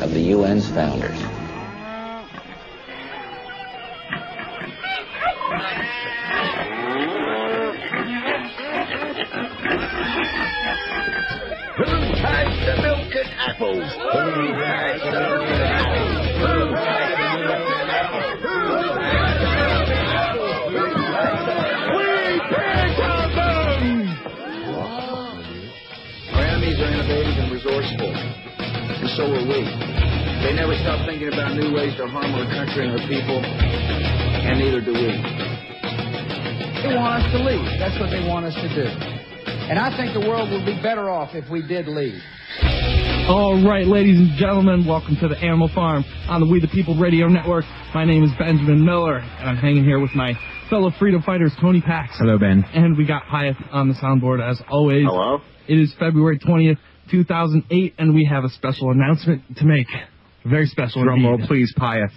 of the UN's founders. Who has the milk and apples? Who has the milk and apples? Who has the milk and apples? Who has the milk and apples? Who has the We pick on them! Our enemies are innovative and resourceful, and so are we. They never stop thinking about new ways to harm our country and our people, and neither do we. They want us to leave. That's what they want us to do. And I think the world would be better off if we did leave. All right, ladies and gentlemen, welcome to the Animal Farm on the We the People Radio Network. My name is Benjamin Miller, and I'm hanging here with my fellow freedom fighters, Tony Pax. Hello, Ben. And we got Pyeth on the soundboard as always. Hello. It is February 20th, 2008, and we have a special announcement to make. Very special Drum roll, please, Pyeth.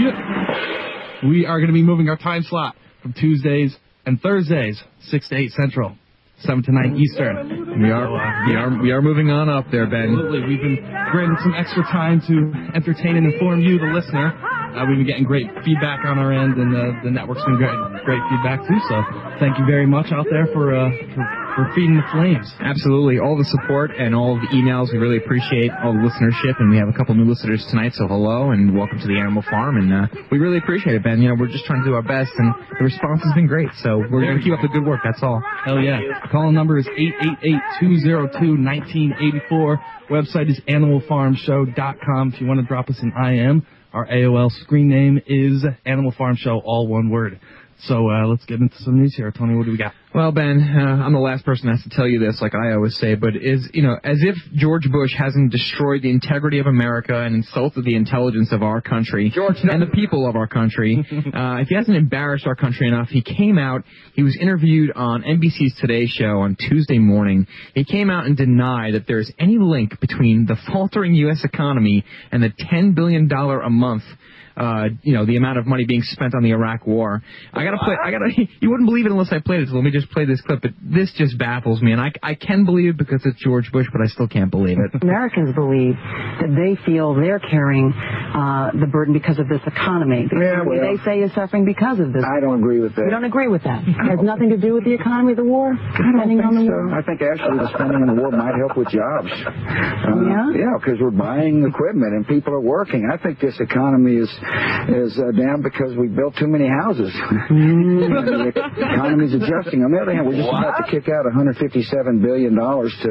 Yep. We are going to be moving our time slot from Tuesdays and Thursdays, 6 to 8 Central, 7 to 9 Eastern. We are, we are, we are moving on up there, Ben. Absolutely. We've been granted some extra time to entertain and inform you, the listener. Uh, we've been getting great feedback on our end, and uh, the network's been great, great feedback too. So thank you very much out there for uh, for, for feeding the flames. Absolutely. All the support and all the emails, we really appreciate all the listenership, and we have a couple new listeners tonight, so hello and welcome to the Animal Farm, and uh, we really appreciate it, Ben. You know, we're just trying to do our best, and the response has been great, so we're going to keep up the good work, that's all. Hell yeah. Call number is 888-202-1984. Website is animalfarmshow.com. If you want to drop us an IM, our AOL screen name is Animal Farm Show, all one word. So uh, let's get into some news here. Tony, what do we got? Well, Ben, uh, I'm the last person that has to tell you this, like I always say, but is, you know, as if George Bush hasn't destroyed the integrity of America and insulted the intelligence of our country George, and the people of our country, uh, if he hasn't embarrassed our country enough, he came out, he was interviewed on NBC's Today Show on Tuesday morning. He came out and denied that there's any link between the faltering U.S. economy and the $10 billion a month uh, you know, the amount of money being spent on the Iraq War. I gotta play, I gotta, you wouldn't believe it unless I played it, so let me just play this clip, but this just baffles me, and I, I can believe it because it's George Bush, but I still can't believe it. Americans believe that they feel they're carrying uh, the burden because of this economy. The Yeah, economy well- they say is suffering because of this. I don't agree with that. We don't agree with that. It has nothing to do with the economy of the war, I don't spending think on the so. war. I think actually the spending on the war might help with jobs. Uh, Yeah? Yeah, because we're buying equipment and people are working. I think this economy is is uh, down because we built too many houses. the economy's adjusting. On the other hand, we're just about to kick out 157 billion dollars to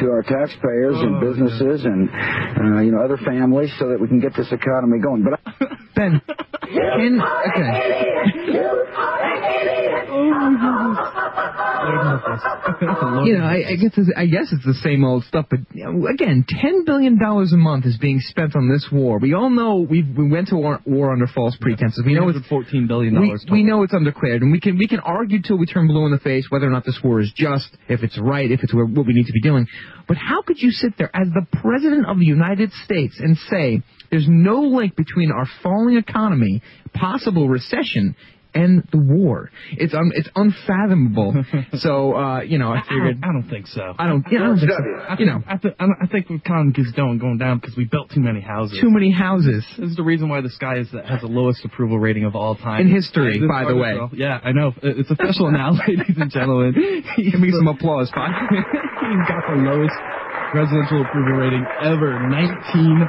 to our taxpayers and businesses and uh, you know other families so that we can get this economy going. But I, Ben, can, okay. You know, I, I guess it's, I guess it's the same old stuff, but again, ten billion dollars a month is being spent on this war. We all know we we went to war, war under false pretenses. We know it's $14 billion. we, we know it's undeclared, and we can we can argue till we turn blue in the face whether or not this war is just, if it's right, if it's what we need to be doing. But how could you sit there as the president of the United States and say there's no link between our falling economy, possible recession, and the war? It's un, it's unfathomable. so uh, you know, I I figured. don't, I don't think so. I don't. Yeah, I don't think so. I You know, I, th- I don't- I think the economy is going going down because we built too many houses. too many houses. This is the reason why this guy is has the lowest approval rating of all time In history, This by the way. article- Yeah, I know. It's official now, ladies and gentlemen. Give me some applause, Pop. He's got the lowest presidential approval rating ever. 19%.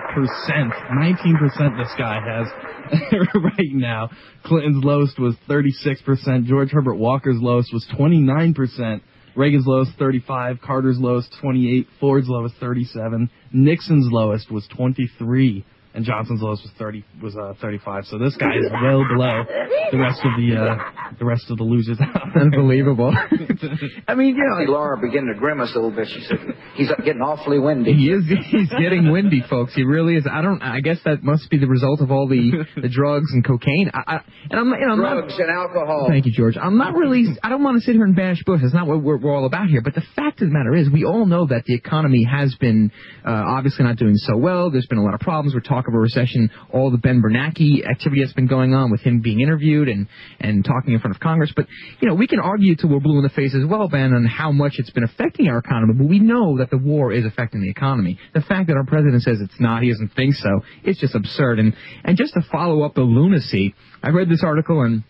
19% this guy has right now. Clinton's lowest was 36%. George Herbert Walker's lowest was 29%. Reagan's lowest 35, Carter's lowest 28, Ford's lowest 37, Nixon's lowest was 23. And Johnson's lowest was 30 was uh, 35. So this guy is well below the rest of the uh, the rest of the losers. Unbelievable. I mean, you See know, Laura beginning to grimace a little bit. She said, "He's getting awfully windy." he is he's getting windy, folks. He really is. I don't. I guess that must be the result of all the the drugs and cocaine. I, I, and I'm you know I'm not, Drugs and alcohol. Thank you, George. I'm not really. I don't want to sit here and bash Bush. That's not what we're, we're all about here. But the fact of the matter is, we all know that the economy has been uh, obviously not doing so well. There's been a lot of problems. We're talk of a recession. All the Ben Bernanke activity that's been going on with him being interviewed and and talking in front of Congress. But you know, we can argue till we're blue in the face as well, Ben, on how much it's been affecting our economy. But we know that the war is affecting the economy. The fact that our president says it's not, he doesn't think so. It's just absurd. And and just to follow up the lunacy, I read this article and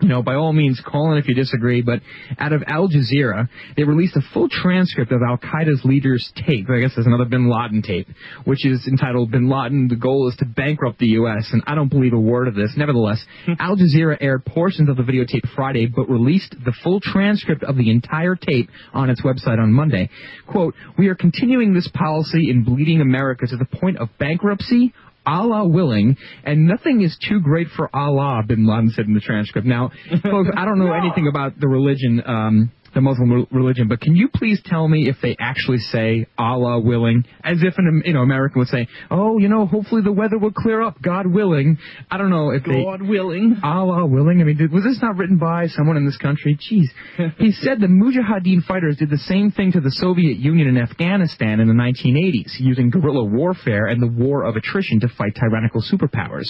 you know, by all means, call in if you disagree, but out of Al Jazeera, they released a full transcript of Al Qaeda's leader's tape. I guess there's another Bin Laden tape, which is entitled Bin Laden, the goal is to bankrupt the U.S., and I don't believe a word of this. Nevertheless, hmm. Al Jazeera aired portions of the videotape Friday, but released the full transcript of the entire tape on its website on Monday. Quote, we are continuing this policy in bleeding America to the point of bankruptcy, Allah willing, and nothing is too great for Allah, Bin Laden said in the transcript. Now, folks, I don't know anything about the religion, um, the Muslim religion, but can you please tell me if they actually say Allah willing, as if an you know American would say, oh, you know, hopefully the weather will clear up, God willing. I don't know if they God willing. Allah willing. I mean, did, was this not written by someone in this country? Jeez. he said the Mujahideen fighters did the same thing to the Soviet Union in Afghanistan in the 1980s, using guerrilla warfare and the war of attrition to fight tyrannical superpowers.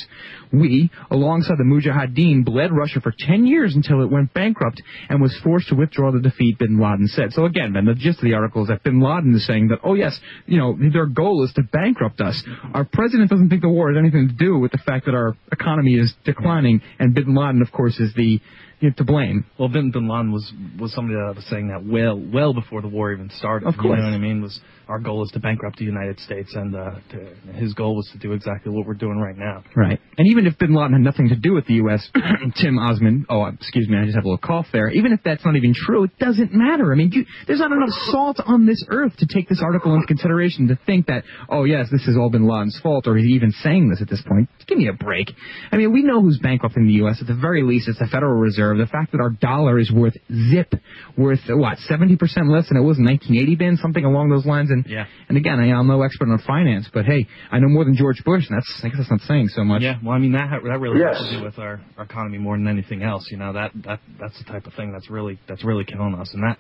We, alongside the Mujahideen, bled Russia for 10 years until it went bankrupt and was forced to withdraw to defeat Bin Laden said. So again, then the gist of the article is that Bin Laden is saying that, oh yes, you know, their goal is to bankrupt us. Our president doesn't think the war has anything to do with the fact that our economy is declining, and Bin Laden, of course, is the you know, to blame. Well, Bin Bin Laden was was somebody that was saying that well well before the war even started. Of course, You know what I mean? Was our goal is to bankrupt the United States, and uh, to, his goal was to do exactly what we're doing right now. Right. And even if Bin Laden had nothing to do with the U.S., Tim Osman, oh, excuse me, I just have a little cough there. Even if that's not even true, it doesn't matter. I mean, you, there's not enough salt on this earth to take this article into consideration to think that, oh, yes, this is all Bin Laden's fault, or he's even saying this at this point. Give me a break. I mean, we know who's bankrupting the U.S. At the very least, it's the Federal Reserve. The fact that our dollar is worth zip, worth, what, 70% less than it was in 1980, Ben? Something along those lines. And, Yeah. and again, I, I'm no expert on finance, but hey, I know more than George Bush, and that's, I guess that's not saying so much. Yeah, well, I mean that ha- that really has to do with our, our economy more than anything else. You know that that that's the type of thing that's really that's really killing us, and that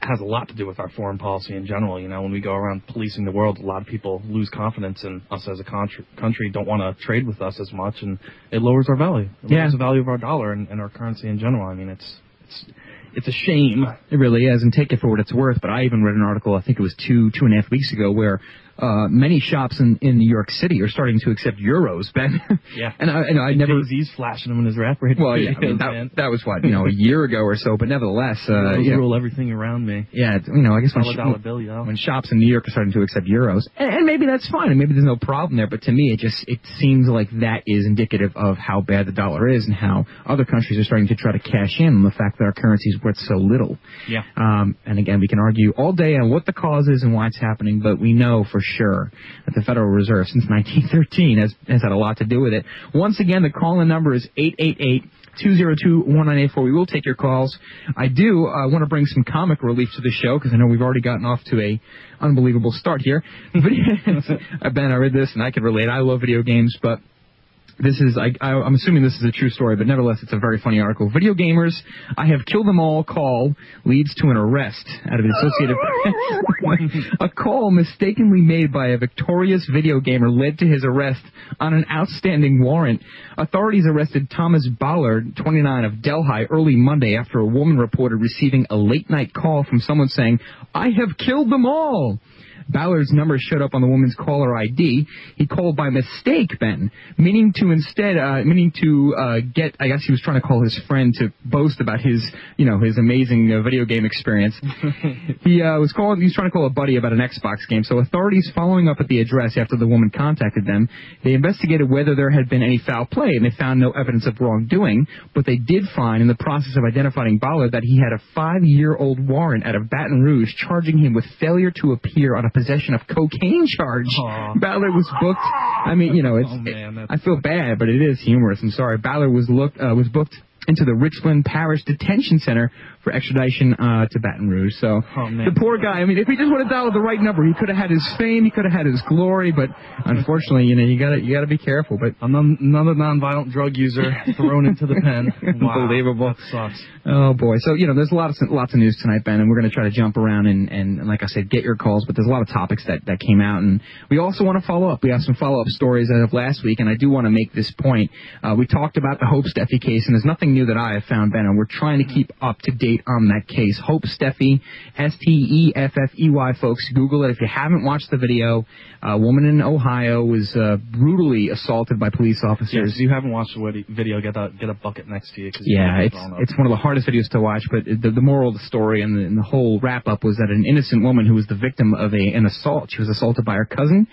has a lot to do with our foreign policy in general. You know, when we go around policing the world, a lot of people lose confidence in us as a country. Country don't want to trade with us as much, and it lowers our value. It Yeah. lowers the value of our dollar and, and our currency in general. I mean, it's it's it's a shame. It really is, and take it for what it's worth. But I even read an article, I think it was two, two and a half weeks ago, where uh, many shops in, in New York City are starting to accept euros, Ben. Yeah. and I, and I never. Jay-Z's flashing them in his rap radio. Well, yeah, I mean, that, that was what you know a year ago or so, but nevertheless, uh, you know, rule everything around me. yeah, you know, I guess when, dollar bill, yo. when shops in New York are starting to accept euros, and, and maybe that's fine, and maybe there's no problem there. But to me, it just it seems like that is indicative of how bad the dollar is and how other countries are starting to try to cash in on the fact that our currency is worth so little. Yeah. Um, and again, we can argue all day on what the cause is and why it's happening, but we know for sure that the Federal Reserve since 1913 has, has had a lot to do with it. Once again, the call-in number is 888 202-1984. We will take your calls. I do uh, want to bring some comic relief to the show because I know we've already gotten off to a unbelievable start here. Ben, I read this and I can relate. I love video games, but this is, I, I, I'm assuming this is a true story, but nevertheless, it's a very funny article. Video gamers, I have killed them all call leads to an arrest out of the Associated Press. a call mistakenly made by a victorious video gamer led to his arrest on an outstanding warrant. Authorities arrested Thomas Ballard, 29 of Delhi, early Monday after a woman reported receiving a late night call from someone saying, I have killed them all. Ballard's number showed up on the woman's caller ID. He called by mistake, Ben, meaning to instead, uh, meaning to uh, get, I guess he was trying to call his friend to boast about his, you know, his amazing uh, video game experience. he uh, was calling, he was trying to call a buddy about an Xbox game. So authorities following up at the address after the woman contacted them, they investigated whether there had been any foul play, and they found no evidence of wrongdoing. But they did find, in the process of identifying Ballard, that he had a five-year-old warrant out of Baton Rouge charging him with failure to appear on a possession of cocaine charge. Ballard was booked. I mean, you know, it's. Oh, man, that's I feel bad, but it is humorous. I'm sorry. Ballard was looked uh, was booked into the Richland Parish Detention Center for extradition uh, to Baton Rouge. So Oh, the poor guy. I mean, if he just would have dialed the right number, he could have had his fame, he could have had his glory. But unfortunately, you know, you gotta you gotta be careful. But Another, another non-violent drug user thrown into the pen. Wow, Unbelievable. That sucks. Oh boy. So you know, there's a lot of lots of news tonight, Ben, and we're going to try to jump around and, and like I said, get your calls. But there's a lot of topics that that came out, and we also want to follow up. We have some follow up stories as of last week, and I do want to make this point. Uh, we talked about the Hope Steffey case, and there's nothing new that I have found, Ben, and we're trying to keep up to date on that case. Hope Steffey, S T E F F E Y, folks. Google it if you haven't watched the video. A woman in Ohio was uh, brutally assaulted by police officers. if you haven't watched the video, get a get a bucket next to you. Yeah, it's it's one of the hardest videos to watch. But the, the moral of the story and the, and the whole wrap up was that an innocent woman who was the victim of a an assault. She was assaulted by her cousin.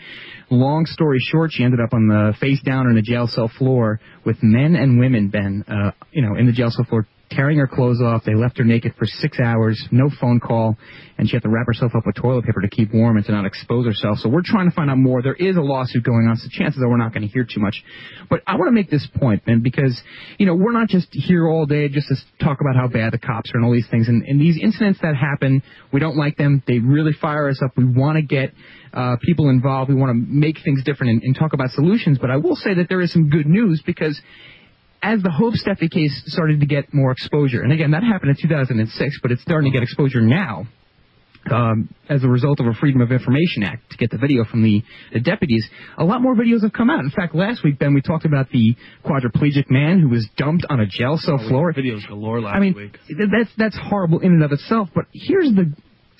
Long story short, she ended up on the face down on a jail cell floor with men and women. Ben, uh, you know, in the jail cell floor. Tearing her clothes off, they left her naked for six hours, no phone call, and she had to wrap herself up with toilet paper to keep warm and to not expose herself. So we're trying to find out more. There is a lawsuit going on, so chances are we're not going to hear too much. But I want to make this point, Ben, because, you know, we're not just here all day just to talk about how bad the cops are and all these things. And, and these incidents that happen, we don't like them. They really fire us up. We want to get uh, people involved. We want to make things different and, and talk about solutions. But I will say that there is some good news because as the Hope Steffey case started to get more exposure, and again, that happened in 2006, but it's starting to get exposure now um, as a result of a Freedom of Information Act to get the video from the, the deputies. A lot more videos have come out. In fact, last week, Ben, we talked about the quadriplegic man who was dumped on a jail cell floor. videos galore last I mean, week. that's that's horrible in and of itself. But here's the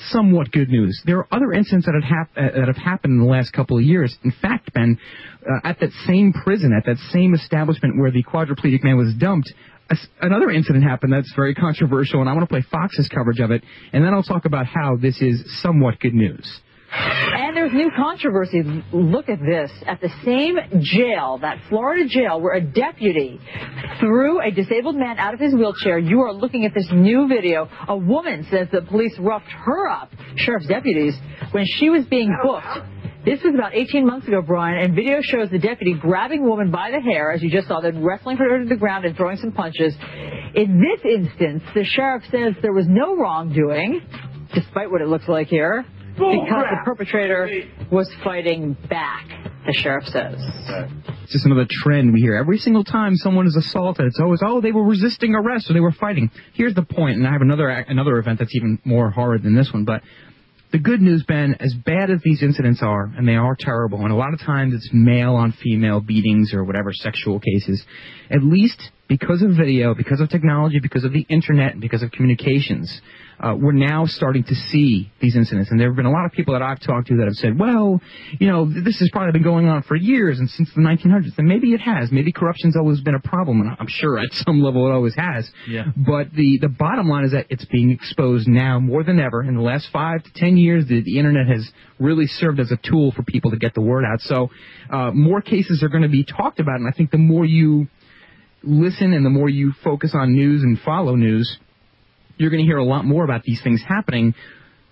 somewhat good news. There are other incidents that have, hap- uh, that have happened in the last couple of years. In fact, Ben, uh, at that same prison, at that same establishment where the quadriplegic man was dumped, another incident happened that's very controversial, and I want to play Fox's coverage of it, and then I'll talk about how this is somewhat good news. And there's new controversy. Look at this. At the same jail, that Florida jail, where a deputy threw a disabled man out of his wheelchair, you are looking at this new video. A woman says the police roughed her up, sheriff's deputies, when she was being booked. This was about 18 months ago, Brian, and video shows the deputy grabbing a woman by the hair, as you just saw, then wrestling her to the ground and throwing some punches. In this instance, the sheriff says there was no wrongdoing, despite what it looks like here, because the perpetrator was fighting back, the sheriff says. It's just another trend we hear. Every single time someone is assaulted, it's always, oh, they were resisting arrest or they were fighting. Here's the point, and I have another another event that's even more horrid than this one, but the good news, Ben, as bad as these incidents are, and they are terrible, and a lot of times it's male on female beatings or whatever sexual cases, at least because of video, because of technology, because of the internet, and because of communications, uh, we're now starting to see these incidents. And there have been a lot of people that I've talked to that have said, well, you know, this has probably been going on for years and since the 1900s. And maybe it has. Maybe corruption's always been a problem, and I'm sure at some level it always has. Yeah. But the, the bottom line is that it's being exposed now more than ever. In the last five to ten years, the, the internet has really served as a tool for people to get the word out. So uh, more cases are going to be talked about, and I think the more you listen and the more you focus on news and follow news, you're going to hear a lot more about these things happening.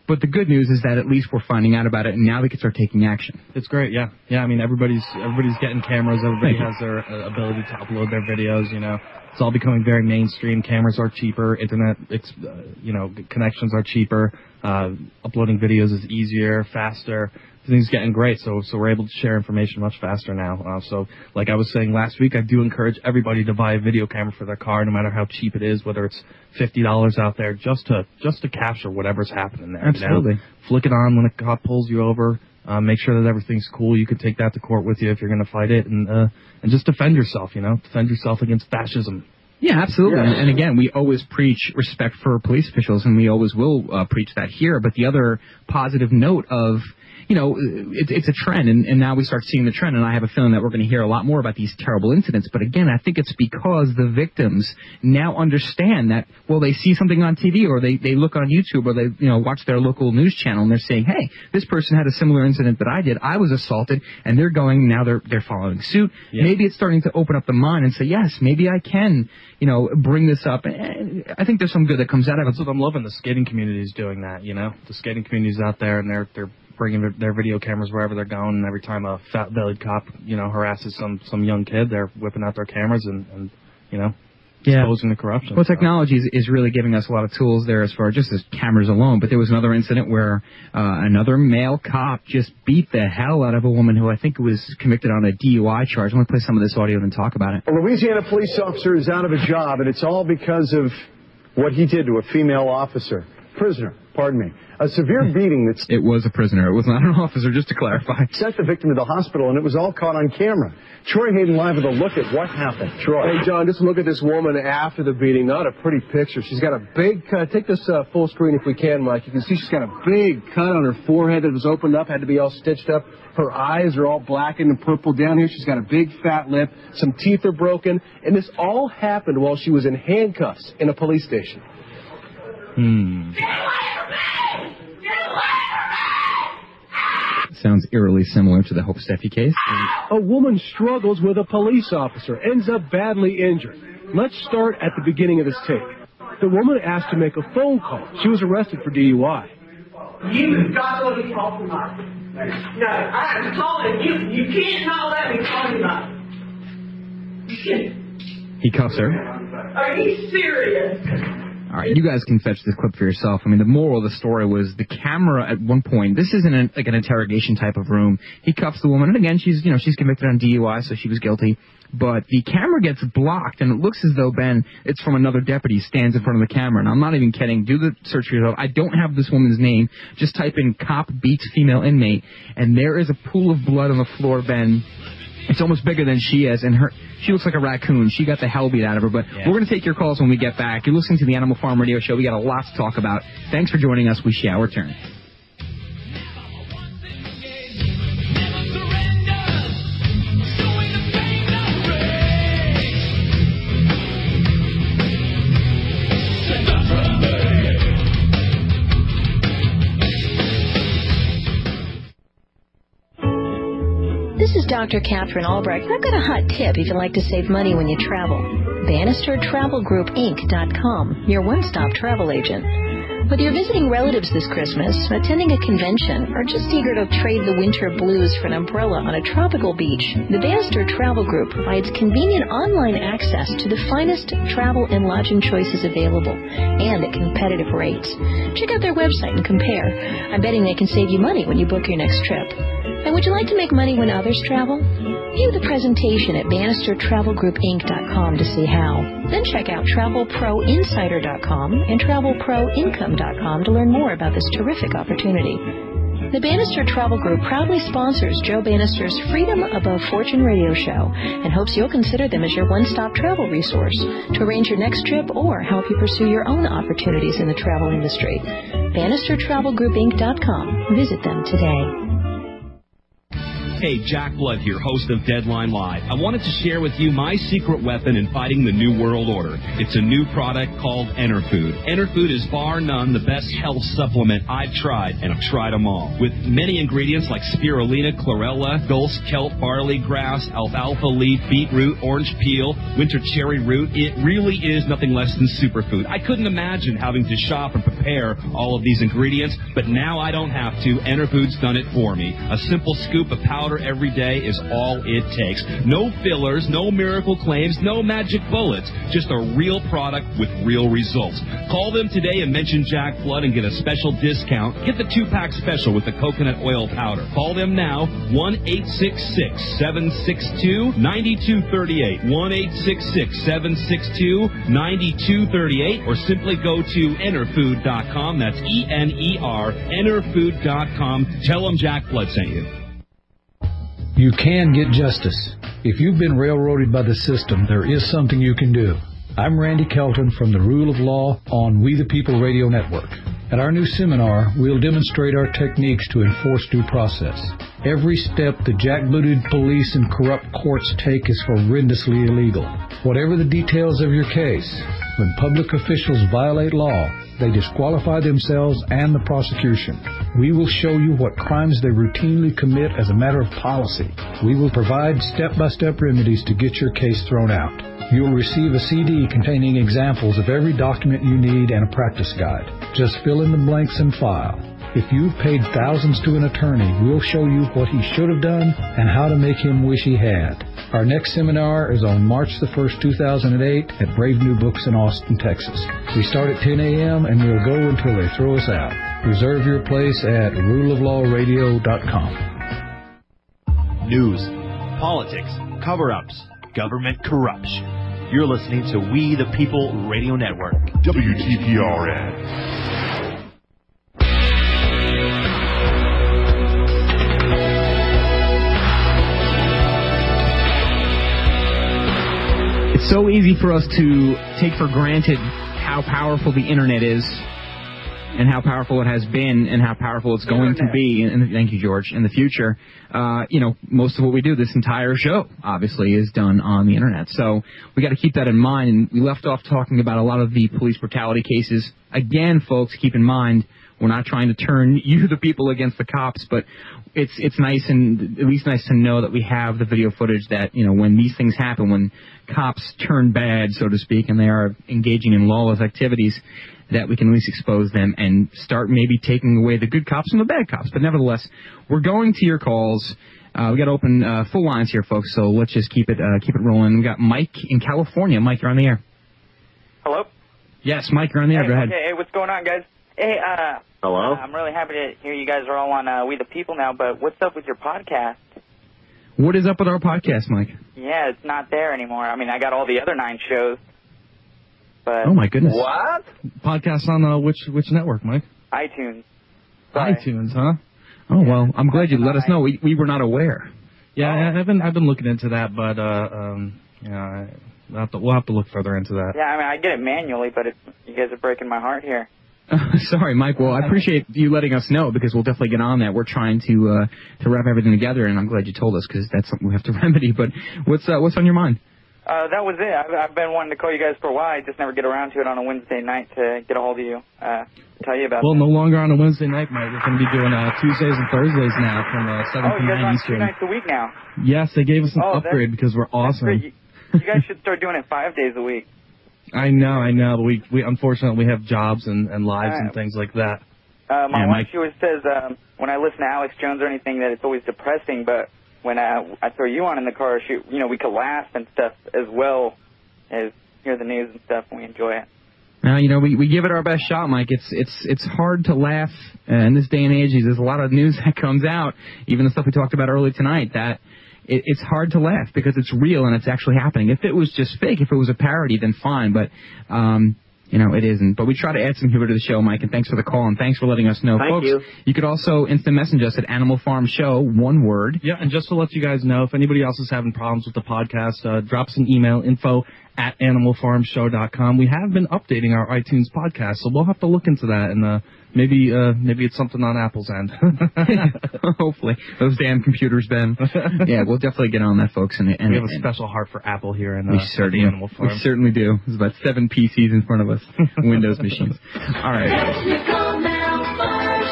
But the good news is that at least we're finding out about it, and now we can start taking action. It's great, yeah, yeah. I mean, everybody's everybody's getting cameras. Everybody has their uh, ability to upload their videos. You know, it's all becoming very mainstream. Cameras are cheaper. Internet, ex- uh, you know, connections are cheaper. Uh, uploading videos is easier, faster. Everything's getting great. So so we're able to share information much faster now. Uh, so like I was saying last week, I do encourage everybody to buy a video camera for their car, no matter how cheap it is, whether it's fifty dollars out there, just to just to capture whatever's happening there. you know? Absolutely. flick it on when a cop pulls you over. Uh, make sure that everything's cool. You can take that to court with you if you're going to fight it, and uh, and just defend yourself. You know, defend yourself against fascism. Yeah, absolutely. And, and again, we always preach respect for police officials, and we always will uh, preach that here. But the other positive note of you know, it, it's a trend, and, and now we start seeing the trend, and I have a feeling that we're going to hear a lot more about these terrible incidents. But again, I think it's because the victims now understand that, well, they see something on TV, or they, they look on YouTube, or they, you know, watch their local news channel, and they're saying, hey, this person had a similar incident that I did. I was assaulted, and they're going, now they're, they're following suit. Maybe it's starting to open up the mind and say, yes, maybe I can, you know, bring this up. And I think there's some good that comes out of it. I'm loving. The skating community is doing that. You know, the skating community's out there and they're they're bringing their, their video cameras wherever they're going. And every time a fat bellied cop, you know, harasses some some young kid, they're whipping out their cameras and and you know, Yeah. exposing the corruption. Well, technology is, is really giving us a lot of tools there as far as just as cameras alone. But there was another incident where uh, another male cop just beat the hell out of a woman who I think was convicted on a DUI charge. I'm going to play some of this audio and talk about it. A Louisiana police officer is out of a job, and it's all because of what he did to a female officer. Prisoner, pardon me. A severe beating that's It was a prisoner. It was not an officer, just to clarify. sent the victim to the hospital, and it was all caught on camera. Troy Hayden live with a look at what happened. Troy. Hey, John, just look at this woman after the beating. Not a pretty picture. She's got a big cut. Take this uh, full screen if we can, Mike. You can see she's got a big cut on her forehead that was opened up, had to be all stitched up. Her eyes are all blackened and purple down here. She's got a big fat lip. Some teeth are broken. And this all happened while she was in handcuffs in a police station. Hmm. Sounds eerily similar to the Hope Steffey case. A woman struggles with a police officer, ends up badly injured. Let's start at the beginning of this tape. The woman asked to make a phone call. She was arrested for DUI. You've got to let me talk tonight. No, I have to call it. You, you can't not let me talk tonight. You can't. He cuffs her. Are you serious? All right, you guys can fetch this clip for yourself. I mean, the moral of the story was the camera at one point. This isn't an, like an interrogation type of room. He cuffs the woman, and again, she's you know she's convicted on DUI, so she was guilty. But the camera gets blocked, and it looks as though Ben, it's from another deputy, stands in front of the camera. And I'm not even kidding. Do the search for yourself. I don't have this woman's name. Just type in "cop beats female inmate," and there is a pool of blood on the floor, Ben. It's almost bigger than she is, and her she looks like a raccoon. She got the hell beat out of her. But we're going to take your calls when we get back. You're listening to the Animal Farm Radio Show. We got a lot to talk about. Thanks for joining us. We shall return. This is Dr. Katherine Albrecht. I've got a hot tip if you like to save money when you travel. BannisterTravelGroupInc.com, your one-stop travel agent. Whether you're visiting relatives this Christmas, attending a convention, or just eager to trade the winter blues for an umbrella on a tropical beach, the Bannister Travel Group provides convenient online access to the finest travel and lodging choices available, and at competitive rates. Check out their website and compare. I'm betting they can save you money when you book your next trip. And would you like to make money when others travel? View the presentation at BannisterTravelGroupInc.com to see how. Then check out TravelProInsider.com and TravelProIncome.com to learn more about this terrific opportunity. The Bannister Travel Group proudly sponsors Joe Bannister's Freedom Above Fortune radio show and hopes you'll consider them as your one-stop travel resource to arrange your next trip or help you pursue your own opportunities in the travel industry. BannisterTravelGroupInc.com. Visit them today. Hey, Jack Blood here, host of Deadline Live. I wanted to share with you my secret weapon in fighting the New World Order. It's a new product called Enerfood. Enerfood is bar none the best health supplement I've tried, and I've tried them all. With many ingredients like spirulina, chlorella, dulse, kelp, barley grass, alfalfa leaf, beetroot, orange peel, winter cherry root, it really is nothing less than superfood. I couldn't imagine having to shop and prepare all of these ingredients, but now I don't have to. Enerfood's done it for me. A simple scoop of powder every day is all it takes. No fillers, no miracle claims, no magic bullets. Just a real product with real results. Call them today and mention Jack Blood and get a special discount. Get the two pack special with the coconut oil powder. Call them now 1 866 762 9238. 1 866 762 9238 or simply go to enerfood.com. That's E N E R, enerfood.com. Tell them Jack Blood sent you. You can get justice. If you've been railroaded by the system, there is something you can do. I'm Randy Kelton from the Rule of Law on We the People Radio Network. At our new seminar, we'll demonstrate our techniques to enforce due process. Every step the jackbooted police and corrupt courts take is horrendously illegal. Whatever the details of your case, when public officials violate law, they disqualify themselves and the prosecution. We will show you what crimes they routinely commit as a matter of policy. We will provide step-by-step remedies to get your case thrown out. You will receive a CD containing examples of every document you need and a practice guide. Just fill in the blanks and file. If you've paid thousands to an attorney, we'll show you what he should have done and how to make him wish he had. Our next seminar is on March the 1st, 2008 at Brave New Books in Austin, Texas. We start at 10 a.m. and we'll go until they throw us out. Reserve your place at ruleoflawradio.com. News, politics, cover ups, government corruption. You're listening to We the People Radio Network. WTPRN. So easy for us to take for granted how powerful the internet is and how powerful it has been and how powerful it's going to be. And thank you, George. In the future, uh, you know, most of what we do, this entire show, obviously, is done on the internet. So we got to keep that in mind. And we left off talking about a lot of the police brutality cases. Again, folks, keep in mind. We're not trying to turn you, the people, against the cops, but it's it's nice and at least nice to know that we have the video footage that you know when these things happen, when cops turn bad, so to speak, and they are engaging in lawless activities, that we can at least expose them and start maybe taking away the good cops from the bad cops. But nevertheless, we're going to your calls. Uh, we got to open uh, full lines here, folks. So let's just keep it uh, keep it rolling. We got Mike in California. Mike, you're on the air. Hello? Yes, Mike, you're on the air. Hey, Go ahead. Okay, hey, what's going on, guys? Hey, uh, Hello? uh, I'm really happy to hear you guys are all on uh, We the People now, but what's up with your podcast? What is up with our podcast, Mike? Yeah, it's not there anymore. I mean, I got all the other nine shows, but Oh my goodness. What? Podcast on uh, which which network, Mike? iTunes. iTunes, huh? Oh well, I'm glad you let us know. We we were not aware. Yeah, I, I've been I've been looking into that, but uh, um, yeah, I, we'll have to we'll have to look further into that. Yeah, I mean, I get it manually, but it's, you guys are breaking my heart here. Sorry, Mike. Well, I appreciate you letting us know because we'll definitely get on that. We're trying to uh, to wrap everything together, and I'm glad you told us because that's something we have to remedy. But what's uh, what's on your mind? Uh, that was it. I've, I've been wanting to call you guys for a while. I just never get around to it on a Wednesday night to get a hold of you, uh, tell you about Well, it. no longer on a Wednesday night, Mike. We're going to be doing uh, Tuesdays and Thursdays now from uh, 7 Oh, to you guys are 9 on two Eastern. nights a week now. Yes, they gave us an Oh, upgrade because we're awesome. You, you guys should start doing it five days a week. I know, I know, but we we unfortunately we have jobs and, and lives and things like that. Uh, my wife always says um, when I listen to Alex Jones or anything that it's always depressing, but when I, I throw you on in the car, she, you know, we could laugh and stuff as well as hear the news and stuff, and we enjoy it. Now, you know, we, we give it our best shot, Mike. It's it's it's hard to laugh uh, in this day and age. There's a lot of news that comes out, even the stuff we talked about earlier tonight. That it, it's hard to laugh because it's real and it's actually happening. If it was just fake, if it was a parody, then fine. But um, you know, it isn't. But we try to add some humor to the show, Mike. And thanks for the call and thanks for letting us know, Thank folks. you. could also instant message us at Animal Farm Show, one word. Yeah, and just to let you guys know, if anybody else is having problems with the podcast, uh, drop us an email, info at animalfarmshow.com. We have been updating our iTunes podcast, so we'll have to look into that, and uh, maybe uh, maybe it's something on Apple's end. Hopefully, those damn computers, Ben. yeah, we'll definitely get on that, folks. And, and we have a and- special heart for Apple here in uh, We the certainly, Animal Farm. we certainly do. There's about seven PCs in front of us, Windows machines. All right.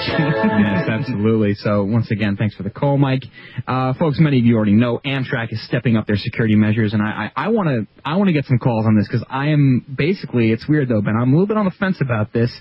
Yes, absolutely. So once again, thanks for the call, Mike. Uh, folks, many of you already know Amtrak is stepping up their security measures, and I, I, I want to I want to get some calls on this because I am basically it's weird though, Ben. I'm a little bit on the fence about this.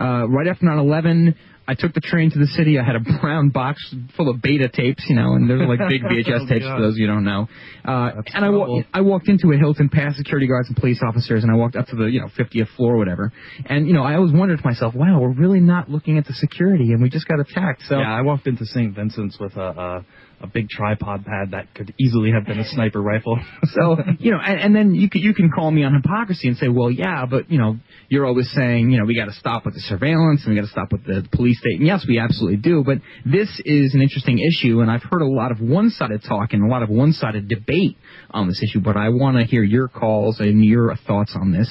Uh, right after 9/11. I took the train to the city. I had a brown box full of beta tapes, you know, and there's like big VHS Oh, tapes God. for those you don't know. Uh, and I, wa- I walked into a Hilton past security guards and police officers, and I walked up to the you know 50th floor or whatever. And you know, I always wondered to myself, wow, we're really not looking at the security, and we just got attacked. So yeah, I walked into St. Vincent's with a, a a big tripod pad that could easily have been a sniper rifle. so you know, and, and then you can you can call me on hypocrisy and say, well, yeah, but you know, you're always saying, you know, we got to stop with the surveillance and we got to stop with the police state. And yes, we absolutely do. But this is an interesting issue, and I've heard a lot of one-sided talk and a lot of one-sided debate on this issue. But I want to hear your calls and your thoughts on this.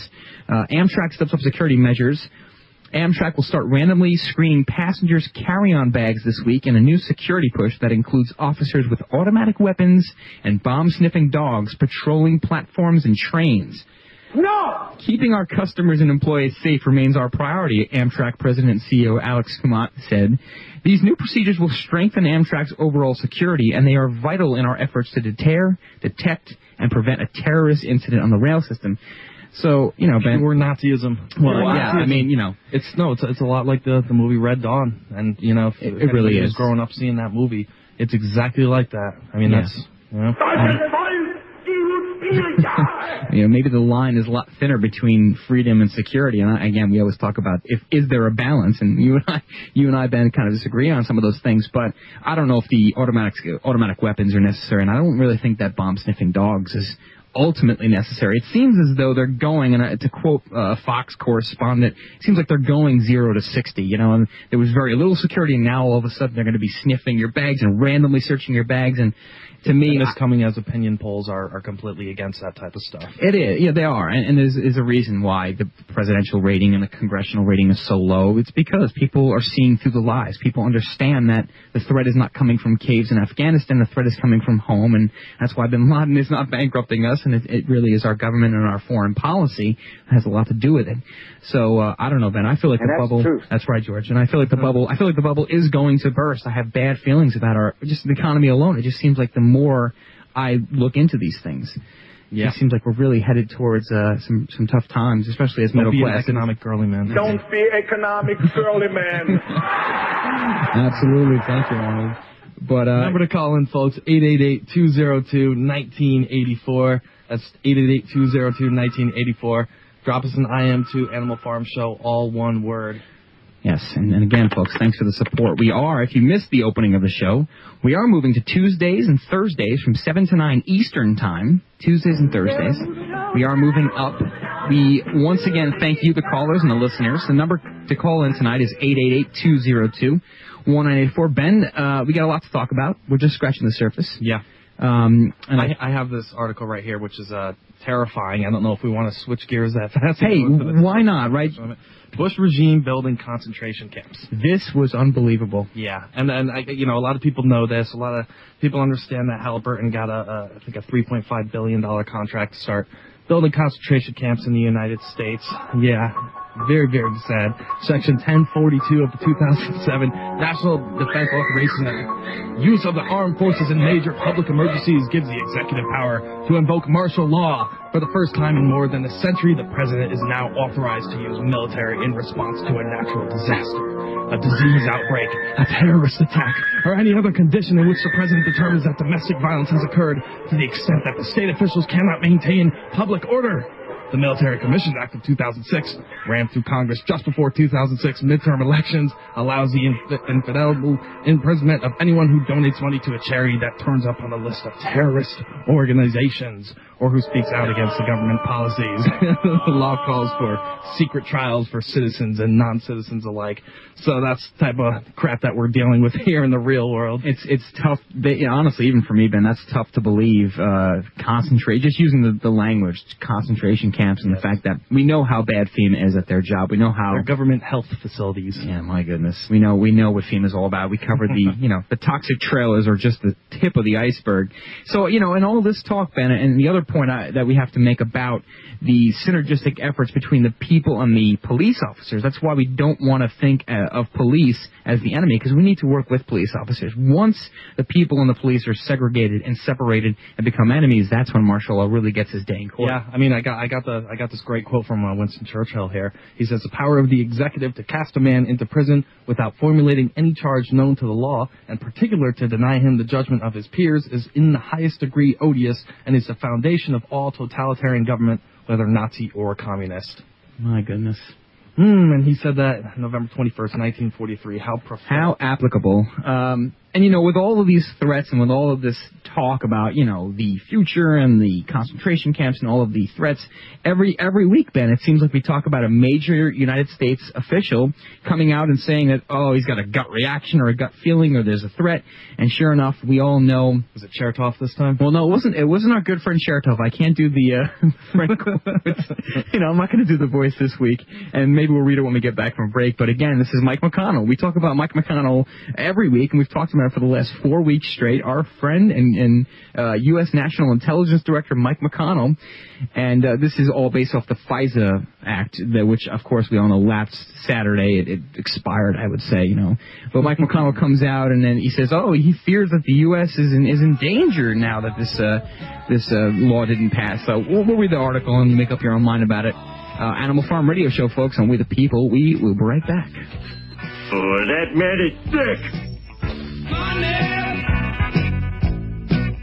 Uh, Amtrak steps up security measures. Amtrak will start randomly screening passengers' carry-on bags this week in a new security push that includes officers with automatic weapons and bomb-sniffing dogs patrolling platforms and trains. No! Keeping our customers and employees safe remains our priority, Amtrak President and CEO Alex Kummant said. These new procedures will strengthen Amtrak's overall security, and they are vital in our efforts to deter, detect, and prevent a terrorist incident on the rail system. So, you know, Ben. Pure Nazism. Well, yeah, I mean, you know. It's, no, it's, it's a lot like the, the movie Red Dawn. And, you know, if, It- if it really is. growing up seeing that movie, it's exactly like that. I mean, Yeah. that's, you know. Um, you know, maybe the line is a lot thinner between freedom and security. And I, again, we always talk about if is there a balance, and you and I, you and I, Ben, kind of disagree on some of those things. But I don't know if the automatic automatic weapons are necessary, and I don't really think that bomb sniffing dogs is ultimately necessary. It seems as though they're going, and uh, to quote uh, a Fox correspondent, it seems like they're going zero to sixty. You know, and there was very little security, and now all of a sudden they're going to be sniffing your bags and randomly searching your bags. And to me, And this coming as opinion polls are, are completely against that type of stuff. it is, yeah, they are, and, and there's, there's a reason why the presidential rating and the congressional rating is so low. It's because people are seeing through the lies. People understand that the threat is not coming from caves in Afghanistan. The threat is coming from home, and that's why Bin Laden is not bankrupting us. And it, it really is our government and our foreign policy has a lot to do with it. So uh, I don't know, Ben. I feel like And the that's bubble. truth. That's right, George. And I feel like the bubble. I feel like the bubble is going to burst. I have bad feelings about our just the economy alone. It just seems like the more I look into these things. Yeah. It seems like we're really headed towards uh, some some tough times, especially as middle class. economic girly man. Don't be economic girly man. Absolutely, thank you, Arnold. But uh, Number to call in, folks, 888-202-1984. That's 888-202-1984. Drop us an IM to Animal Farm Show, all one word. Yes, and, and again, folks, thanks for the support. We are, if you missed the opening of the show, we are moving to Tuesdays and Thursdays from 7 to 9 Eastern Time. Tuesdays and Thursdays. We are moving up. We once again thank you, the callers and the listeners. The number to call in tonight is 888-202-1984. Ben, uh, we got a lot to talk about. We're just scratching the surface. Yeah. Um, and I, I have this article right here, which is uh, terrifying. I don't know if we want to switch gears that fast. Hey, why not, right? Bush regime building concentration camps. This was unbelievable. Yeah, and and I, you know a lot of people know this. A lot of people understand that Halliburton got a, a I think a 3.5 billion dollar contract to start building concentration camps in the United States. Yeah, very very sad. Section 1042 of the 2007 National Defense Authorization Act. Use of the armed forces in major public emergencies gives the executive power to invoke martial law. For the first time in more than a century, the president is now authorized to use military in response to a natural disaster, a disease outbreak, a terrorist attack, or any other condition in which the president determines that domestic violence has occurred to the extent that the state officials cannot maintain public order. The Military Commissions Act of 2006, ran through Congress just before 2006 midterm elections, allows the inf- imprisonment of anyone who donates money to a charity that turns up on a list of terrorist organizations or who speaks out against the government policies. the law calls for secret trials for citizens and non-citizens alike. So that's the type of crap that we're dealing with here in the real world. It's it's tough. They, you know, honestly, even for me, Ben, that's tough to believe. Uh, concentrate, just using the, the language, concentration camps, and the fact that we know how bad FEMA is at their job. We know how They're government health facilities. Yeah, my goodness. We know we know what FEMA's all about. We covered the you know the toxic trailers are just the tip of the iceberg. So you know, and all this talk, Ben, and the other point I, that we have to make about the synergistic efforts between the people and the police officers. That's why we don't want to think uh, of police as the enemy because we need to work with police officers. Once the people and the police are segregated and separated and become enemies, that's when martial law really gets his day in court. Yeah, I mean, I got, I got the, I got this great quote from uh, Winston Churchill here. He says, "The power of the executive to cast a man into prison without formulating any charge known to the law, and particular to deny him the judgment of his peers, is in the highest degree odious, and is the foundation of all totalitarian government, whether Nazi or communist." My goodness. Hmm, and he said that November 21st, 1943. How profound. How applicable. Um, And you know, with all of these threats and with all of this talk about, you know, the future and the concentration camps and all of the threats, every every week, Ben, it seems like we talk about a major United States official coming out and saying that, oh, he's got a gut reaction or a gut feeling or there's a threat. And sure enough, we all know. Was it Chertoff this time? Well, no, it wasn't. It wasn't our good friend Chertoff. I can't do the uh, you know, I'm not going to do the voice this week, and maybe we'll read it when we get back from break. But again, this is Mike McConnell. We talk about Mike McConnell every week, and we've talked about it for the last four weeks straight. Our friend and, and uh, U.S. National Intelligence Director Mike McConnell, and uh, this is all based off the FISA Act, that, which of course we all know lapsed Saturday. It, it expired, I would say, you know. But Mike McConnell comes out and then he says, "Oh, he fears that the U.S. is in, is in danger now that this uh, this uh, law didn't pass." So we'll, we'll read the article and you make up your own mind about it. Uh, Animal Farm Radio Show, folks, on We the People. We will be right back. Oh, that man is thick.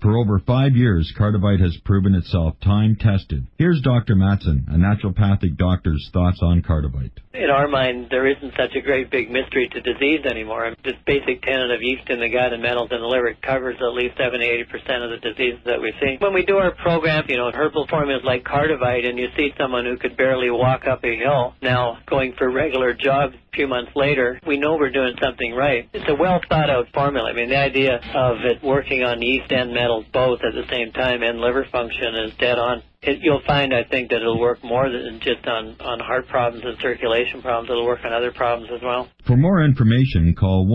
For over five years, Cardivite has proven itself time tested. Here's Dr. Matson, a naturopathic doctor's thoughts on Cardivite. in our mind, there isn't such a great big mystery to disease anymore. This basic tenet of yeast in the gut and metals in the liver covers at least 70 80% of the diseases that we see. When we do our program, you know, herbal formulas like Cardivite, and you see someone who could barely walk up a hill now going for regular jogs a few months later, we know we're doing something right. It's a well thought out formula. I mean, the idea of it working on yeast and metals both at the same time and liver function is dead on. It, you'll find, I think, that it'll work more than just on, on heart problems and circulation problems. It'll work on other problems as well. For more information, call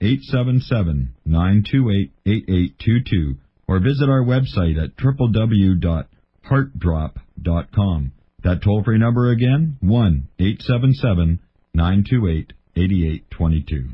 1-877-928-8822 or visit our website at www.heartdrop.com. That toll-free number again, 1-877-928-8822.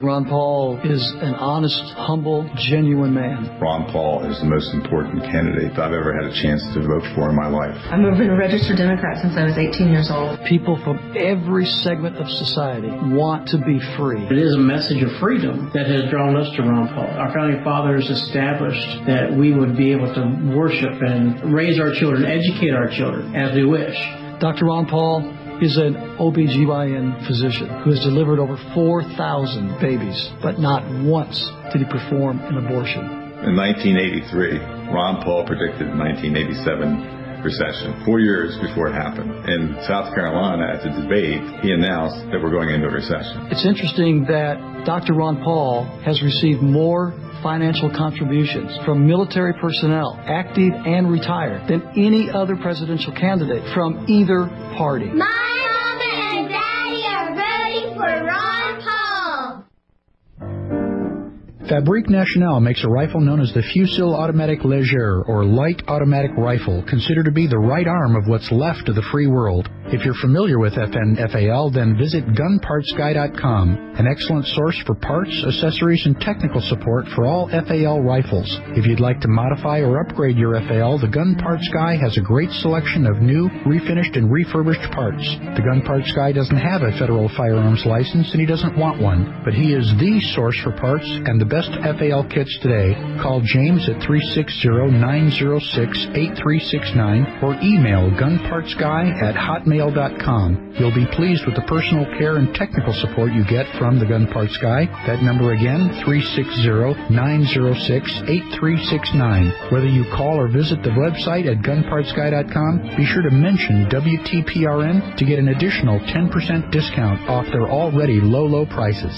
Ron Paul is an honest, humble, genuine man. Ron Paul is the most important candidate I've ever had a chance to vote for in my life. I've been a registered Democrat since I was 18 years old. People from every segment of society want to be free. It is a message of freedom that has drawn us to Ron Paul. Our founding fathers established that we would be able to worship and raise our children, educate our children as we wish. Dr. Ron Paul is an OBGYN physician who has delivered over 4,000 babies, but not once did he perform an abortion. In 1983, Ron Paul predicted the 1987 recession, four years before it happened. In South Carolina, at the debate, he announced that we're going into a recession. It's interesting that Dr. Ron Paul has received more financial contributions from military personnel, active and retired, than any other presidential candidate from either party. My mama and daddy are voting for Ron Fabrique Nationale makes a rifle known as the Fusil Automatic Leger, or light automatic rifle, considered to be the right arm of what's left of the free world. If you're familiar with FNFAL, then visit gunpartsguy.com, an excellent source for parts, accessories, and technical support for all FAL rifles. If you'd like to modify or upgrade your FAL, the Gun Parts Guy has a great selection of new, refinished, and refurbished parts. The Gun Parts Guy doesn't have a federal firearms license, and he doesn't want one, but he is the source for parts and the best FAL kits today. Call James at 360-906-8369 or email gunpartsguy at hotmail.com. You'll be pleased with the personal care and technical support you get from the Gun Parts Guy. That number again, 360-906-8369. Whether you call or visit the website at gunpartsguy.com, be sure to mention WTPRN to get an additional 10% discount off their already low, low prices.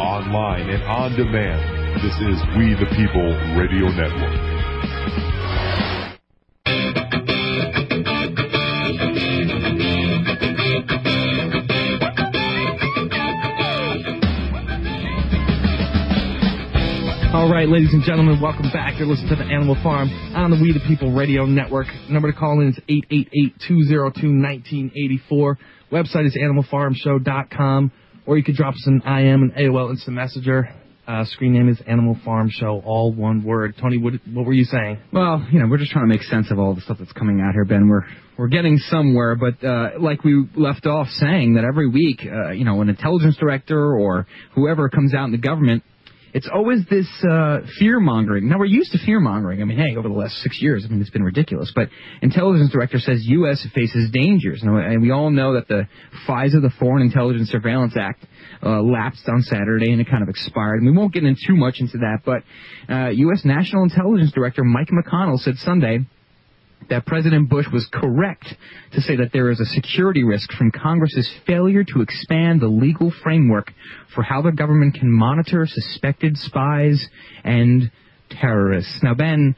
Online and on demand. This is We the People Radio Network. All right, ladies and gentlemen, welcome back. You're listening to the Animal Farm on the We the People Radio Network. Number to call in is 888-202-1984. Website is animalfarmshow.com, or you could drop us an IM and AOL Instant Messenger. Uh, screen name is Animal Farm Show, all one word. Tony, what what were you saying? Well, you know, we're just trying to make sense of all the stuff that's coming out here, Ben. We're we're getting somewhere, but uh, like we left off saying that every week, uh, you know, an intelligence director or whoever comes out in the government, it's always this uh, fear mongering. Now we're used to fear mongering. I mean, hey, over the last six years, I mean, it's been ridiculous. But intelligence director says U.S. faces dangers, and, we all know that the FISA, the Foreign Intelligence Surveillance Act, uh, lapsed on Saturday and it kind of expired. And we won't get in too much into that, but uh, U.S. National Intelligence Director Mike McConnell said Sunday that President Bush was correct to say that there is a security risk from Congress's failure to expand the legal framework for how the government can monitor suspected spies and terrorists. Now, Ben,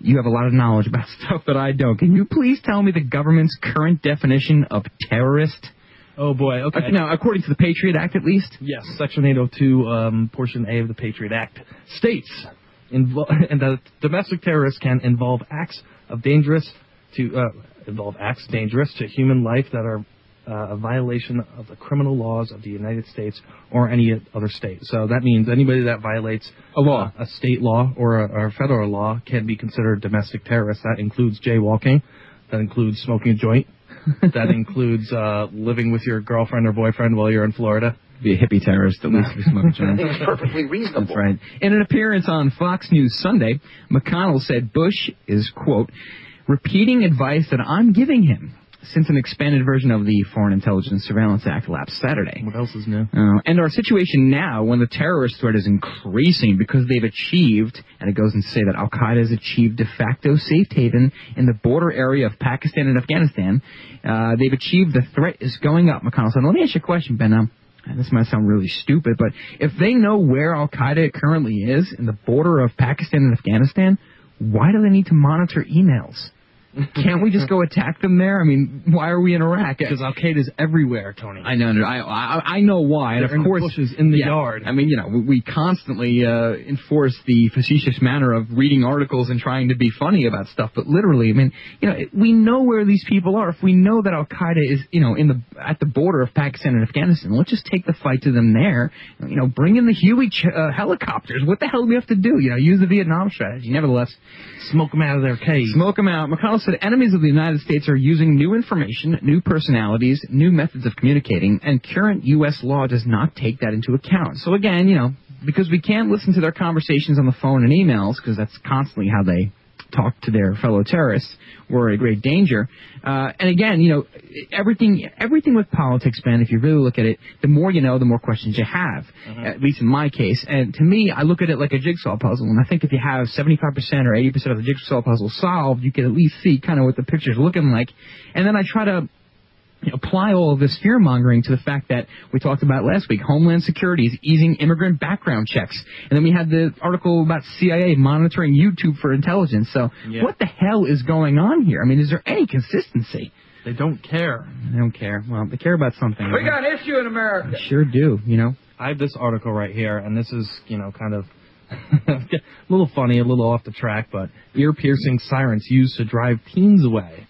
you have a lot of knowledge about stuff that I don't. Can you please tell me the government's current definition of terrorist? Oh boy. Okay. Uh, now, according to the Patriot Act, at least. Yes, Section 802, um, Portion A of the Patriot Act states, invo- and that domestic terrorists can involve acts of dangerous to uh, involve acts dangerous to human life that are uh, a violation of the criminal laws of the United States or any other state. So that means anybody that violates a law, a state law or a, or a federal law can be considered domestic terrorist. That includes jaywalking. That includes smoking a joint. that includes uh, living with your girlfriend or boyfriend while you're in Florida. Be a hippie terrorist, at least if you smoke a joint. It's perfectly reasonable. That's right. In an appearance on Fox News Sunday, McConnell said Bush is, quote, repeating advice that I'm giving him since an expanded version of the Foreign Intelligence Surveillance Act lapsed Saturday. What else is new? Uh, and our situation now, when the terrorist threat is increasing because they've achieved, and it goes and say that Al Qaeda has achieved de facto safe haven in the border area of Pakistan and Afghanistan. Uh, they've achieved the threat is going up. McConnell said, "Let me ask you a question, Ben." Now, and this might sound really stupid, but if they know where Al Qaeda currently is in the border of Pakistan and Afghanistan, why do they need to monitor emails? Can't we just go attack them there? I mean, why are we in Iraq? Because Al Qaeda's everywhere, Tony. I know, I I, I know why, and They're of in the course, bushes in the yeah, yard. I mean, you know, we, we constantly uh, enforce the facetious manner of reading articles and trying to be funny about stuff, but literally, I mean, you know, we know where these people are. If we know that Al Qaeda is, you know, in the at the border of Pakistan and Afghanistan, let's just take the fight to them there. You know, bring in the Huey ch- uh, helicopters. What the hell do we have to do? You know, use the Vietnam strategy. Nevertheless, smoke them out of their cave. Smoke them out. McConnell said enemies of the United States are using new information, new personalities, new methods of communicating, and current U.S. law does not take that into account. So again, you know, because we can't listen to their conversations on the phone and emails, because that's constantly how they talk to their fellow terrorists, were a great danger. Uh, and again, you know, everything everything with politics, Ben, if you really look at it, the more you know, the more questions you have. At least in my case. And to me, I look at it like a jigsaw puzzle. And I think if you have 75% or 80% of the jigsaw puzzle solved, you can at least see kind of what the picture's looking like. And then I try to apply all of this fear mongering to the fact that we talked about last week. Homeland Security is easing immigrant background checks. And then we had the article about CIA monitoring YouTube for intelligence. So Yeah. what the hell is going on here? I mean, is there any consistency? They don't care. They don't care. Well, they care about something. We got an issue in America. They sure do, you know. I have this article right here, and this is, you know, kind of a little funny, a little off the track, but ear-piercing sirens used to drive teens away.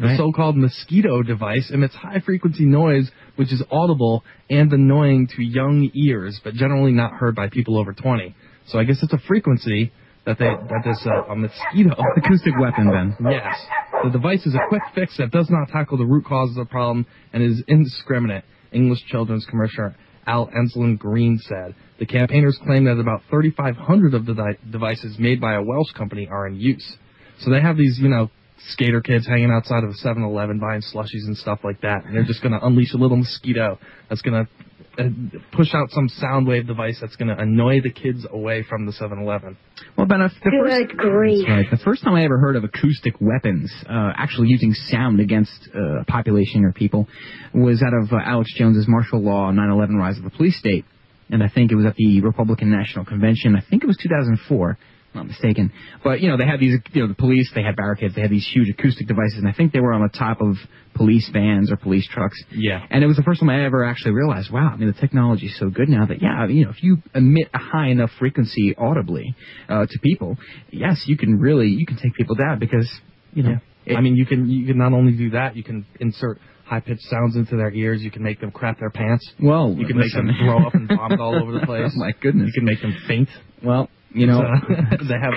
The Right. so-called mosquito device emits high-frequency noise, which is audible and annoying to young ears, but generally not heard by people over 20. So I guess it's a frequency that they that this uh, a mosquito acoustic weapon, Then Yes, the device is a quick fix that does not tackle the root cause of the problem and is indiscriminate. English children's commercial Al Aynsley-Green said. The campaigners claim that about 3,500 of the di- devices made by a Welsh company are in use. So they have these, you know, skater kids hanging outside of a 7-Eleven buying slushies and stuff like that, and they're just going to unleash a little mosquito that's going to uh, push out some sound wave device that's going to annoy the kids away from the 7-Eleven. Well, Ben, if the Good first, grief. That's right. The first time I ever heard of acoustic weapons, uh, actually using sound against uh, a population or people, was out of uh, Alex Jones's martial law 9/11 Rise of the Police State, and I think it was at the Republican National Convention. I think it was 2004. Not mistaken, but you know they had these, you know, the police. They had barricades. They had these huge acoustic devices, and I think they were on the top of police vans or police trucks. Yeah. And it was the first time I ever actually realized, wow, I mean, the technology is so good now that, yeah, you know, if you emit a high enough frequency audibly uh, to people, yes, you can really, you can take people down because, you know. I mean, you can you can not only do that, you can insert high pitched sounds into their ears. You can make them crap their pants. Well, you can make them throw up and vomit all over the place. Oh, my goodness. You can make them faint. Well, you know, they have.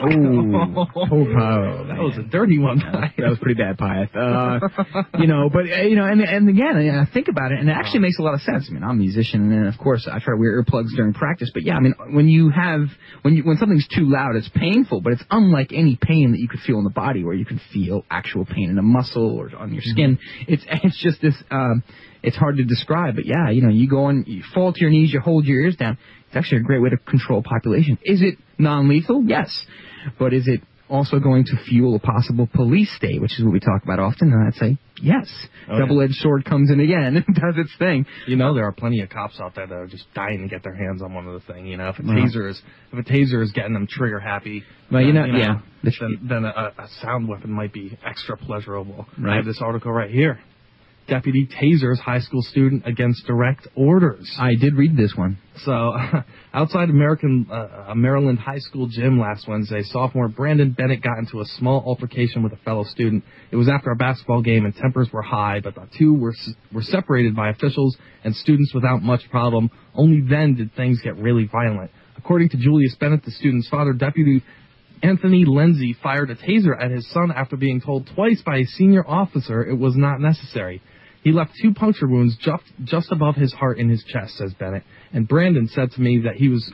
Oh, oh, that was a dirty one. that was pretty bad, Pyth. Uh, you know, but uh, you know, and and again, I think about it, and it actually makes a lot of sense. I mean, I'm a musician, and of course, I try to wear earplugs during practice. But yeah, I mean, when you have when you when something's too loud, it's painful, but it's unlike any pain that you could feel in the body, where you can feel actual pain in a muscle or on your skin. It's it's just this. Um, it's hard to describe, but yeah, you know, you go and you fall to your knees, you hold your ears down. It's actually a great way to control population. Is it non-lethal? Yes, but is it also going to fuel a possible police state, which is what we talk about often? And I'd say yes. Oh. Double-edged sword comes in again, and does its thing. You know, there are plenty of cops out there that are just dying to get their hands on one of the thing. You know, if a taser is if a taser is getting them trigger happy, Well, you then, know- yeah. then, then a, a sound weapon might be extra pleasurable. I Right. have this article right here. Deputy tasers high school student against direct orders. I did read this one. So, outside American uh, Maryland high school gym last Wednesday, sophomore Brandon Bennett got into a small altercation with a fellow student. It was after a basketball game, and tempers were high, but the two were were separated by officials and students without much problem. Only then did things get really violent. According to Julius Bennett, the student's father, Deputy Anthony Lindsay fired a taser at his son after being told twice by a senior officer it was not necessary. He left two puncture wounds just, just above his heart in his chest, says Bennett. And Brandon said to me that he was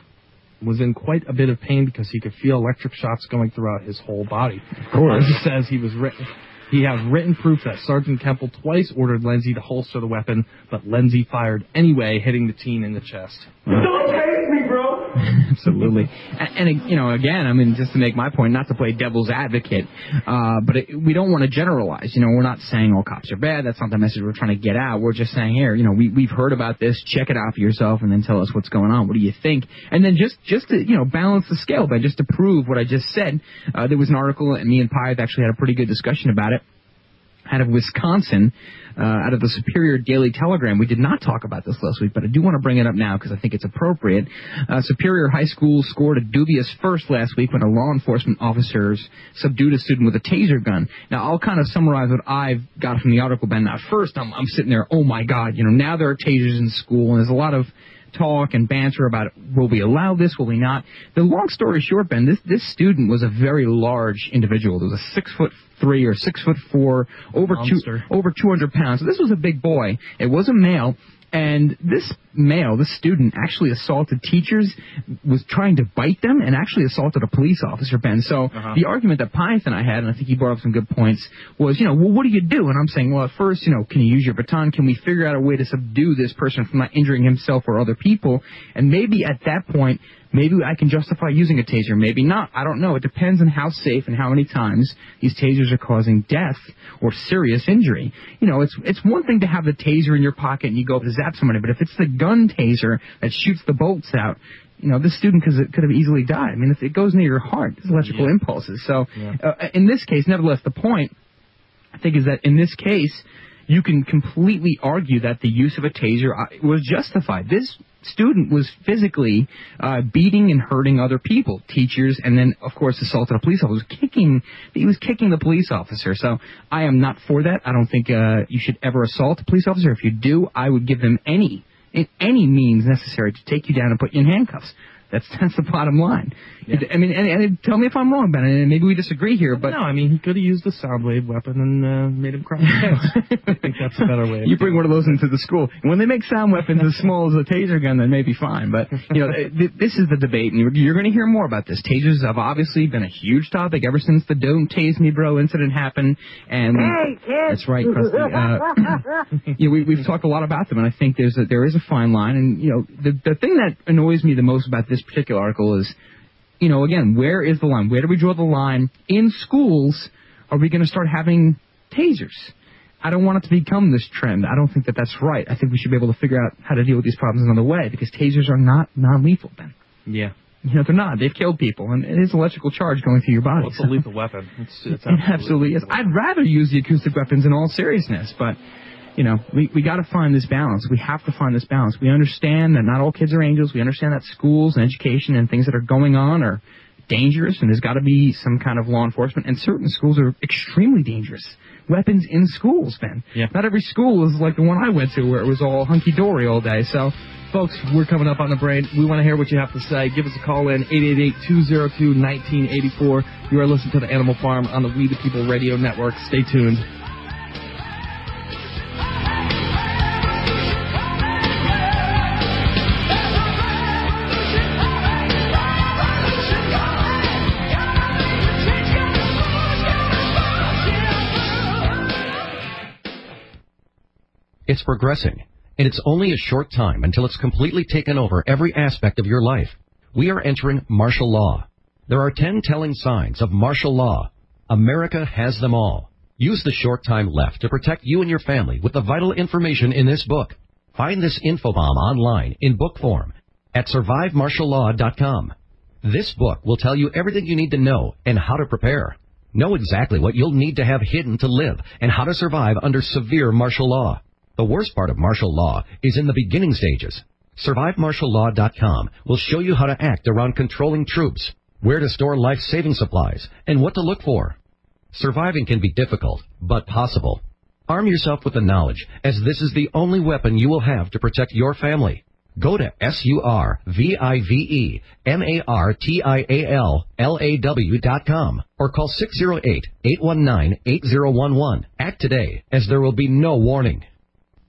was in quite a bit of pain because he could feel electric shocks going throughout his whole body. Of course. He says he was written. He has written proof that Sergeant Kemple twice ordered Lindsay to holster the weapon, but Lindsay fired anyway, hitting the teen in the chest. Don't tase me, bro. Absolutely. And, and, you know, again, I mean, just to make my point, not to play devil's advocate, uh, but it, we don't want to generalize. You know, we're not saying all cops are bad. That's not the message we're trying to get out. We're just saying here, you know, we, we've heard about this. Check it out for yourself and then tell us what's going on. What do you think? And then just, just to, you know, balance the scale, but just to prove what I just said, uh, there was an article and me and Pi have actually had a pretty good discussion about it out of Wisconsin, uh, out of the Superior Daily Telegram. We did not talk about this last week, but I do want to bring it up now because I think it's appropriate. Uh, Superior High School scored a dubious first last week when a law enforcement officer subdued a student with a taser gun. Now, I'll kind of summarize what I've got from the article, Ben. At first, I'm, I'm sitting there, oh my God, you know, now there are tasers in school, and there's a lot of talk and banter about will we allow this, will we not. The long story short, Ben, this this student was a very large individual. There was a six foot three or six foot four, over two over two hundred pounds. So this was a big boy. It was a male. And this male, this student, actually assaulted teachers, was trying to bite them, and actually assaulted a police officer, Ben. So Uh-huh. the argument that Python and I had, and I think he brought up some good points, was, you know, well, what do you do? And I'm saying, well, at first, you know, can you use your baton? Can we figure out a way to subdue this person from not injuring himself or other people? And maybe at that point, maybe I can justify using a taser. Maybe not. I don't know. It depends on how safe and how many times these tasers are causing death or serious injury. You know, it's it's one thing to have the taser in your pocket and you go up to zap somebody, but if it's the gun taser that shoots the bolts out, you know, this student could could have easily died. I mean, if it goes near your heart, it's electrical impulses. So, uh, in this case, nevertheless, the point I think is that in this case, you can completely argue that the use of a taser uh, was justified. This student was physically uh, beating and hurting other people, teachers, and then of course assaulted a police officer. Kicking, he was kicking the police officer. So I am not for that. I don't think uh, you should ever assault a police officer. If you do, I would give them any any means necessary to take you down and put you in handcuffs. That's that's the bottom line. I mean, and, and tell me if I'm wrong, Ben. And maybe we disagree here, but no, I mean he could have used the sound wave weapon and uh, made him cry. I think that's a better way. You bring one of those into the school. And when they make sound weapons as small as a taser gun, then maybe fine. But you know, th- this is the debate, and you're, you're going to hear more about this. Tasers have obviously been a huge topic ever since the "Don't Tase Me, Bro" incident happened. And hey, that's right, Krusty. Uh, you know, we, we've talked a lot about them, and I think there's a, there is a fine line. And you know, the the thing that annoys me the most about this particular article is, you know, again, where is the line? Where do we draw the line in schools? Are we going to start having tasers? I don't want it to become this trend. I don't think that that's right. I think we should be able to figure out how to deal with these problems another way because tasers are not non-lethal, Ben. Yeah. You know, they're not. They've killed people, and it is electrical charge going through your body. Well, it's a lethal weapon. It's, it's It absolutely is. I'd rather use the acoustic weapons in all seriousness, but you know, we we got to find this balance. We have to find this balance. We understand that not all kids are angels. We understand that schools and education and things that are going on are dangerous, and there's got to be some kind of law enforcement. And certain schools are extremely dangerous. Weapons in schools, Ben. Yeah. Not every school is like the one I went to, where it was all hunky dory all day. So, folks, we're coming up on the brain. We want to hear what you have to say. Give us a call in 888-202-1984. You are listening to the Animal Farm on the We the People Radio Network. Stay tuned. It's progressing, and it's only a short time until it's completely taken over every aspect of your life. We are entering martial law. There are 10 telling signs of martial law. America has them all. Use the short time left to protect you and your family with the vital information in this book. Find this infobomb online in book form at survivemartiallaw.com. This book will tell you everything you need to know and how to prepare. Know exactly what you'll need to have hidden to live and how to survive under severe martial law. The worst part of martial law is in the beginning stages. SurviveMartialLaw.com will show you how to act around controlling troops, where to store life-saving supplies, and what to look for. Surviving can be difficult, but possible. Arm yourself with the knowledge, as this is the only weapon you will have to protect your family. Go to S-U-R-V-I-V-E-M-A-R-T-I-A-L-L-A-W dot com or call 608-819-8011. Act today, as there will be no warning.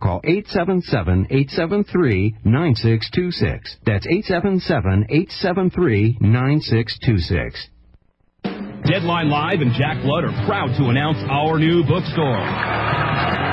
Call 877-873-9626. That's 877-873-9626. Deadline Live and Jack Blood are proud to announce our new bookstore.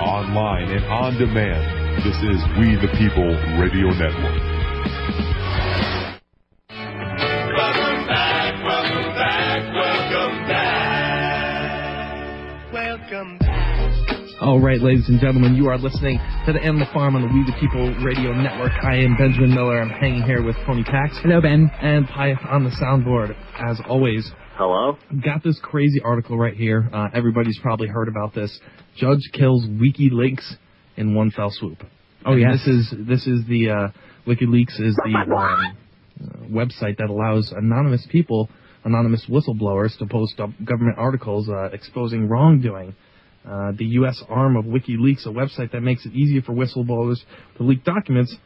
Online and on demand. This is We the People Radio Network. Welcome back, welcome back, welcome back. Welcome back. All right, ladies and gentlemen, you are listening to the Animal Farm on the We the People Radio Network. I am Benjamin Miller. I'm hanging here with Tony Pax. Hello, Ben. And Pyth on the soundboard, as always. Hello? Got this crazy article right here. Uh, everybody's probably heard about this. Judge kills WikiLeaks in one fell swoop. Oh, yes. This is this is the uh, WikiLeaks is the um, uh, website that allows anonymous people, anonymous whistleblowers, to post up government articles uh, exposing wrongdoing. Uh, the U.S. arm of WikiLeaks, a website that makes it easier for whistleblowers to leak documents,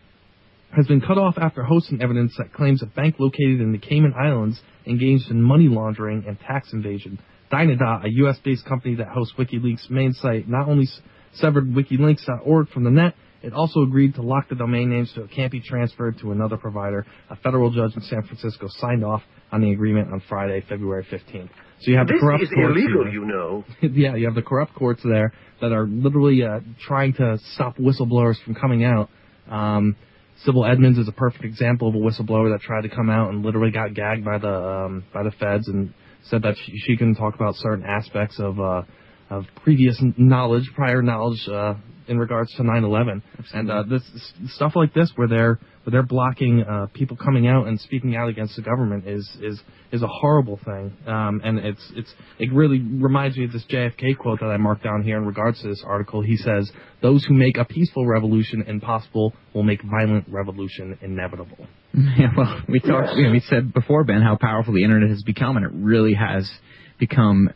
has been cut off after hosting evidence that claims a bank located in the Cayman Islands engaged in money laundering and tax evasion. Dynadot, a U.S.-based company that hosts WikiLeaks' main site, not only severed WikiLeaks.org from the net, it also agreed to lock the domain names so it can't be transferred to another provider. A federal judge in San Francisco signed off on the agreement on Friday, February 15th. So you have the This corrupt is courts illegal, here. you know. yeah, you have the corrupt courts there that are literally uh, trying to stop whistleblowers from coming out. Um, Sibel Edmonds is a perfect example of a whistleblower that tried to come out and literally got gagged by the um, by the feds and said that she, she can talk about certain aspects of uh, of previous knowledge, prior knowledge uh, in regards to 9/11, and uh, this stuff like this where they're where they're blocking uh, people coming out and speaking out against the government is is is a horrible thing, um, and it's it's it really reminds me of this JFK quote that I marked down here in regards to this article. He says, "Those who make a peaceful revolution impossible will make violent revolution inevitable." Yeah, well, we talked. You know, we said before, Ben, how powerful the internet has become, and it really has become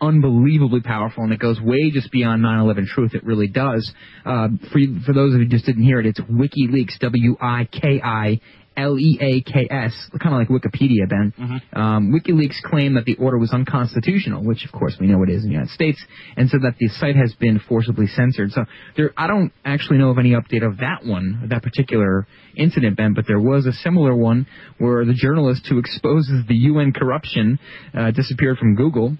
unbelievably powerful, and it goes way just beyond 9/11 truth. It really does. Uh, for you, for those of you who just didn't hear it, it's WikiLeaks, W-I-K-I. L-E-A-K-S, kind of like Wikipedia, Ben. Um, WikiLeaks claimed that the order was unconstitutional, which of course we know it is in the United States, and so that the site has been forcibly censored. So there, I don't actually know of any update of that one, that particular incident, Ben, but there was a similar one where the journalist who exposes the UN corruption uh, disappeared from Google.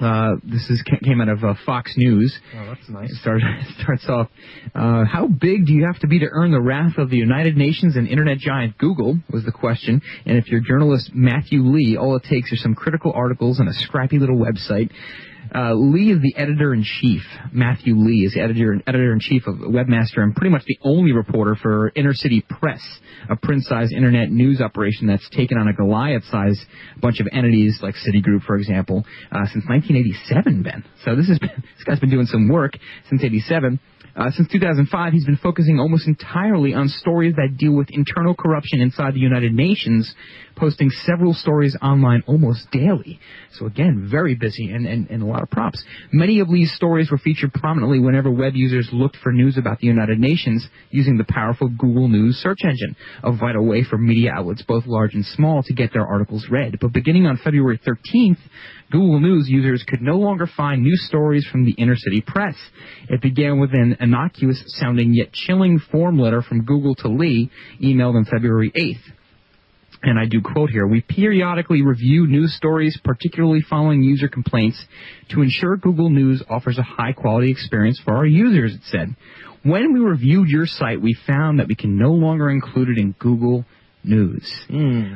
Uh, this is came out of uh, Fox News. Oh, that's nice. It starts, starts off, uh, how big do you have to be to earn the wrath of the United Nations and internet giant Google, was the question. And if you're journalist Matthew Lee, all it takes are some critical articles and a scrappy little website. Uh, Lee is the editor-in-chief. Matthew Lee is the editor editor-in-chief of Webmaster and pretty much the only reporter for Inner City Press, a print-sized internet news operation that's taken on a Goliath-sized bunch of entities like Citigroup, for example, uh, since 1987, Ben. So this has been, this guy's been doing some work since 87. Uh, since 2005, he's been focusing almost entirely on stories that deal with internal corruption inside the United Nations, posting several stories online almost daily. So again, very busy and, and, and a lot of props. Many of Lee's stories were featured prominently whenever web users looked for news about the United Nations using the powerful Google News search engine, a vital way for media outlets both large and small to get their articles read. But beginning on February 13th, Google News users could no longer find news stories from the inner city press. It began with an innocuous sounding yet chilling form letter from Google to Lee, emailed on February 8th. And I do quote here, we periodically review news stories, particularly following user complaints, to ensure Google News offers a high quality experience for our users, it said. When we reviewed your site, we found that we can no longer include it in Google News.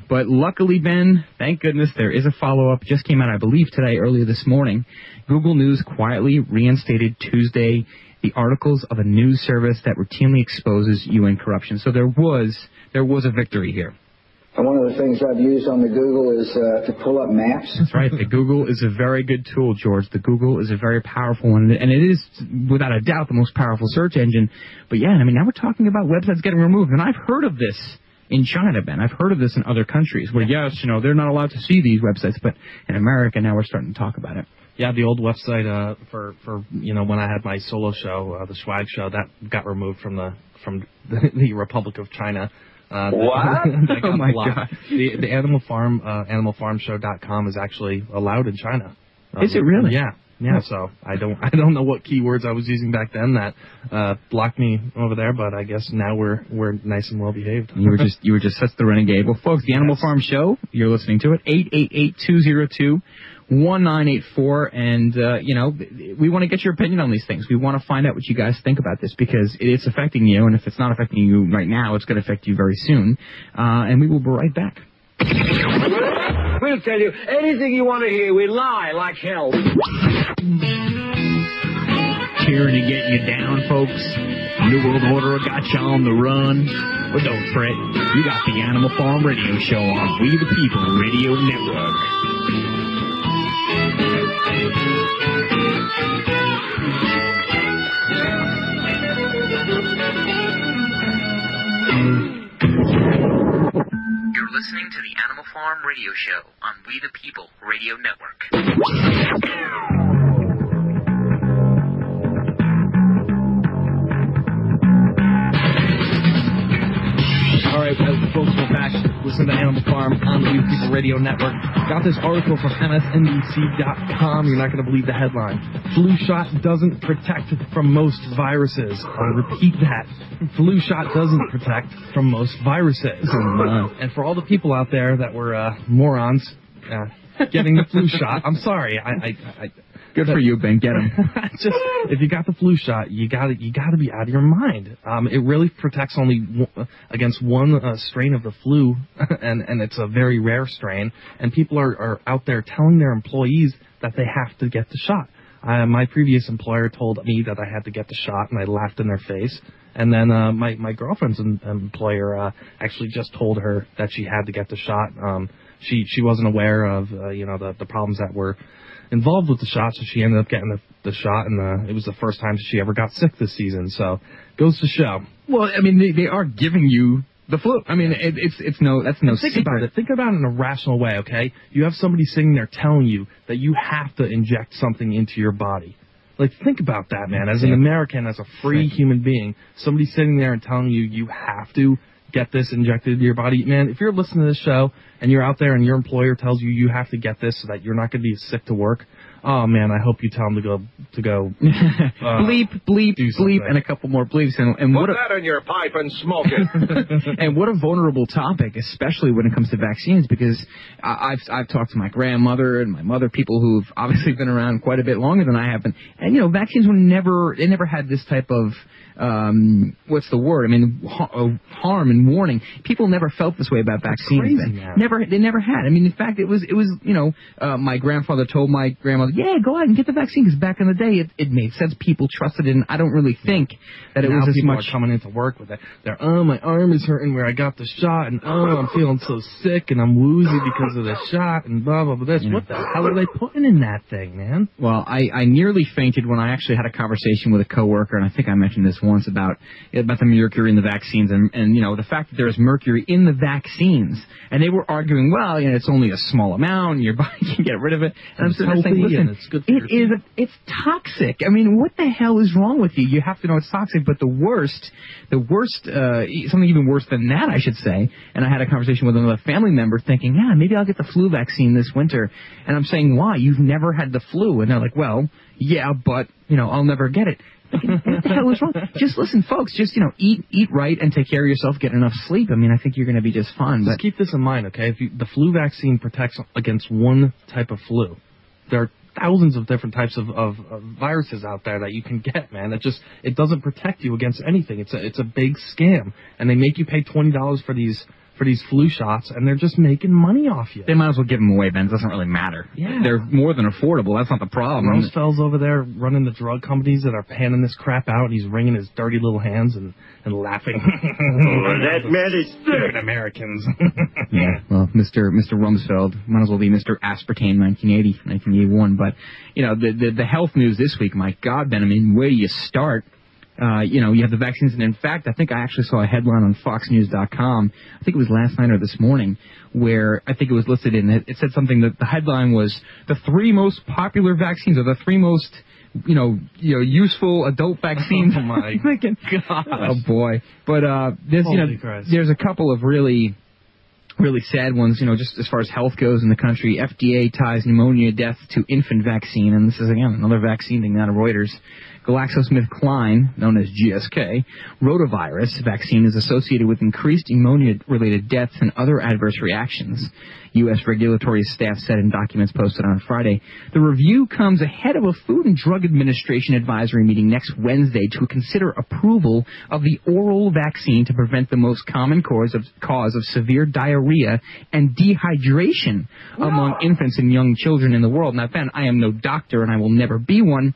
But luckily, Ben, thank goodness there is a follow-up. Just came out, I believe, today, earlier this morning. Google News quietly reinstated Tuesday the articles of a news service that routinely exposes UN corruption. So there was there was a victory here. And one of the things I've used on the Google is uh, to pull up maps. That's right. The Google is a very good tool, George. The Google is a very powerful one, and it is, without a doubt, the most powerful search engine. But yeah, I mean, now we're talking about websites getting removed, and I've heard of this in China, Ben. I've heard of this in other countries where, yes, you know, they're not allowed to see these websites, but in America now we're starting to talk about it. Yeah, the old website uh, for for you know when I had my solo show, uh, the Swag Show, that got removed from the from the, the Republic of China. Uh, What? that got Oh, my blocked. God. The, the Animal Farm uh, AnimalFarmShow.com is actually allowed in China. Um, Is it really? Yeah. Yeah, so I don't I don't know what keywords I was using back then that uh, blocked me over there, but I guess now we're we're nice and well behaved. You were just you were just such the renegade. Well, folks, the Animal Farm Show, you're listening to it. Eight eight eight two zero two one nine eight four, and uh, you know we want to get your opinion on these things. We want to find out what you guys think about this because it's affecting you, and if it's not affecting you right now, it's going to affect you very soon. Uh, and we will be right back. We'll tell you anything you want to hear. We lie like hell. Tyranny getting you down, folks. New World Order got you on the run. But don't fret, you got the Animal Farm Radio Show on We the People Radio Network. You're listening to the Animal Farm Radio Show on We the People Radio Network. All right, uh, folks, we're back. Listen to Animal Farm on the We the People Radio Network. Got this article from MSNBC.com. You're not going to believe the headline. Flu shot doesn't protect from most viruses. I'll repeat that. Flu shot doesn't protect from most viruses. and for all the people out there that were uh, morons uh, getting the flu shot, I'm sorry. I, I, I Good for you, Ben. Get him. just if you got the flu shot, you got you got to be out of your mind. Um, it really protects only w- against one uh, strain of the flu, and and it's a very rare strain. And people are are out there telling their employees that they have to get the shot. Uh, my previous employer told me that I had to get the shot, and I laughed in their face. And then uh, my my girlfriend's em- employer uh, actually just told her that she had to get the shot. Um, she she wasn't aware of uh, you know the the problems that were involved with the shot, so she ended up getting the, the shot, and uh, it was the first time she ever got sick this season. So goes to show. Well, I mean, they, they are giving you the flu. I mean, it, it's it's no that's no Think secret. about it. Think about it in a rational way, okay? You have somebody sitting there telling you that you have to inject something into your body. Like, think about that, man. As an American, as a free human being, somebody sitting there and telling you you have to get this injected into your body. Man, if you're listening to this show and you're out there and your employer tells you you have to get this so that you're not going to be sick to work, oh man, I hope you tell them to go to go. uh, bleep, bleep, bleep, and a couple more bleeps. And, and what Put a, that in your pipe and smoke it. and what a vulnerable topic, especially when it comes to vaccines, because I- I've I've talked to my grandmother and my mother, people who've obviously been around quite a bit longer than I have, and, and you know, vaccines were never they never had this type of um what's the word? I mean, ha- uh, harm and warning. People never felt this way about vaccines. Never they never had. I mean, in fact, it was it was you know, uh, my grandfather told my grandmother, yeah, go out and get the vaccine, because back in the day it, it made sense. People trusted it, and I don't really think that it now was as people much. are coming into work with it. They're, oh, my arm is hurting where I got the shot, and oh, I'm feeling so sick, and I'm woozy because of the shot, and blah blah blah. This, what the hell are they putting in that thing, man? Well, I, I nearly fainted when I actually had a conversation with a coworker, and I think I mentioned this once about about the mercury in the vaccines, and and you know the fact that there is mercury in the vaccines, and they were arguing, well, you know, it's only a small amount, your body can get rid of it. And I'm sitting there saying, listen, it's good it is a, it's toxic. I mean, what the hell is wrong with you? You have to know it's toxic. But the worst, the worst, uh, something even worse than that, I should say. And I had a conversation with another family member, thinking, yeah, maybe I'll get the flu vaccine this winter. And I'm saying, why? You've never had the flu, and they're like, well, yeah, but you know, I'll never get it. what the hell is wrong? Just listen, folks. Just you know, eat eat right and take care of yourself. Get enough sleep. I mean, I think you're going to be just fine. Just But keep this in mind, okay? If you, the flu vaccine protects against one type of flu, there are thousands of different types of, of, of viruses out there that you can get, man. It just it doesn't protect you against anything. It's a it's a big scam, and they make you pay twenty dollars for these for these flu shots, and they're just making money off you. they might as well give them away, Ben. It doesn't really matter. Yeah. they're more than affordable. That's not the problem. Rumsfeld's over there running the drug companies that are panning this crap out, and he's wringing his dirty little hands and, and laughing. oh, that man is Stupid Americans. Yeah, well, Mr. Mr. Rumsfeld might as well be Mr. Aspartame 1980, 1981. But you know, the, the the health news this week. My God, Ben, I mean, where do you start? Uh, you know, you have the vaccines, and in fact, I think I actually saw a headline on FoxNews.com. I think it was last night or this morning, where I think it was listed in it. It said something that the headline was the three most popular vaccines, or the three most you know, you know, useful adult vaccines. Oh, my thinking, Oh boy! But uh, this, you know, Christ. there's a couple of really really sad ones, you know, just as far as health goes in the country. FDA ties pneumonia death to infant vaccine, and this is again another vaccine thing out of Reuters. GlaxoSmithKline, known as GSK, rotavirus vaccine is associated with increased pneumonia-related deaths and other adverse reactions. U.S. regulatory staff said in documents posted on Friday. The review comes ahead of a Food and Drug Administration advisory meeting next Wednesday to consider approval of the oral vaccine to prevent the most common cause of, cause of severe diarrhea and dehydration among infants and young children in the world. Now, Ben, I am no doctor and I will never be one.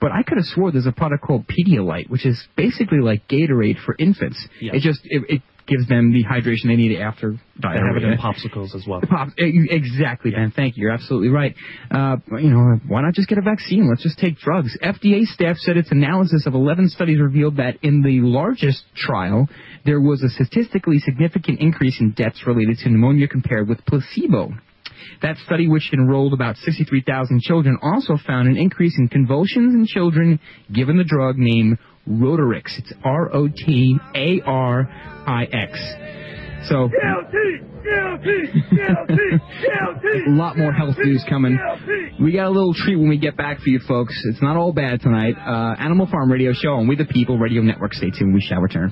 But I could have swore there's a product called Pedialyte, which is basically like Gatorade for infants. Yeah. It just it, it gives them the hydration they need after They have it diarrhea. in popsicles as well. Pop, e- exactly, Ben. Thank you. You're absolutely right. Uh, you know, why not just get a vaccine? Let's just take drugs. FDA staff said its analysis of 11 studies revealed that in the largest trial, there was a statistically significant increase in deaths related to pneumonia compared with placebo. That study, which enrolled about 63,000 children, also found an increase in convulsions in children given the drug named Rotarix. It's R-O-T-A-R-I-X. So, a lot more health news coming. We got a little treat when we get back for you folks. It's not all bad tonight. Uh, Animal Farm Radio Show on We the People Radio Network. Stay tuned. We shall return.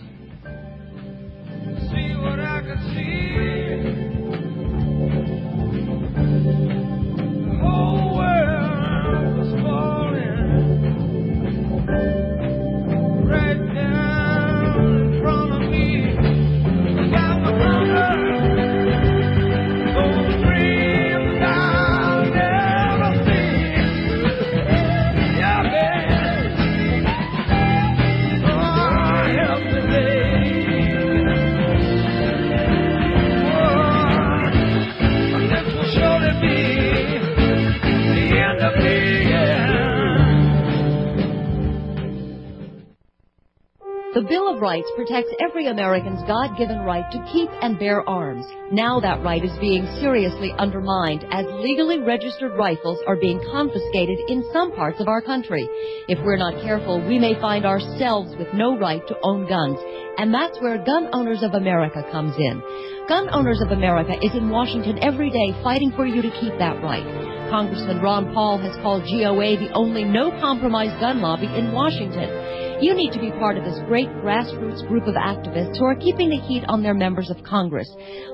The Bill of Rights protects every American's God-given right to keep and bear arms. Now that right is being seriously undermined as legally registered rifles are being confiscated in some parts of our country. If we're not careful, we may find ourselves with no right to own guns. And that's where Gun Owners of America comes in. Gun Owners of America is in Washington every day fighting for you to keep that right. Congressman Ron Paul has called GOA the only no-compromise gun lobby in Washington. You need to be part of this great grassroots group of activists who are keeping the heat on their members of Congress.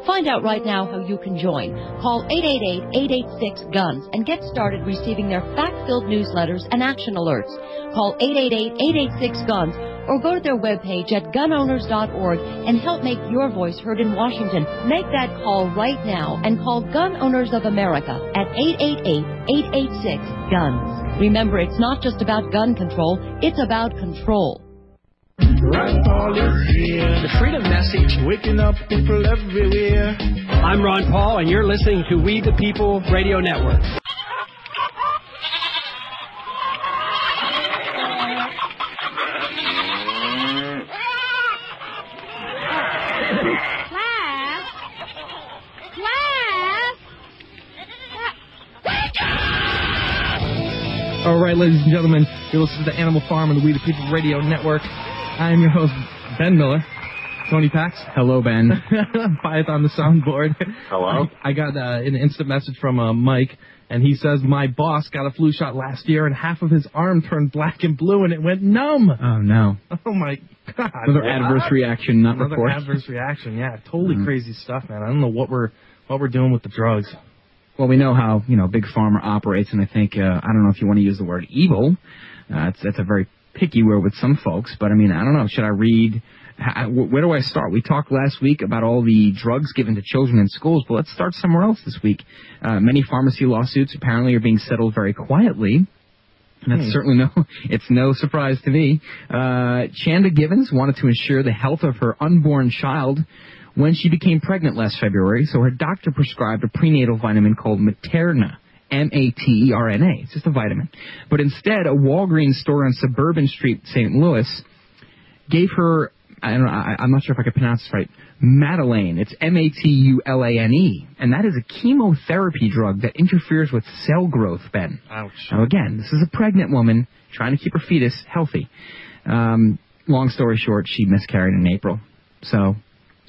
Find out right now how you can join. Call 888-886-GUNS and get started receiving their fact-filled newsletters and action alerts. Call 888-886-GUNS or go to their webpage at gunowners.org and help make your voice heard in Washington. Make that call right now and call Gun Owners of America at 888-886-GUNS. Remember, it's not just about gun control, it's about control. Ron Paul is here. The freedom message, waking up people everywhere. I'm Ron Paul, and you're listening to We the People Radio Network. All right, ladies and gentlemen, you're listening to the Animal Farm and the We the People Radio Network. I am your host, Ben Miller. Tony Pax. Hello, Ben. Python the soundboard. Hello. I, I got uh, an instant message from uh, Mike, and he says my boss got a flu shot last year, and half of his arm turned black and blue, and it went numb. Oh no. Oh my god. Another adverse reaction, not Another reported. adverse reaction. Yeah, totally Mhm. crazy stuff, man. I don't know what we're what we're doing with the drugs. Well, we know how you know big pharma operates, and I think uh, I don't know if you want to use the word evil. Uh, it's that's a very picky word with some folks, but I mean I don't know. Should I read? How, where do I start? We talked last week about all the drugs given to children in schools, but let's start somewhere else this week. Uh, many pharmacy lawsuits apparently are being settled very quietly. And That's Hmm. certainly no, it's no surprise to me. Uh, Chanda Givens wanted to ensure the health of her unborn child when she became pregnant last February, so her doctor prescribed a prenatal vitamin called Materna. M-A-T-E-R-N-A. It's just a vitamin. But instead, a Walgreens store on Suburban Street, St. Louis, gave her, I don't know, I, I'm not sure if I can pronounce this right, Matulane. It's M A T U L A N E. And that is a chemotherapy drug that interferes with cell growth, Ben. Ouch. Now again, this is a pregnant woman trying to keep her fetus healthy. Um, long story short, she miscarried in April. So,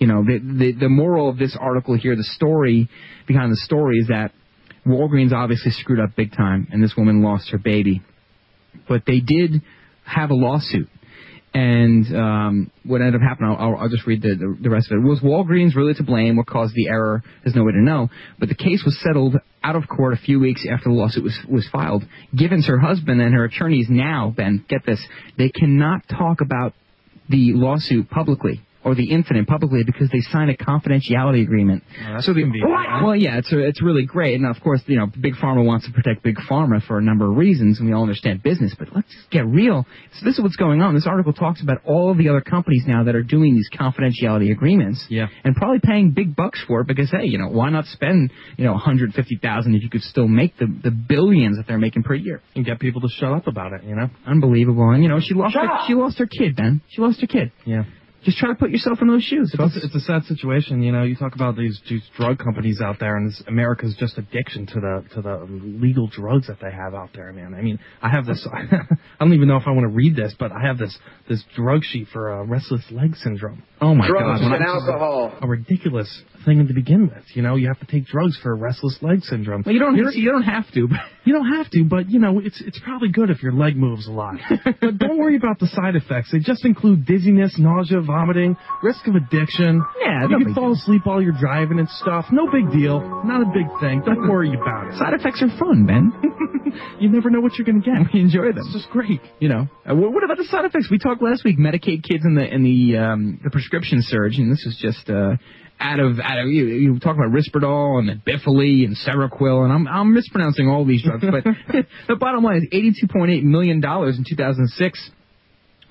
you know, the, the the moral of this article here, the story behind the story is that Walgreens obviously screwed up big time, and this woman lost her baby. But they did have a lawsuit. And um, what ended up happening, I'll, I'll, just read the, the, the rest of it. Was Walgreens really to blame? What caused the error? There's no way to know. But the case was settled out of court a few weeks after the lawsuit was, was filed. Givens, her husband, and her attorneys now, Ben, get this, they cannot talk about the lawsuit publicly or the incident publicly because they signed a confidentiality agreement. Oh, that's so the, well, yeah, it's it's really great, and of course, you know, big pharma wants to protect big pharma for a number of reasons, and we all understand business. But let's just get real. So this is what's going on. This article talks about all of the other companies now that are doing these confidentiality agreements, Yeah. and probably paying big bucks for it because hey, you know, why not spend you know 150 thousand if you could still make the the billions that they're making per year? And get people to shut up about it, you know? Unbelievable. And you know, she lost Shut her, up. she lost her kid, Ben. She lost her kid. Yeah. Just try to put yourself in those shoes. It's, it's a sad situation, you know. You talk about these, these drug companies out there, and this America's just addiction to the to the legal drugs that they have out there, man. I mean, I have this. I don't even know if I want to read this, but I have this this drug sheet for uh, restless leg syndrome. Oh my Drugs God! and alcohol. A ridiculous thing to begin with. You know, you have to take drugs for restless leg syndrome. Well, you don't. You're- You don't have to. But You don't have to, but you know, it's it's probably good if your leg moves a lot. but don't worry about the side effects. They just include dizziness, nausea, vomiting, risk of addiction. Yeah, you can fall asleep while you're driving and stuff. No big deal. Not a big thing. Don't worry about it. side effects are fun, Ben. You never know what you're gonna get. we enjoy them. It's just great. You know, uh, what, what about the side effects? We talked last week. Medicaid kids in the in the um, the prescription surge, and this is just uh, out of out of you. You talk about Risperdal and then Bifoli and Seroquel, and I'm I'm mispronouncing all these drugs, but the bottom line is 82.8 million dollars in 2006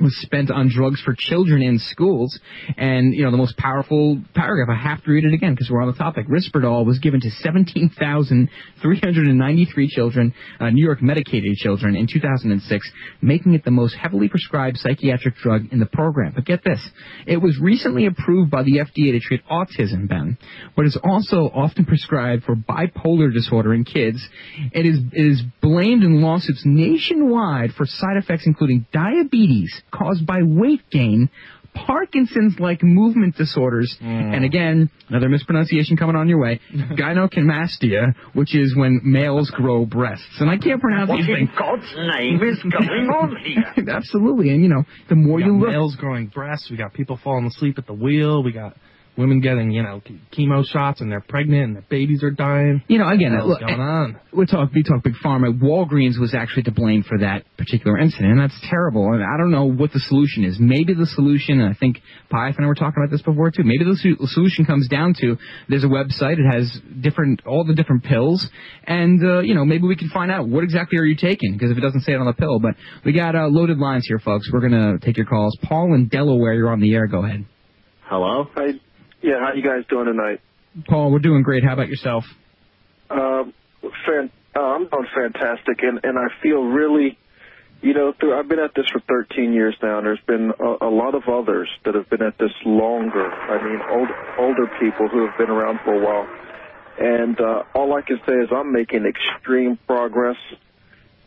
was spent on drugs for children in schools. And, you know, the most powerful paragraph, I have to read it again because we're on the topic. Risperdal was given to 17,393 children, uh, New York medicated children in 2006, making it the most heavily prescribed psychiatric drug in the program. But get this, it was recently approved by the FDA to treat autism, Ben, but is also often prescribed for bipolar disorder in kids. It is, it is blamed in lawsuits nationwide for side effects including diabetes caused by weight gain, Parkinson's-like movement disorders, hmm. and again, another mispronunciation coming on your way, gynecomastia, which is when males grow breasts. And I can't pronounce What these in. God's name is going on here? Absolutely, and you know, the more We you look, males growing breasts. We got people falling asleep at the wheel. We got women getting, you know, chemo shots and they're pregnant and their babies are dying. You know, again, what the look, going on? we talk, we talk big pharma. Walgreens was actually to blame for that particular incident, and that's terrible. And I don't know what the solution is. Maybe the solution, and I think Pyth and I were talking about this before too. Maybe the solution comes down to there's a website. It has different, all the different pills, and uh, you know, maybe we can find out what exactly are you taking because if it doesn't say it on the pill. But we got uh, loaded lines here, folks. We're gonna take your calls. Paul in Delaware, you're on the air. Go ahead. Hello. Hi. Yeah. How you guys doing tonight? Paul, we're doing great. How about yourself? Um, fan, uh, I'm doing fantastic, and and I feel really, you know, through I've been at this for 13 years now, and there's been a, a lot of others that have been at this longer. I mean, old older people who have been around for a while, and uh, all I can say is I'm making extreme progress.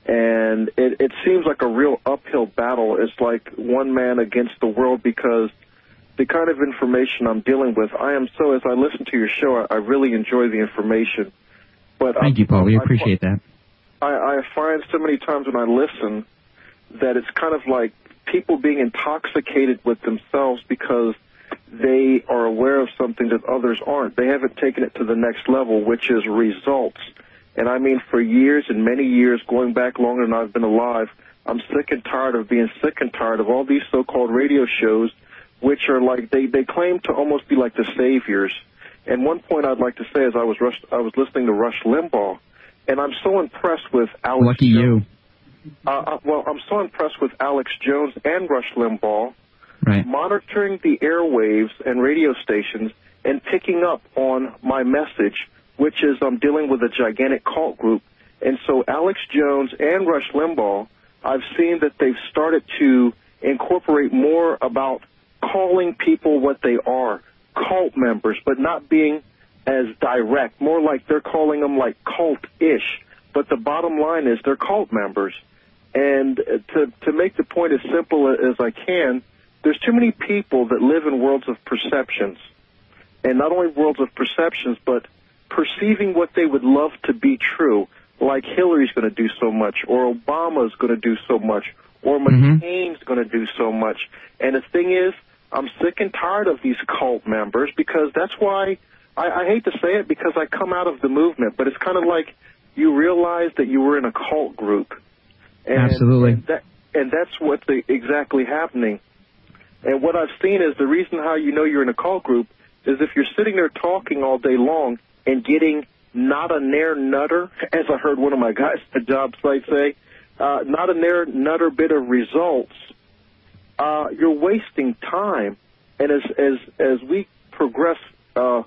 And it, it seems like a real uphill battle. It's like one man against the world because the kind of information I'm dealing with, I am so, as I listen to your show, I, I really enjoy the information. But Thank I, you, Paul. We I- appreciate that. I, I find so many times when I listen that it's kind of like people being intoxicated with themselves because they are aware of something that others aren't. They haven't taken it to the next level, which is results. And I mean, for years and many years, going back longer than I've been alive, I'm sick and tired of being sick and tired of all these so-called radio shows, which are like they they claim to almost be like the saviors. And one point I'd like to say is I was Rush, I was listening to Rush Limbaugh, and I'm so impressed with Alex. Lucky you. Uh, uh, well, I'm so impressed with Alex Jones and Rush Limbaugh Right. monitoring the airwaves and radio stations and picking up on my message, which is I'm dealing with a gigantic cult group. And so Alex Jones and Rush Limbaugh, I've seen that they've started to incorporate more about calling people what they are, cult members, but not being as direct, more like they're calling them like cult-ish. But the bottom line is they're cult members. And to, to make the point as simple as I can, there's too many people that live in worlds of perceptions. And not only worlds of perceptions, but perceiving what they would love to be true, like Hillary's going to do so much, or Obama's going to do so much, or mm-hmm. McCain's going to do so much. And the thing is, I'm sick and tired of these cult members because that's why I, I hate to say it because I come out of the movement, but it's kind of like you realize that you were in a cult group. And, Absolutely. And, that, and that's what's exactly happening. And what I've seen is the reason how you know you're in a cult group is if you're sitting there talking all day long and getting not a nair nutter, as I heard one of my guys at the job site say, uh, not a nair nutter bit of results, uh, you're wasting time. And as as as we progress uh,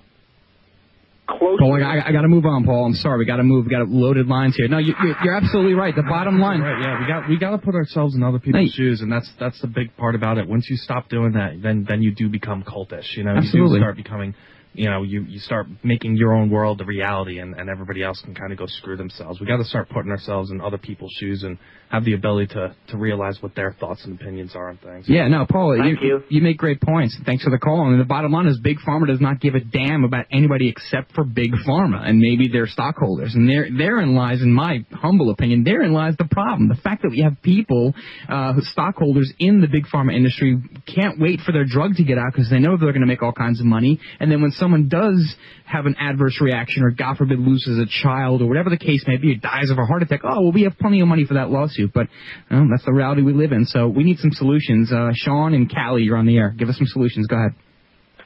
closer, Paul, I, I got to move on, Paul. I'm sorry. We got to move. We got loaded lines here. No, you, you're, you're absolutely right. The bottom line. Right, yeah, we got we got to put ourselves in other people's shoes, and that's that's the big part about it. Once you stop doing that, then then you do become cultish. You know, you do start becoming, you know, you you start making your own world the reality, and and everybody else can kind of go screw themselves. We got to start putting ourselves in other people's shoes and have the ability to to realize what their thoughts and opinions are on things. Yeah, no, Paul, Thank you, you make great points. Thanks for the call. And the bottom line is Big Pharma does not give a damn about anybody except for Big Pharma and maybe their stockholders. And there, therein lies, in my humble opinion, therein lies the problem. The fact that we have people, uh, stockholders in the Big Pharma industry can't wait for their drug to get out because they know they're going to make all kinds of money. And then when someone does have an adverse reaction or God forbid loses a child or whatever the case may be, dies of a heart attack, oh, well, we have plenty of money for that lawsuit. But that's the reality we live in. So we need some solutions. Uh, Sean and Callie, you're on the air. Give us some solutions. Go ahead.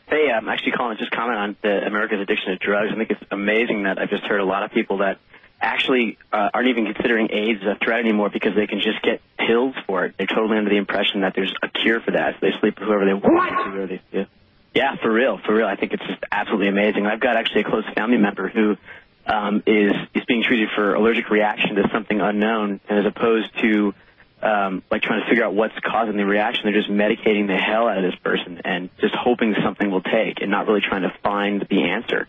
Hey, I'm actually calling to just comment on the America's addiction to drugs. I think it's amazing that I've just heard a lot of people that actually uh, aren't even considering AIDS a threat anymore because they can just get pills for it. They're totally under the impression that there's a cure for that. So they sleep with whoever they want to, they feel. Yeah, for real, for real. I think it's just absolutely amazing. I've got actually a close family member who um, is is being treated for allergic reaction to something unknown, and as opposed to um, like trying to figure out what's causing the reaction, they're just medicating the hell out of this person and just hoping something will take, and not really trying to find the answer.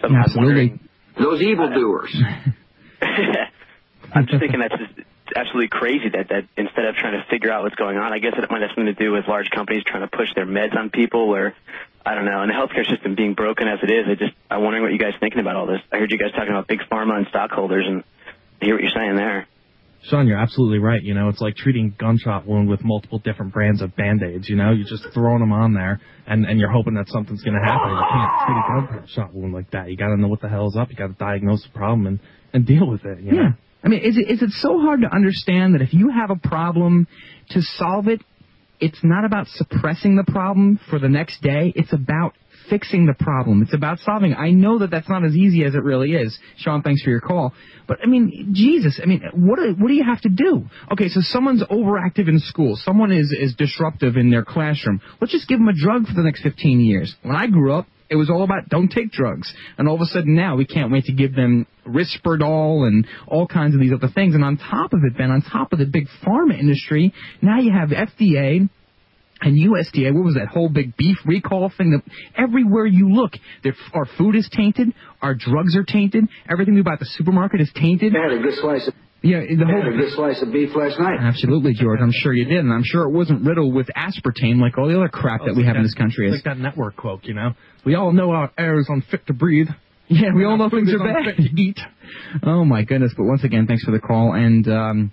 So I'm Absolutely. Those evildoers. I'm just thinking that's just absolutely crazy that that instead of trying to figure out what's going on, I guess it might have something to do with large companies trying to push their meds on people, or I don't know, and the healthcare system being broken as it is. I just I'm wondering what you guys are thinking about all this. I heard you guys talking about big pharma and stockholders, and I hear what you're saying there. Sean, you're absolutely right. You know, it's like treating gunshot wound with multiple different brands of band-aids. You know, you're just throwing them on there, and and you're hoping that something's going to happen. You can't treat a gunshot wound like that. You got to know what the hell is up. You got to diagnose the problem and and deal with it. You know? Hmm. I mean, is it is it so hard to understand that if you have a problem, to solve it, it's not about suppressing the problem for the next day. It's about fixing the problem. It's about solving. I know that that's not as easy as it really is. Sean, thanks for your call. But I mean, Jesus, I mean, what do, what do you have to do? Okay, so someone's overactive in school. Someone is is disruptive in their classroom. Let's just give them a drug for the next 15 years. When I grew up, it was all about don't take drugs. And all of a sudden now we can't wait to give them Risperdal and all kinds of these other things. And on top of it, Ben, on top of the big pharma industry, now you have FDA and USDA, what was that whole big beef recall thing? That everywhere you look, our food is tainted, our drugs are tainted, everything we buy at the supermarket is tainted. Yeah, the whole had a good slice of beef last night. Absolutely, George. I'm sure you did, and I'm sure it wasn't riddled with aspartame like all the other crap that we have in this country It's is. like that network quote, you know. We all know our air is unfit to breathe. Yeah, we all know things are bad. unfit to eat. Oh my goodness! But once again, thanks for the call. And um,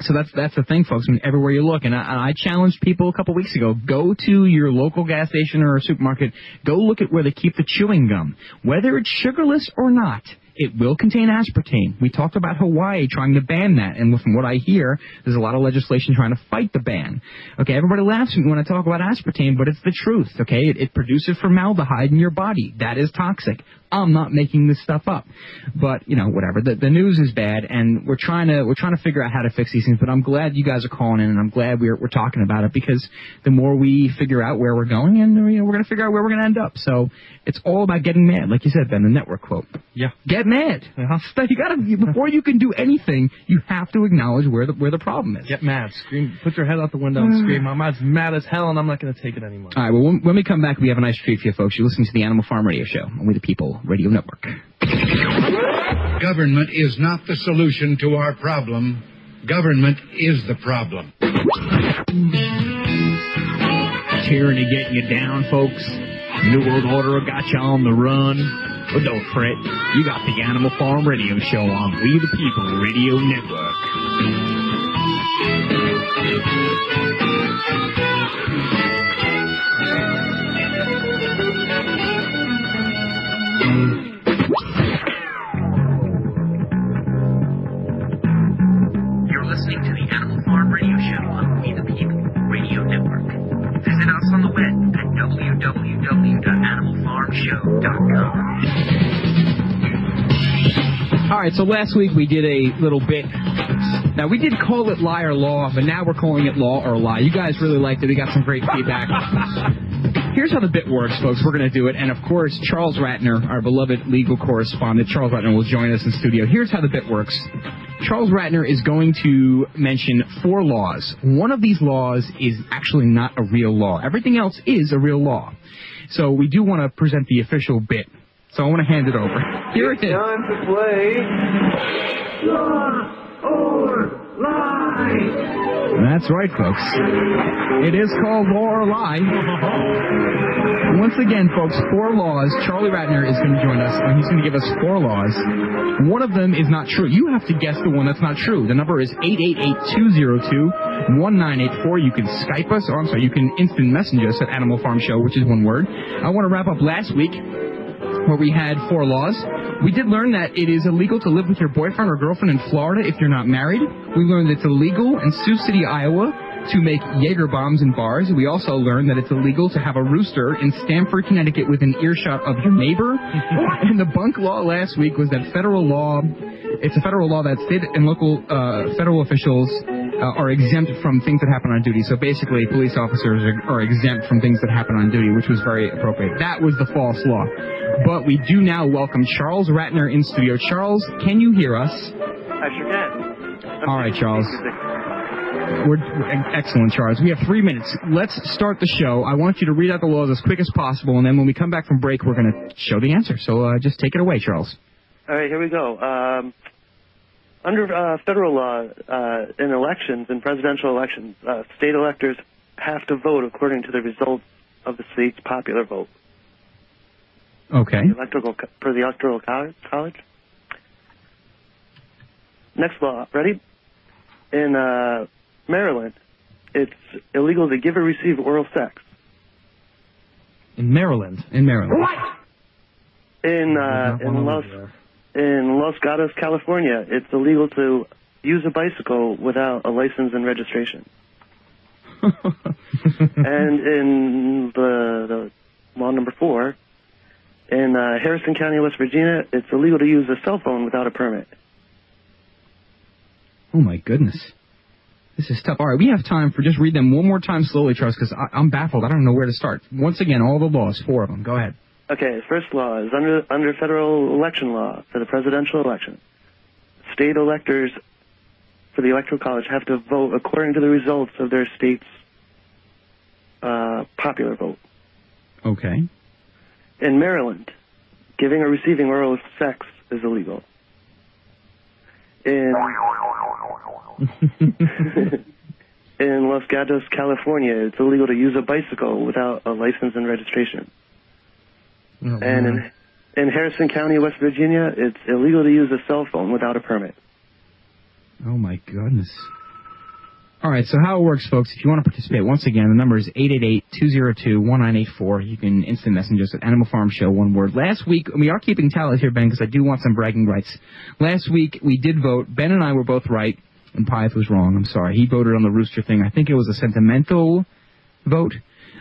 so that's that's the thing, folks. I mean, everywhere you look, and I, I challenged people a couple weeks ago: go to your local gas station or supermarket. Go look at where they keep the chewing gum, whether it's sugarless or not. It will contain aspartame. We talked about Hawaii trying to ban that, and from what I hear, there's a lot of legislation trying to fight the ban. Okay, everybody laughs at me when I talk about aspartame, but it's the truth. Okay, it, it produces formaldehyde in your body. That is toxic. I'm not making this stuff up. But you know, whatever. The, the news is bad, and we're trying to we're trying to figure out how to fix these things. But I'm glad you guys are calling in, and I'm glad we're we're talking about it because the more we figure out where we're going, and you know, we're gonna figure out where we're gonna end up. So it's all about getting mad, like you said, Ben. The network quote. Yeah. Get mad. Uh-huh. You gotta before you can do anything, you have to acknowledge where the where the problem is. Get mad. Scream. Put your head out the window and scream. I'm as mad as hell, and I'm not going to take it anymore. All right. Well, when, when we come back, we have a nice treat for you folks. You're listening to the Animal Farm Radio Show on We the People Radio Network. Government is not the solution to our problem. Government is the problem. Tyranny getting you down, folks. New World Order got you on the run. But don't fret, you got the Animal Farm Radio Show on We the People Radio Network. www.animalfarmshow.com. All right, so last week we did a little bit. Now we did call it lie or law, but now we're calling it law or lie. You guys really liked it. We got some great feedback. Here's how the bit works, folks. We're going to do it, and of course, Charles Ratner, our beloved legal correspondent, Charles Ratner will join us in studio. Here's how the bit works. Charles Ratner is going to mention four laws. One of these laws is actually not a real law. Everything else is a real law. So we do want to present the official bit. So I want to hand it over. Here it is. Time to play. Law or lie. That's right, folks. It is called Law or Lie. Once again, folks, four laws. Charlie Ratner is going to join us, and he's going to give us four laws. One of them is not true. You have to guess the one that's not true. The number is 888-202-1984. You can Skype us, or I'm sorry, you can instant message us at Animal Farm Show, which is one word. I want to wrap up last week where we had four laws. We did learn that it is illegal to live with your boyfriend or girlfriend in Florida if you're not married. We learned it's illegal in Sioux City, Iowa to make Jaeger bombs in bars. We also learned that it's illegal to have a rooster in Stamford, Connecticut within earshot of your neighbor. and the bunk law last week was that federal law, it's a federal law that state and local uh, federal officials uh, are exempt from things that happen on duty. So basically, police officers are, are exempt from things that happen on duty, which was very appropriate. That was the false law. But we do now welcome Charles Ratner in studio. Charles, can you hear us? I sure can. All right, Charles. We're, excellent, Charles. We have three minutes. Let's start the show. I want you to read out the laws as quick as possible, and then when we come back from break, we're going to show the answer. So uh, just take it away, Charles. All right, here we go. Um, under uh, federal law, uh, in elections, in presidential elections, uh, state electors have to vote according to the results of the state's popular vote. Okay. The electoral for the electoral college. Next law, ready? In uh, Maryland, it's illegal to give or receive oral sex. In Maryland. In Maryland. What? In uh, in Los in Los Gatos, California, it's illegal to use a bicycle without a license and registration. and in the, the law number four, in uh, Harrison County, West Virginia, it's illegal to use a cell phone without a permit. Oh my goodness. This is tough. All right, we have time for just read them one more time slowly, Charles, because I'm baffled. I don't know where to start. Once again, all the laws, four of them. Go ahead. Okay, first law is under under federal election law for the presidential election. State electors for the electoral college have to vote according to the results of their state's uh, popular vote. Okay. In Maryland, giving or receiving oral sex is illegal. In in Los Gatos, California, it's illegal to use a bicycle without a license and registration. Oh, and in in Harrison County, West Virginia, it's illegal to use a cell phone without a permit. Oh my goodness. All right, so how it works, folks, if you want to participate, once again, the number is 888-202-1984. You can instant message us at Animal Farm Show, one word. Last week, we are keeping tally here, Ben, because I do want some bragging rights. Last week, we did vote. Ben and I were both right, and Pyth was wrong. I'm sorry. He voted on the rooster thing. I think it was a sentimental vote,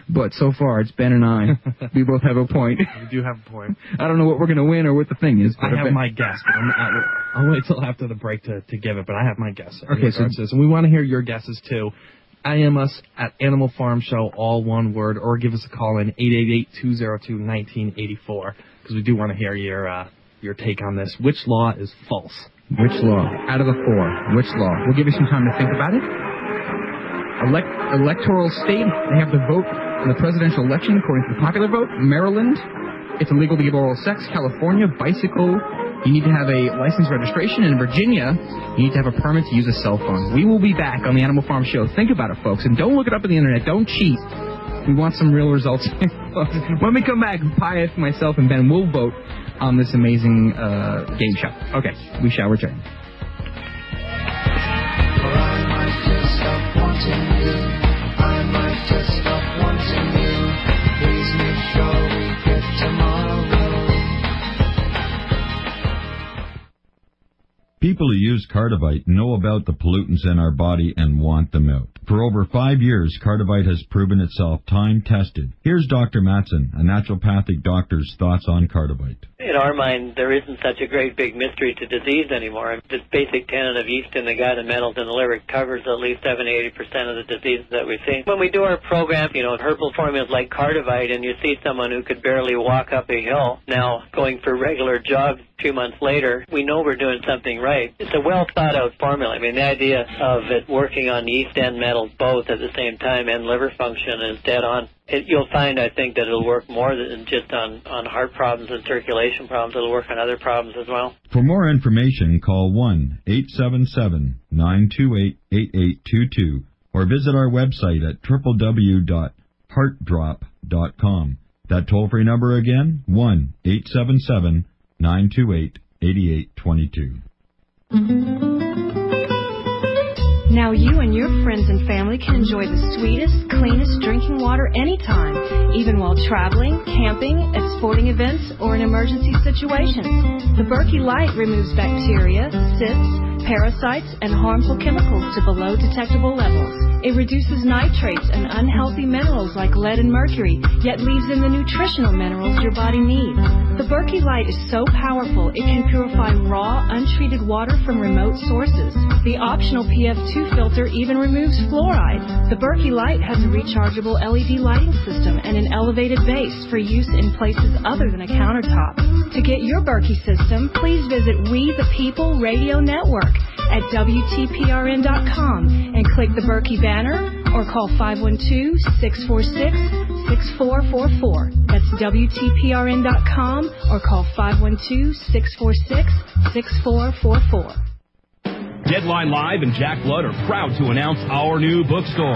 but so far, it's Ben and I. we both have a point. We do have a point. I don't know what we're going to win or what the thing is. I have Ben- my guess, but I'm not, I'll wait till after the break to, to give it, but I have my guess. Okay, so- this. And we want to hear your guesses too. IM us at Animal Farm Show, all one word, or give us a call in 888-202-1984, because we do want to hear your, uh, your take on this. Which law is false? Which law? Out of the four, which law? We'll give you some time to think about it. Elect- electoral state, they have to vote in the presidential election according to the popular vote. Maryland, it's illegal to give oral sex. California, bicycle, you need to have a license registration. In Virginia, you need to have a permit to use a cell phone. We will be back on the Animal Farm Show. Think about it, folks, and don't look it up on the internet. Don't cheat. We want some real results. when we come back, Pyth, myself, and Ben will vote on this amazing uh, game show. Okay, we shall return. People who use Cardivite know about the pollutants in our body and want them out. For over five years, Cardivite has proven itself time-tested. Here's Dr. Matson, a naturopathic doctor's thoughts on Cardivite. In our mind, there isn't such a great big mystery to disease anymore. This basic tenet of yeast in the gut and metals in the liver covers at least 70 80% of the diseases that we see. When we do our program, you know, herbal formulas like Cardivite, and you see someone who could barely walk up a hill now going for regular jogs two months later, we know we're doing something right. It's a well thought out formula. I mean, the idea of it working on yeast and metals both at the same time and liver function is dead on. It, you'll find, I think, that it'll work more than just on, on heart problems and circulation problems. It'll work on other problems as well. For more information, call 1-877-928-8822 or visit our website at www.heartdrop.com. That toll-free number again, 1-877-928-8822. Now you and your friends and family can enjoy the sweetest, cleanest drinking water anytime, even while traveling, camping, at sporting events, or in emergency situations. The Berkey Light removes bacteria, cysts, parasites, and harmful chemicals to below detectable levels. It reduces nitrates and unhealthy minerals like lead and mercury, yet leaves in the nutritional minerals your body needs. The Berkey Light is so powerful it can purify raw, untreated water from remote sources. The optional PF2 filter even removes fluoride. The Berkey Light has a rechargeable LED lighting system and an elevated base for use in places other than a countertop. To get your Berkey system, please visit We the People Radio Network at WTPRN.com and click the Berkey banner or call 512-646-6444. That's WTPRN.com or call 512-646-6444. Deadline Live and Jack Blood are proud to announce our new bookstore.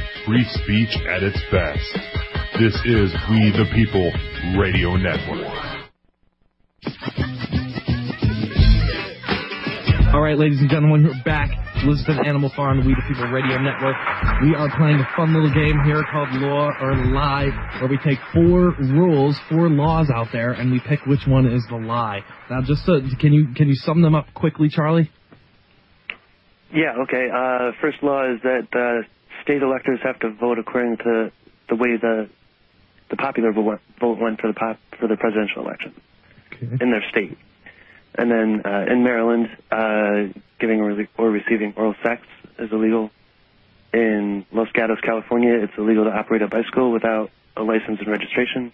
free speech at its best. This is We the People Radio Network. All right, ladies and gentlemen, we're back. Listen to Animal Farm, We the People Radio Network. We are playing a fun little game here called Law or Lie, where we take four rules, four laws out there, and we pick which one is the lie. Now, just so, can you can you sum them up quickly, Charlie? Yeah, okay. Uh, first law is that uh, state electors have to vote according to the way the the popular vote vote went for the pop, for the presidential election in their state. And then uh, in Maryland, uh, giving or, or receiving oral sex is illegal. In Los Gatos, California, it's illegal to operate a bicycle without a license and registration.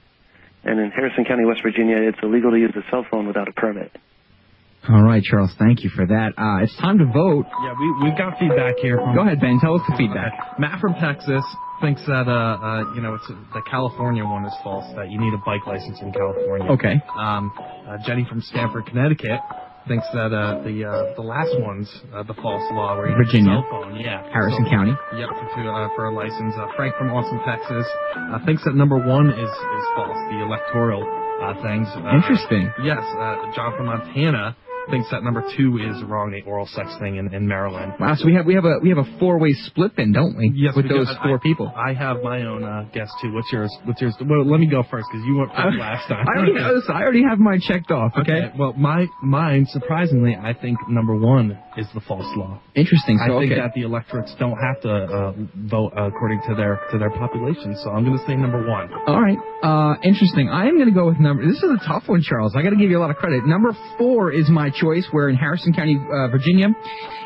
And in Harrison County, West Virginia, it's illegal to use a cell phone without a permit. All right, Charles, thank you for that. Uh, it's time to vote. Yeah, we, we've got feedback here. From, Go ahead, Ben. Tell us the feedback. Matt from Texas thinks that, uh, uh, you know, it's the California one is false, that you need a bike license in California. Okay. Um, uh, Jenny from Stamford, Connecticut thinks that, uh, the, uh, the last one's, uh, the false law where you need a Virginia. cell phone. Yeah. Harrison So- County. Yep, for, to, uh, for a license. Uh, Frank from Austin, Texas, uh, thinks that number one is, is false, the electoral, uh, things. Uh, Interesting. Yes, uh, John from Montana thinks that number two is wrong, the oral sex thing in, in Maryland. Wow, so we have we have a we have a four way split then, don't we? Yes, with we do. those four I, people. I have my own uh, guess too. What's yours? What's yours? Well, let me go first because you went first last time. I already, I already have mine checked off. Okay. Well, my mine surprisingly, I think number one is the false law. Interesting. I So think okay. that the electorates don't have to uh, vote according to their to their population. So I'm going to say number one. All right. Uh, interesting. I am going to go with number. This is a tough one, Charles. I got to give you a lot of credit. Number four is my choice. Where in Harrison County, uh, Virginia,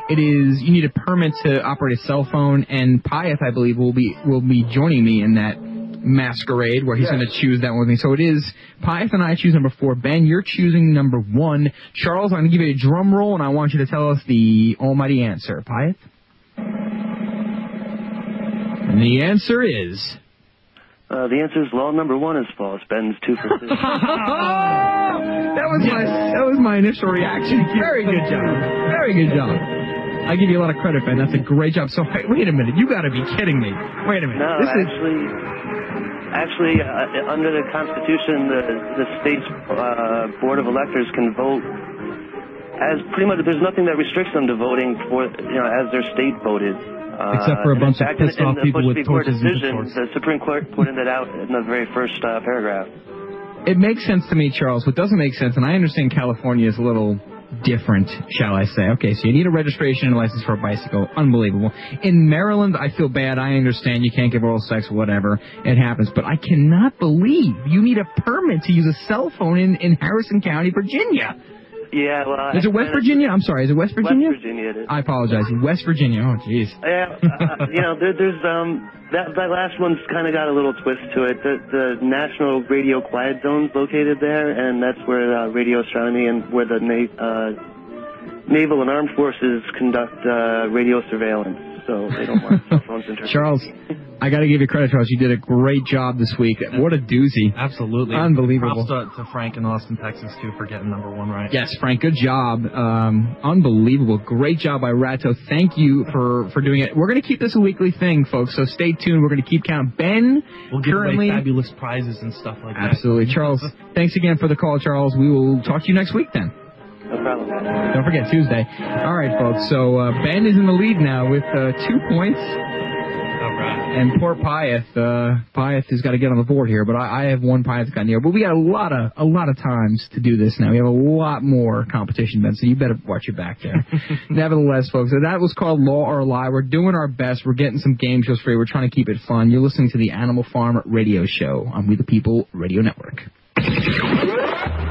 it is you need a permit to operate a cell phone, and Pyth, I believe, will be will be joining me in that masquerade where he's Yes. going to choose that one with me. So it is Pyth and I choose number four. Ben, you're choosing number one. Charles, I'm going to give you a drum roll, and I want you to tell us the almighty answer. Pyth. And the answer is. Uh, the answer is law number one is false. Ben's two for two. that was my that was my initial reaction. Very good job. Very good job. I give you a lot of credit, Ben. That's a great job. So wait, wait a minute. You got to be kidding me. Wait a minute. No, this is actually, actually, uh, under the Constitution, the the state's uh, board of electors can vote as pretty much. There's nothing that restricts them to voting for you know as their state voted. Uh, Except for a bunch of fact, in- pissed in off the people Bush with v. Gore torches and decision, pitchforks. the Supreme Court pointed that out in the very first uh, paragraph. it makes sense to me, Charles. What doesn't make sense, and I understand California is a little different, shall I say? Okay, so you need a registration and a license for a bicycle. Unbelievable. In Maryland, I feel bad. I understand you can't give oral sex, whatever. It happens. But I cannot believe you need a permit to use a cell phone in, in Harrison County, Virginia. Yeah, well, I- Is it West Virginia? I'm sorry. Is it West Virginia? West Virginia it is. I apologize. West Virginia. Oh, jeez. Yeah, uh, you know, there, there's um that that last one's kind of got a little twist to it. The the National Radio Quiet Zone's located there, and that's where uh, radio astronomy and where the na- uh, naval and armed forces conduct uh, radio surveillance. So they don't want cell phones interfering. Charles, I got to give you credit, Charles. You did a great job this week. What a doozy. Absolutely. Unbelievable. Props to, to Frank in Austin, Texas, too, for getting number one right. Yes, Frank, good job. Um, unbelievable. Great job by Rato. Thank you for, for doing it. We're going to keep this a weekly thing, folks, so stay tuned. We're going to keep counting. Ben, We'll give currently. away fabulous prizes and stuff like that. Absolutely. Charles, thanks again for the call, Charles. We will talk to you next week then. No problem. Don't forget Tuesday. All right, folks. So uh, Ben is in the lead now with uh, two points. And poor Pyth, uh, Pyth has got to get on the board here, but I, I have one Pyth got near. But we got a lot of a lot of times to do this now. We have a lot more competition, Ben. So you better watch your back there. Nevertheless, folks, that was called Law or Lie. We're doing our best. We're getting some game shows for you. We're trying to keep it fun. You're listening to the Animal Farm Radio Show on We the People Radio Network.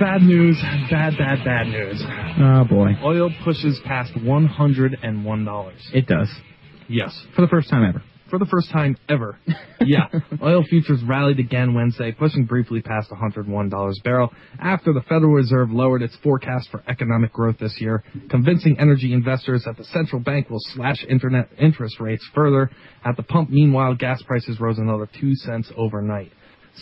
Bad news, bad, bad, bad news. Oh boy, Oil pushes past $101. it does Yes. for the first time ever. For the first time ever. yeah. Oil futures rallied again Wednesday, pushing briefly past $101 a barrel after the Federal Reserve lowered its forecast for economic growth this year, convincing energy investors that the central bank will slash internet interest rates further. At the pump, meanwhile, gas prices rose another 2 cents overnight.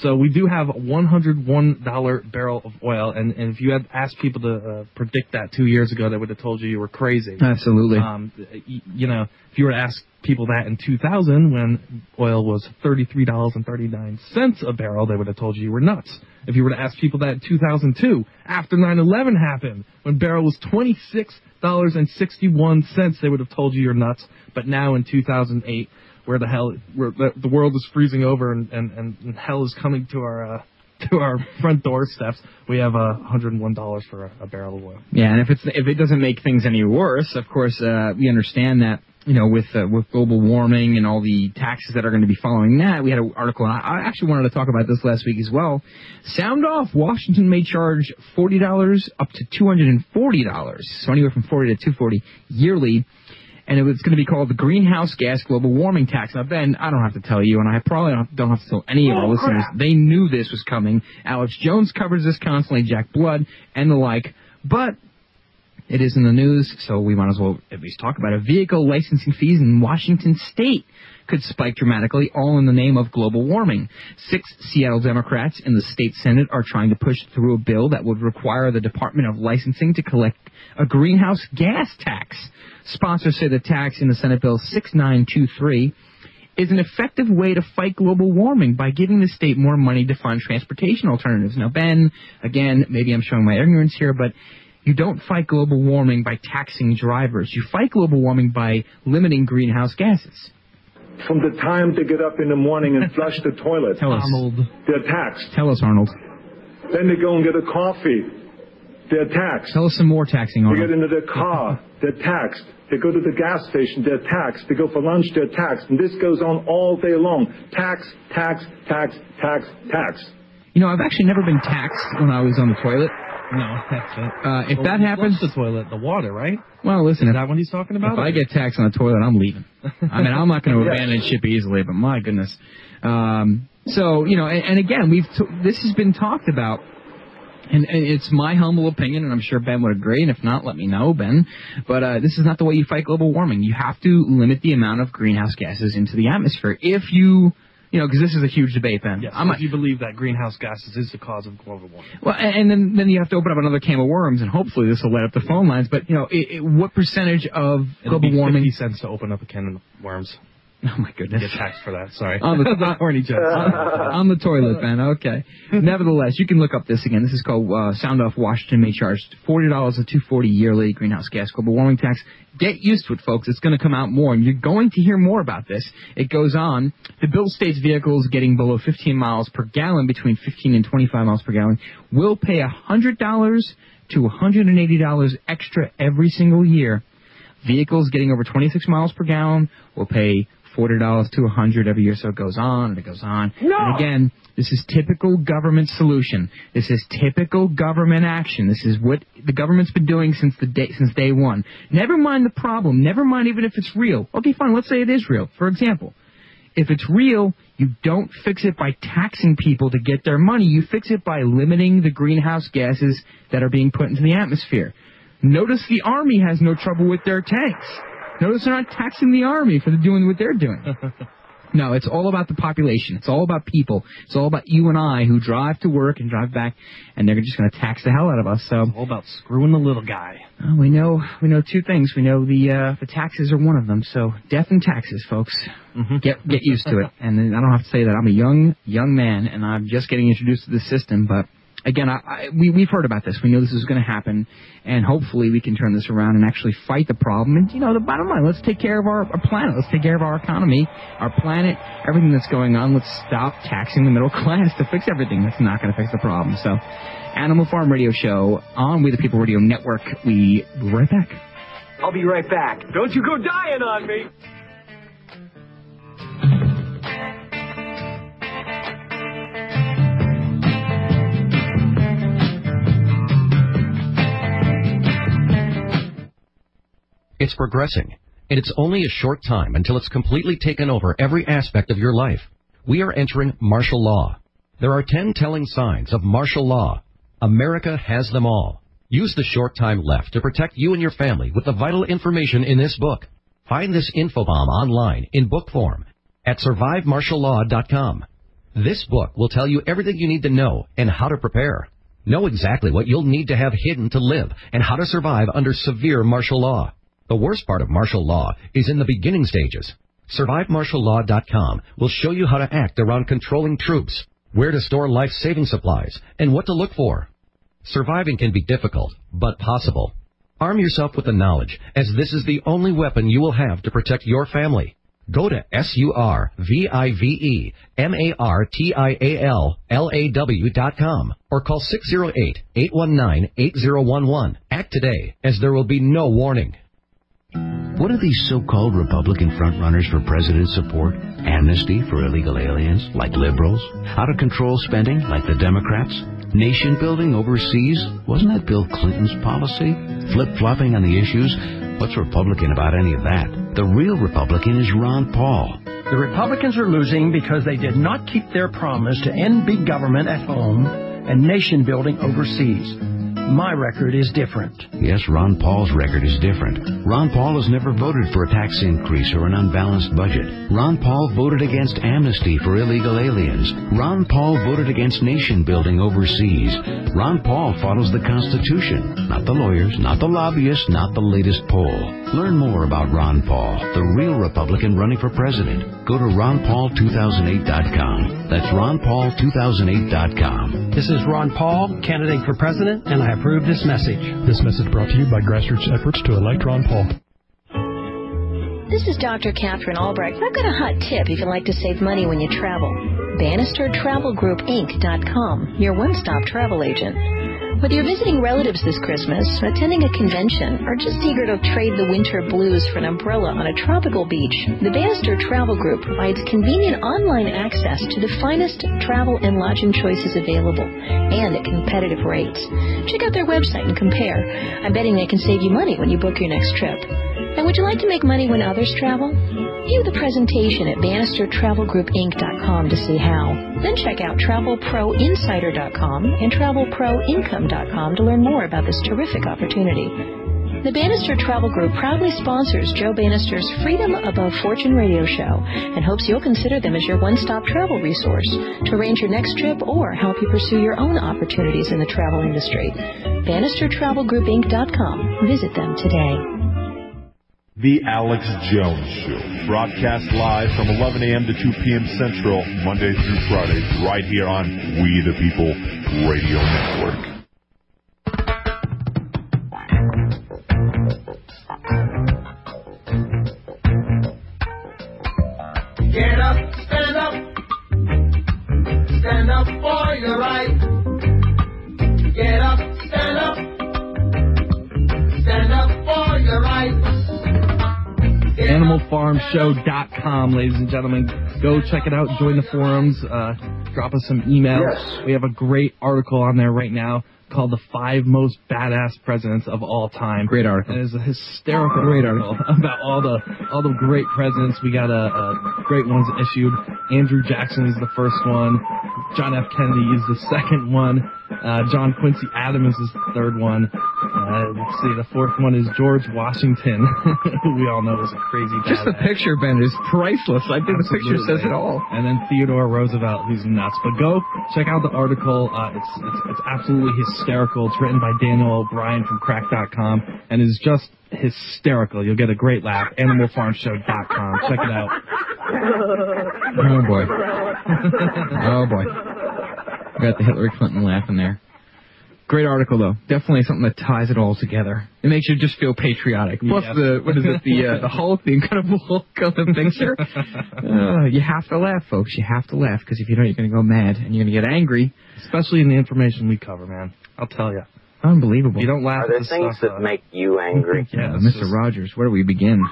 So we do have a $101 barrel of oil, and, and if you had asked people to uh, predict that two years ago, they would have told you you were crazy. Absolutely. Um, y- you know, if you were to ask people that in 2000 when oil was $33.39 a barrel, they would have told you you were nuts. If you were to ask people that in 2002, after 9/11 happened, when barrel was $26.61, they would have told you you're nuts. But now in 2008, where the hell where the, the world is freezing over and, and, and hell is coming to our uh, to our front doorsteps, we have uh, $101 for a, a barrel of oil. Yeah, and if it's if it doesn't make things any worse, of course, uh, we understand that you know with uh, with global warming and all the taxes that are going to be following that. We had an article, and I, I actually wanted to talk about this last week as well. Sound off: Washington may charge forty dollars up to two hundred and forty dollars, so anywhere from forty to two forty yearly. And it was going to be called the Greenhouse Gas Global Warming Tax. Now, Ben, I don't have to tell you, and I probably don't don't have to tell any of oh, our Oh, listeners. crap. They knew this was coming. Alex Jones covers this constantly, Jack Blood, and the like. But it is in the news, so we might as well at least talk about it. Vehicle licensing fees in Washington State could spike dramatically, all in the name of global warming. Six Seattle Democrats in the state Senate are trying to push through a bill that would require the Department of Licensing to collect a greenhouse gas tax. Sponsors say the tax in the Senate Bill 6923 is an effective way to fight global warming by giving the state more money to fund transportation alternatives. Now, Ben, again, maybe I'm showing my ignorance here, but you don't fight global warming by taxing drivers. You fight global warming by limiting greenhouse gases. From the time they get up in the morning and flush the toilet, Tell us. they're taxed. Tell us, Arnold. Then they go and get a coffee, they're taxed. Tell us some more taxing, Arnold. They get into their car, they're taxed. They go to the gas station, they're taxed. They go for lunch, they're taxed. And this goes on all day long. Tax, tax, tax, tax, tax. You know, I've actually never been taxed when I was on the toilet. No, that's it. Uh, if Well, that happens, flushed the toilet, the water, right? well, listen. Is that what he's talking about? if I get taxed on the toilet, I'm leaving. I mean, I'm not going to Yes. abandon ship easily, but my goodness. Um, so you know, and, and again, we've t- this has been talked about. And, it's my humble opinion, and I'm sure Ben would agree. And if not, let me know, Ben. But uh, this is not the way you fight global warming. You have to limit the amount of greenhouse gases into the atmosphere. If you, you know, because this is a huge debate, Ben. Yes, I'm if you believe that greenhouse gases is the cause of global warming. well, and and then then you have to open up another can of worms, and hopefully this will light up the phone lines. But you know, it, it, what percentage of It'll global be warming? 50 cents to open up a can of worms. Oh my goodness. Get taxed for that. Sorry. on the horny jokes. on, on the toilet, Ben. Okay. Nevertheless, you can look up this again. This is called uh, Sound Off Washington may charge forty dollars a two forty yearly greenhouse gas global warming tax. Get used to it, folks. It's going to come out more, and you're going to hear more about this. It goes on. The bill states vehicles getting below 15 miles per gallon, between 15 and 25 miles per gallon, will pay hundred dollars to 180 dollars extra every single year. Vehicles getting over 26 miles per gallon will pay forty dollars to a hundred every year. So it goes on and it goes on. No! And again, this is typical government solution. This is typical government action. This is what the government's been doing since the day since day one. Never mind the problem. Never mind even if it's real. Okay, fine. Let's say it is real. For example, if it's real, you don't fix it by taxing people to get their money. You fix it by limiting the greenhouse gases that are being put into the atmosphere. Notice the army has no trouble with their tanks. Notice they're not taxing the army for doing what they're doing. no, it's all about the population. It's all about people. It's all about you and I who drive to work and drive back, and they're just going to tax the hell out of us. So it's all about screwing the little guy. well, we know we know two things. We know the uh, the taxes are one of them. So death and taxes, folks. Get get used to it. And I don't have to say that I'm a young young man and I'm just getting introduced to the system. But again, I, I, we we've heard about this. We know this is going to happen, and hopefully we can turn this around and actually fight the problem. And you know, the bottom line, let's take care of our, our planet. Let's take care of our economy, our planet, everything that's going on. Let's stop taxing the middle class to fix everything. That's not going to fix the problem. So, Animal Farm Radio Show on We the People Radio Network. We be right back. I'll be right back. Don't you go dying on me. It's progressing, and it's only a short time until it's completely taken over every aspect of your life. We are entering martial law. There are 10 telling signs of martial law. America has them all. Use the short time left to protect you and your family with the vital information in this book. Find this infobomb online in book form at survivemartiallaw.com. This book will tell you everything you need to know and how to prepare. Know exactly what you'll need to have hidden to live and how to survive under severe martial law. The worst part of martial law is in the beginning stages. SurviveMartialLaw.com will show you how to act around controlling troops, where to store life-saving supplies, and what to look for. Surviving can be difficult, but possible. Arm yourself with the knowledge, as this is the only weapon you will have to protect your family. Go to S-U-R-V-I-V-E-M-A-R-T-I-A-L-L-A-W dot com or call 608-819-8011. Act today, as there will be no warning. What do these so-called Republican frontrunners for president support? Amnesty for illegal aliens, like liberals? Out of control spending, like the Democrats? Nation building overseas? Wasn't that Bill Clinton's policy? Flip-flopping on the issues? What's Republican about any of that? The real Republican is Ron Paul. The Republicans are losing because they did not keep their promise to end big government at home and nation building overseas. My record is different. Yes, Ron Paul's record is different. Ron Paul has never voted for a tax increase or an unbalanced budget. Ron Paul voted against amnesty for illegal aliens. Ron Paul voted against nation building overseas. Ron Paul follows the Constitution, not the lawyers, not the lobbyists, not the latest poll. Learn more about Ron Paul, the real Republican running for president. Go to ronpaul2008.com. That's ronpaul2008.com. This is Ron Paul, candidate for president, and I approve this message. This message brought to you by grassroots efforts to elect Ron Paul. This is Dr. Catherine Albrecht. I've got a hot tip if you like to save money when you travel. BannisterTravelGroupInc.com, your one-stop travel agent. Whether you're visiting relatives this Christmas, attending a convention, or just eager to trade the winter blues for an umbrella on a tropical beach, the Bannister Travel Group provides convenient online access to the finest travel and lodging choices available, and at competitive rates. Check out their website and compare. I'm betting they can save you money when you book your next trip. And would you like to make money when others travel? View the presentation at BannisterTravelGroupInc.com to see how. Then check out TravelProInsider.com and TravelProIncome.com to learn more about this terrific opportunity. The Bannister Travel Group proudly sponsors Joe Bannister's Freedom Above Fortune radio show and hopes you'll consider them as your one-stop travel resource to arrange your next trip or help you pursue your own opportunities in the travel industry. BannisterTravelGroupInc.com. Visit them today. The Alex Jones Show, broadcast live from 11 a.m. to 2 p.m. Central, Monday through Friday, right here on We the People Radio Network. AnimalFarmShow.com, ladies and gentlemen. Go check it out. Join the forums. Uh, drop us some emails. Yes. We have a great article on there right now called "The Five Most Badass Presidents of All Time." Great article. It is a hysterical Great article about all the all the great presidents. We got a, a great ones issued. Andrew Jackson is the first one. John F. Kennedy is the second one. Uh, John Quincy Adams is the third one. Uh, let's see, the fourth one is George Washington, who we all know was a crazy Just the badass. picture, Ben, is priceless. I think the picture says it all. And then Theodore Roosevelt, who's nuts. But go check out the article. Uh, it's, it's it's absolutely hysterical. It's written by Daniel O'Brien from Cracked.com and is just hysterical. You'll get a great laugh. AnimalFarmShow.com. Check it out. Oh boy. oh boy. We got the Hillary Clinton laughing there. Great article though. Definitely something that ties it all together. It makes you just feel patriotic. Plus Yes. the what is it the uh, the Hulk, the Incredible Hulk on the picture. Uh, you have to laugh, folks. You have to laugh because if you don't, you're going to go mad and you're going to get angry. Especially in the information we cover, man. I'll tell you. Unbelievable. You don't laugh Are there at the things stuff, that uh, make you angry? Yeah, Uh, Mr. just- Rogers, where do we begin?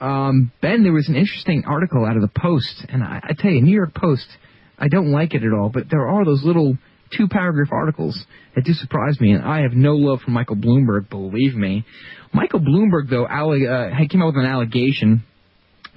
Um, ben, there was an interesting article out of the Post, and I, I tell you, New York Post, I don't like it at all, but there are those little two paragraph articles that do surprise me, and I have no love for Michael Bloomberg, believe me. Michael Bloomberg, though, alle- uh, came out with an allegation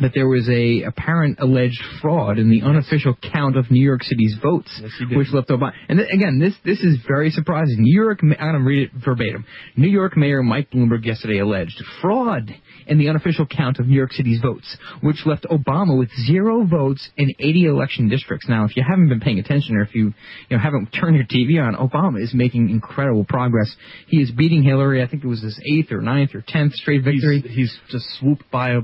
that there was a apparent alleged fraud in the unofficial count of New York City's votes, which left Obama. And th- again, this this is very surprising. New York, I'm going to read it verbatim. New York Mayor Mike Bloomberg yesterday alleged fraud in the unofficial count of New York City's votes, which left Obama with zero votes in 80 election districts. Now, if you haven't been paying attention or if you you know haven't turned your TV on, Obama is making incredible progress. He is beating Hillary. I think it was his eighth or ninth or tenth straight victory. He's, he's just swooped by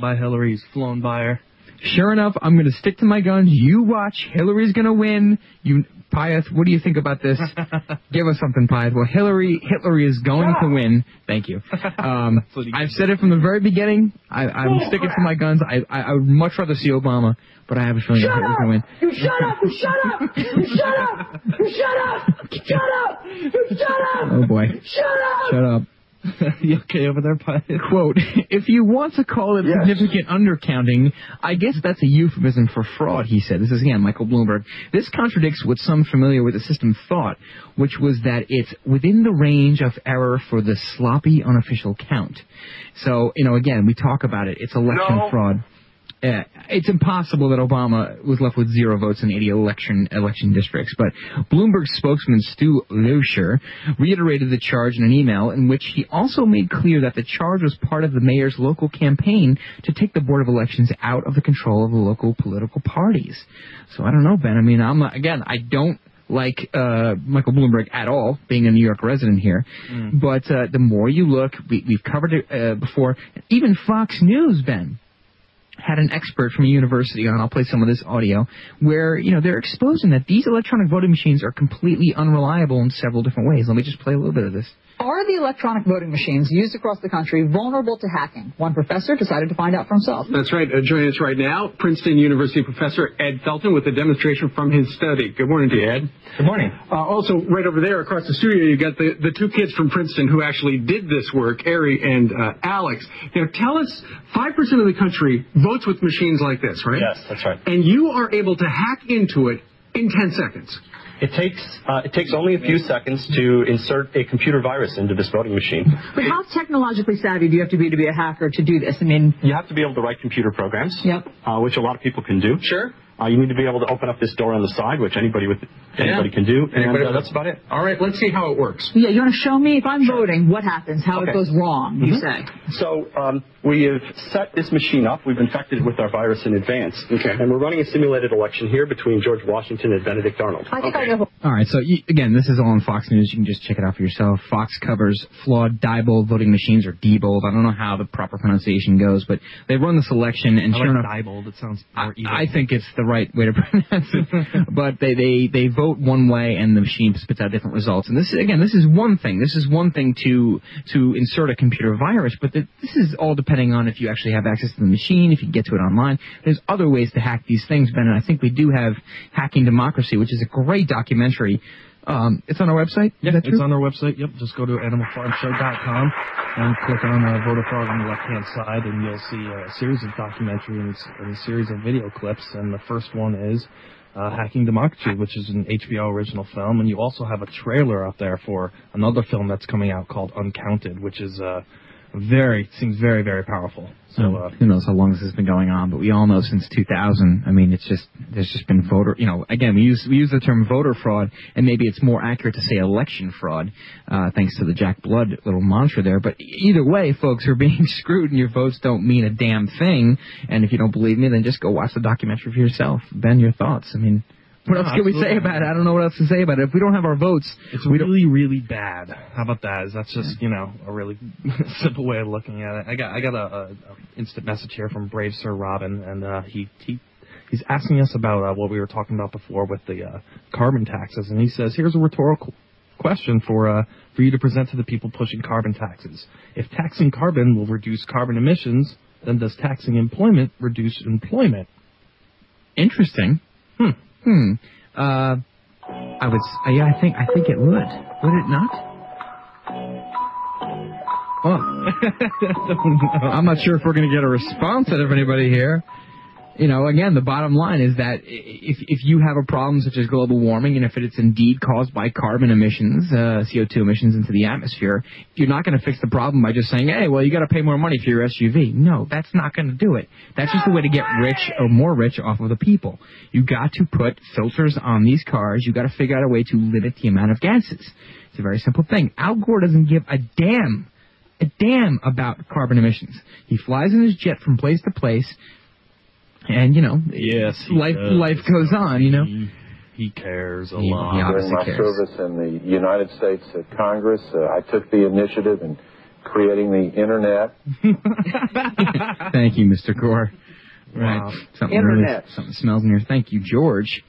by Hillary. He's flown by her. Sure enough, I'm going to stick to my guns. You watch. Hillary's going to win. You, Pyth, what do you think about this? Give us something, Pyth. Well, Hillary, Hillary is going to win. Thank you. Um, I've said it from the very beginning. I, I'm sticking to my guns. I, I, I would much rather see Obama, but I have a feeling that Shut Hillary's up! going to win. You shut up! You shut up! You shut up! You shut up! Shut up! You shut up! Oh boy. Shut up! Shut up. you okay over there? Quote, if you want to call it significant undercounting, I guess that's a euphemism for fraud, he said. This is again Michael Bloomberg. This contradicts what some familiar with the system thought, which was that it's within the range of error for the sloppy unofficial count. So, you know, again, we talk about it. It's election No. fraud. Uh, it's impossible that Obama was left with zero votes in 80 election election districts. But Bloomberg spokesman Stu Loeser reiterated the charge in an email in which he also made clear that the charge was part of the mayor's local campaign to take the board of elections out of the control of the local political parties. So I don't know, Ben. I mean, I'm not, again, I don't like uh, Michael Bloomberg at all, being a New York resident here. But uh, the more you look, we, we've covered it uh, before. Even Fox News, Ben, had an expert from a university on. I'll play some of this audio where you know they're exposing that these electronic voting machines are completely unreliable in several different ways. Let me just play a little bit of this. Are the electronic voting machines used across the country vulnerable to hacking? One professor decided to find out for himself. That's right. Uh, joining us right now, Princeton University professor Ed Felten with a demonstration from his study. Good morning to you, Ed. Good morning. Uh, also, right over there across the studio, you got the, the two kids from Princeton who actually did this work, Ari and uh, Alex. Now, tell us, 5% of the country votes with machines like this, right? Yes, that's right. And you are able to hack into it in 10 seconds. It takes uh, it takes only a few seconds to insert a computer virus into this voting machine. But how technologically savvy do you have to be to be a hacker to do this? I mean, You have to be able to write computer programs, Yep. uh, which a lot of people can do. Sure. Uh, you need to be able to open up this door on the side, which anybody with anybody can do, and Anybody uh, that's about it. All right, let's see how it works. yeah, you want to show me if I'm voting what happens, how Okay. it goes wrong? You Mhm. say. So um, we have set this machine up. We've infected it with our virus in advance. Okay. And we're running a simulated election here between George Washington and Benedict Arnold. I think I know. All right, so you, again, this is all on Fox News. You can just check it out for yourself. Fox covers flawed Diebold voting machines or Diebold. I don't know how the proper pronunciation goes, but they run this election, and I sure like enough, Diebold. It sounds more evil. I think it's the right way to pronounce it. but they, they, they vote one way and the machine spits out different results. And this is, again, this is one thing. This is one thing to, to insert a computer virus, but the, this is all depending on if you actually have access to the machine, if you get to it online. There's other ways to hack these things, Ben, and I think we do have Hacking Democracy, which is a great documentary. Um, it's on our website? Yeah, it's on our website. Yep, just go to animalfarmshow.com and click on uh, Voter Fraud on the left-hand side, and you'll see a series of documentaries and a series of video clips. And the first one is uh, Hacking Democracy, which is an HBO original film. And you also have a trailer out there for another film that's coming out called Uncounted, which is uh, very seems very very powerful. So uh, who knows how long this has been going on, but we all know since 2000. I mean, it's just there's just been voter. You know, again, we use we use the term voter fraud, and maybe it's more accurate to say election fraud, uh, thanks to the Jack Blood little mantra there. But either way, folks are being screwed, and your votes don't mean a damn thing. And if you don't believe me, then just go watch the documentary for yourself. Ben, your thoughts? I mean. What else can we say about it? I don't know what else to say about it. If we don't have our votes, It's we don't. really, really bad. How about that? Is that's just you know a really simple way of looking at it? I got I got a, a, a instant message here from Brave Sir Robin, and uh, he he he's asking us about uh, what we were talking about before with the uh, carbon taxes, and he says here's a rhetorical question for uh, for you to present to the people pushing carbon taxes. If taxing carbon will reduce carbon emissions, then does taxing employment reduce employment? Interesting. Hmm. Hmm. Uh, I would. uh, yeah, I think. I think it would. Would it not? Well, I'm not sure if we're going to get a response out of anybody here. You know, again, the bottom line is that if if you have a problem such as global warming, and if it's indeed caused by carbon emissions, uh, CO2 emissions into the atmosphere, you're not going to fix the problem by just saying, "Hey, well, you got to pay more money for your SUV." No, that's not going to do it. That's just a way to get rich or more rich off of the people. You got to put filters on these cars. You got to figure out a way to limit the amount of gases. It's a very simple thing. Al Gore doesn't give a damn a damn about carbon emissions. He flies in his jet from place to place, and you know, yes, life does. life goes on. You know, He cares a He- lot. he During obviously my cares. service in the United States uh, Congress, uh, I took the initiative in creating the Internet. Thank you, Mr. Gore. Right, Wow. something Internet. really, something smells in here. Thank you, George.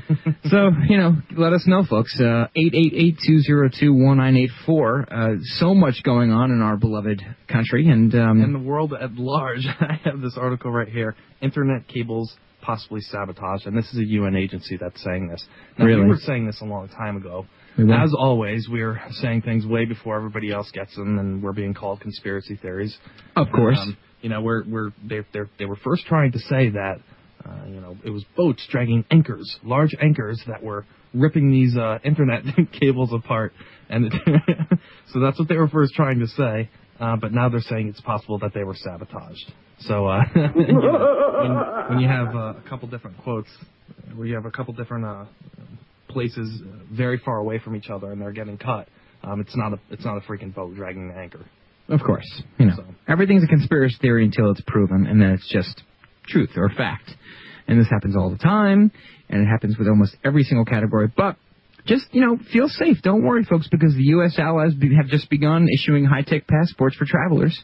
so you know, let us know, folks. Uh, Eight eight eight two zero two one nine eight four. Uh, so much going on in our beloved country, and um, and the world at large. I have this article right here. Internet cables possibly sabotaged, and this is a UN agency that's saying this. Now, Really? we were saying this a long time ago. We? As always, we're saying things way before everybody else gets them, and we're being called conspiracy theories. Of course. Um, you know, we're we're they they were first trying to say that. Uh, you know, it was boats dragging anchors, large anchors that were ripping these uh, internet cables apart, and it so that's what they were first trying to say. Uh, but now they're saying it's possible that they were sabotaged. So uh, you know, when, when you have uh, a couple different quotes, where you have a couple different uh, places very far away from each other and they're getting cut, um, it's not a it's not a freaking boat dragging the anchor. Of course, you know, everything's a conspiracy theory until it's proven, and then it's just truth or fact. And this happens all the time, and it happens with almost every single category. But just you know, feel safe. Don't worry, folks, because the U.S. allies have just begun issuing high-tech passports for travelers,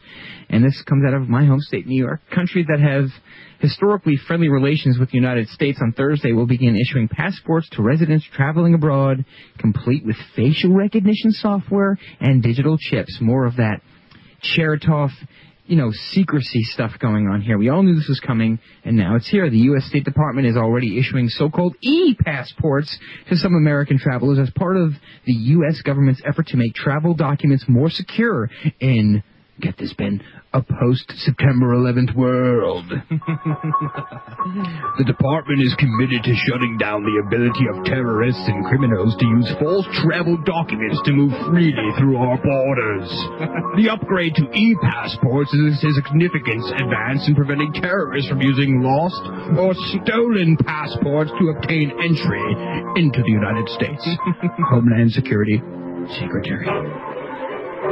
and this comes out of my home state, New York. Countries that have historically friendly relations with the United States on Thursday will begin issuing passports to residents traveling abroad, complete with facial recognition software and digital chips. More of that Cheritoff, you know, secrecy stuff going on here. We all knew this was coming, and now it's here. The U.S. State Department is already issuing so-called e-passports to some American travelers as part of the U.S. government's effort to make travel documents more secure in, get this, Ben, a post-September 11th world. The department is committed to shutting down the ability of terrorists and criminals to use false travel documents to move freely through our borders. The upgrade to e-passports is a significant advance in preventing terrorists from using lost or stolen passports to obtain entry into the United States. Homeland Security Secretary.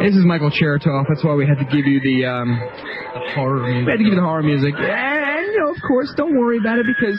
This is Michael Cheritoff. That's why we had to give you the um, the horror music. We had to give you the horror music. And, you know, of course, don't worry about it because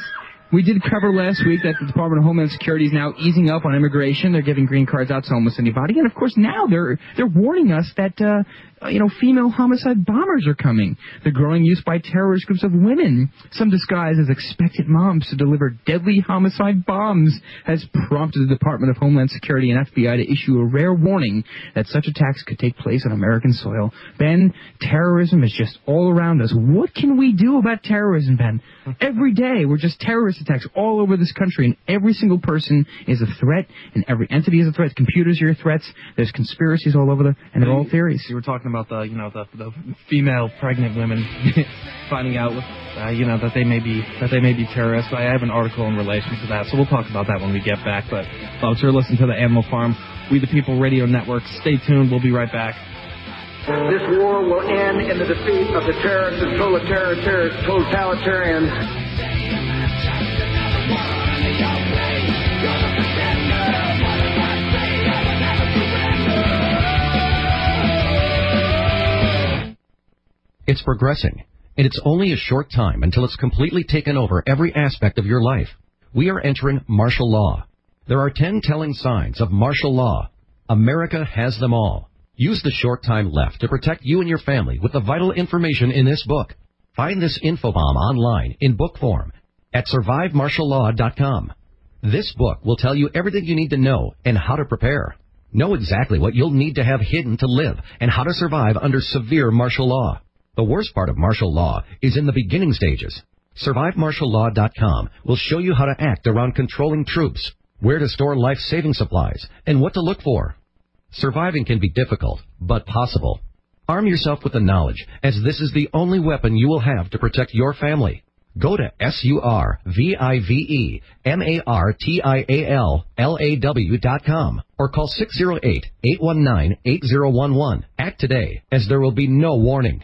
We did cover last week that the Department of Homeland Security is now easing up on immigration. They're giving green cards out to almost anybody, and of course now they're they're warning us that uh, uh, Uh, you know female homicide bombers are coming. The growing use by terrorist groups of women, some disguised as expectant moms, to deliver deadly homicide bombs, has prompted the Department of Homeland Security and FBI to issue a rare warning that such attacks could take place on American soil. Ben, terrorism is just all around us. What can we do about terrorism, Ben? Every day we're just terrorist attacks all over this country, and every single person is a threat, and every entity is a threat. Computers are your threats. There's conspiracies all over there, and they're all theories. You were talking about the, you know, the, the female pregnant women finding out, uh, you know, that they may be that they may be terrorists. I have an article in relation to that, so we'll talk about that when we get back. But folks, you're listening to the Animal Farm, We the People Radio Network. Stay tuned. We'll be right back. This war will end in the defeat of the terrorists and totalitarian. It's progressing, and it's only a short time until it's completely taken over every aspect of your life. We are entering martial law. There are 10 telling signs of martial law. America has them all. Use the short time left to protect you and your family with the vital information in this book. Find this infobomb online in book form at survivemartiallaw.com. This book will tell you everything you need to know and how to prepare. Know exactly what you'll need to have hidden to live and how to survive under severe martial law. The worst part of martial law is in the beginning stages. SurviveMartialLaw.com will show you how to act around controlling troops, where to store life-saving supplies, and what to look for. Surviving can be difficult, but possible. Arm yourself with the knowledge, as this is the only weapon you will have to protect your family. Go to S-U-R-V-I-V-E-M-A-R-T-I-A-L-L-A-W dot com or call 608-819-8011. Act today, as there will be no warning.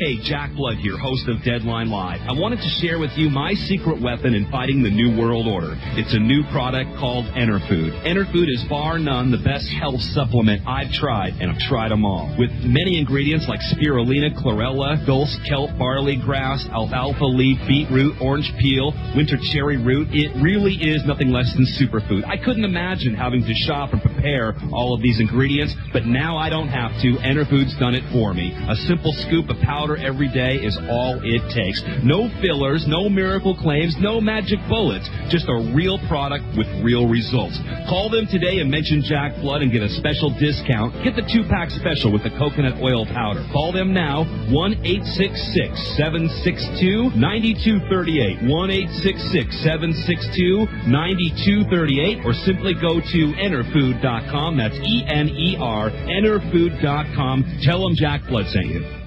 Hey, Jack Blood here, host of Deadline Live. I wanted to share with you my secret weapon in fighting the New World Order. It's a new product called Enerfood. Enerfood is bar none the best health supplement I've tried, and I've tried them all. With many ingredients like spirulina, chlorella, dulse, kelp, barley grass, alfalfa leaf, beetroot, orange peel, winter cherry root, it really is nothing less than superfood. I couldn't imagine having to shop and prepare all of these ingredients, but now I don't have to. Enerfood's done it for me. A simple scoop of powder every day is all it takes. No fillers, no miracle claims, no magic bullets. Just a real product with real results. Call them today and mention Jack Blood and get a special discount. Get the two pack special with the coconut oil powder. Call them now 1 866 762 9238. 1 866 762 9238 or simply go to enerfood.com. That's E N E R, enerfood.com. Tell them Jack Blood sent you.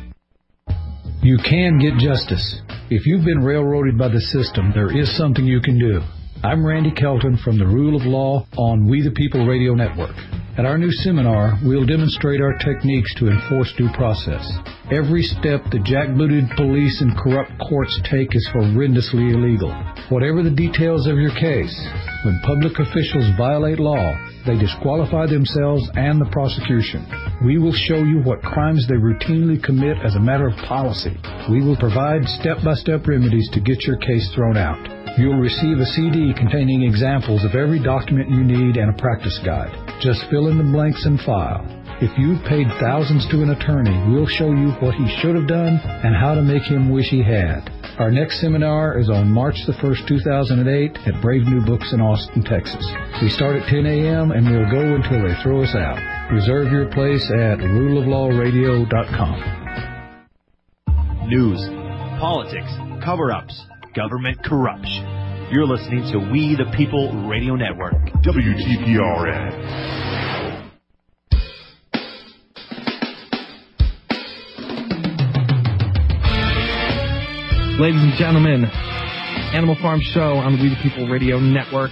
You can get justice. If you've been railroaded by the system, there is something you can do. I'm Randy Kelton from the Rule of Law on We the People Radio Network. At our new seminar, we'll demonstrate our techniques to enforce due process. Every step the jackbooted police and corrupt courts take is horrendously illegal. Whatever the details of your case, when public officials violate law, they disqualify themselves and the prosecution. We will show you what crimes they routinely commit as a matter of policy. We will provide step-by-step remedies to get your case thrown out. You'll receive a CD containing examples of every document you need and a practice guide. Just fill in the blanks and file. If you've paid thousands to an attorney, we'll show you what he should have done and how to make him wish he had. Our next seminar is on March the 1st, 2008 at Brave New Books in Austin, Texas. We start at 10 a.m. and we'll go until they throw us out. Reserve your place at ruleoflawradio.com. News, politics, cover-ups, government corruption. You're listening to We the People Radio Network. WTPRN. Ladies and gentlemen, Animal Farm Show on the We the People Radio Network.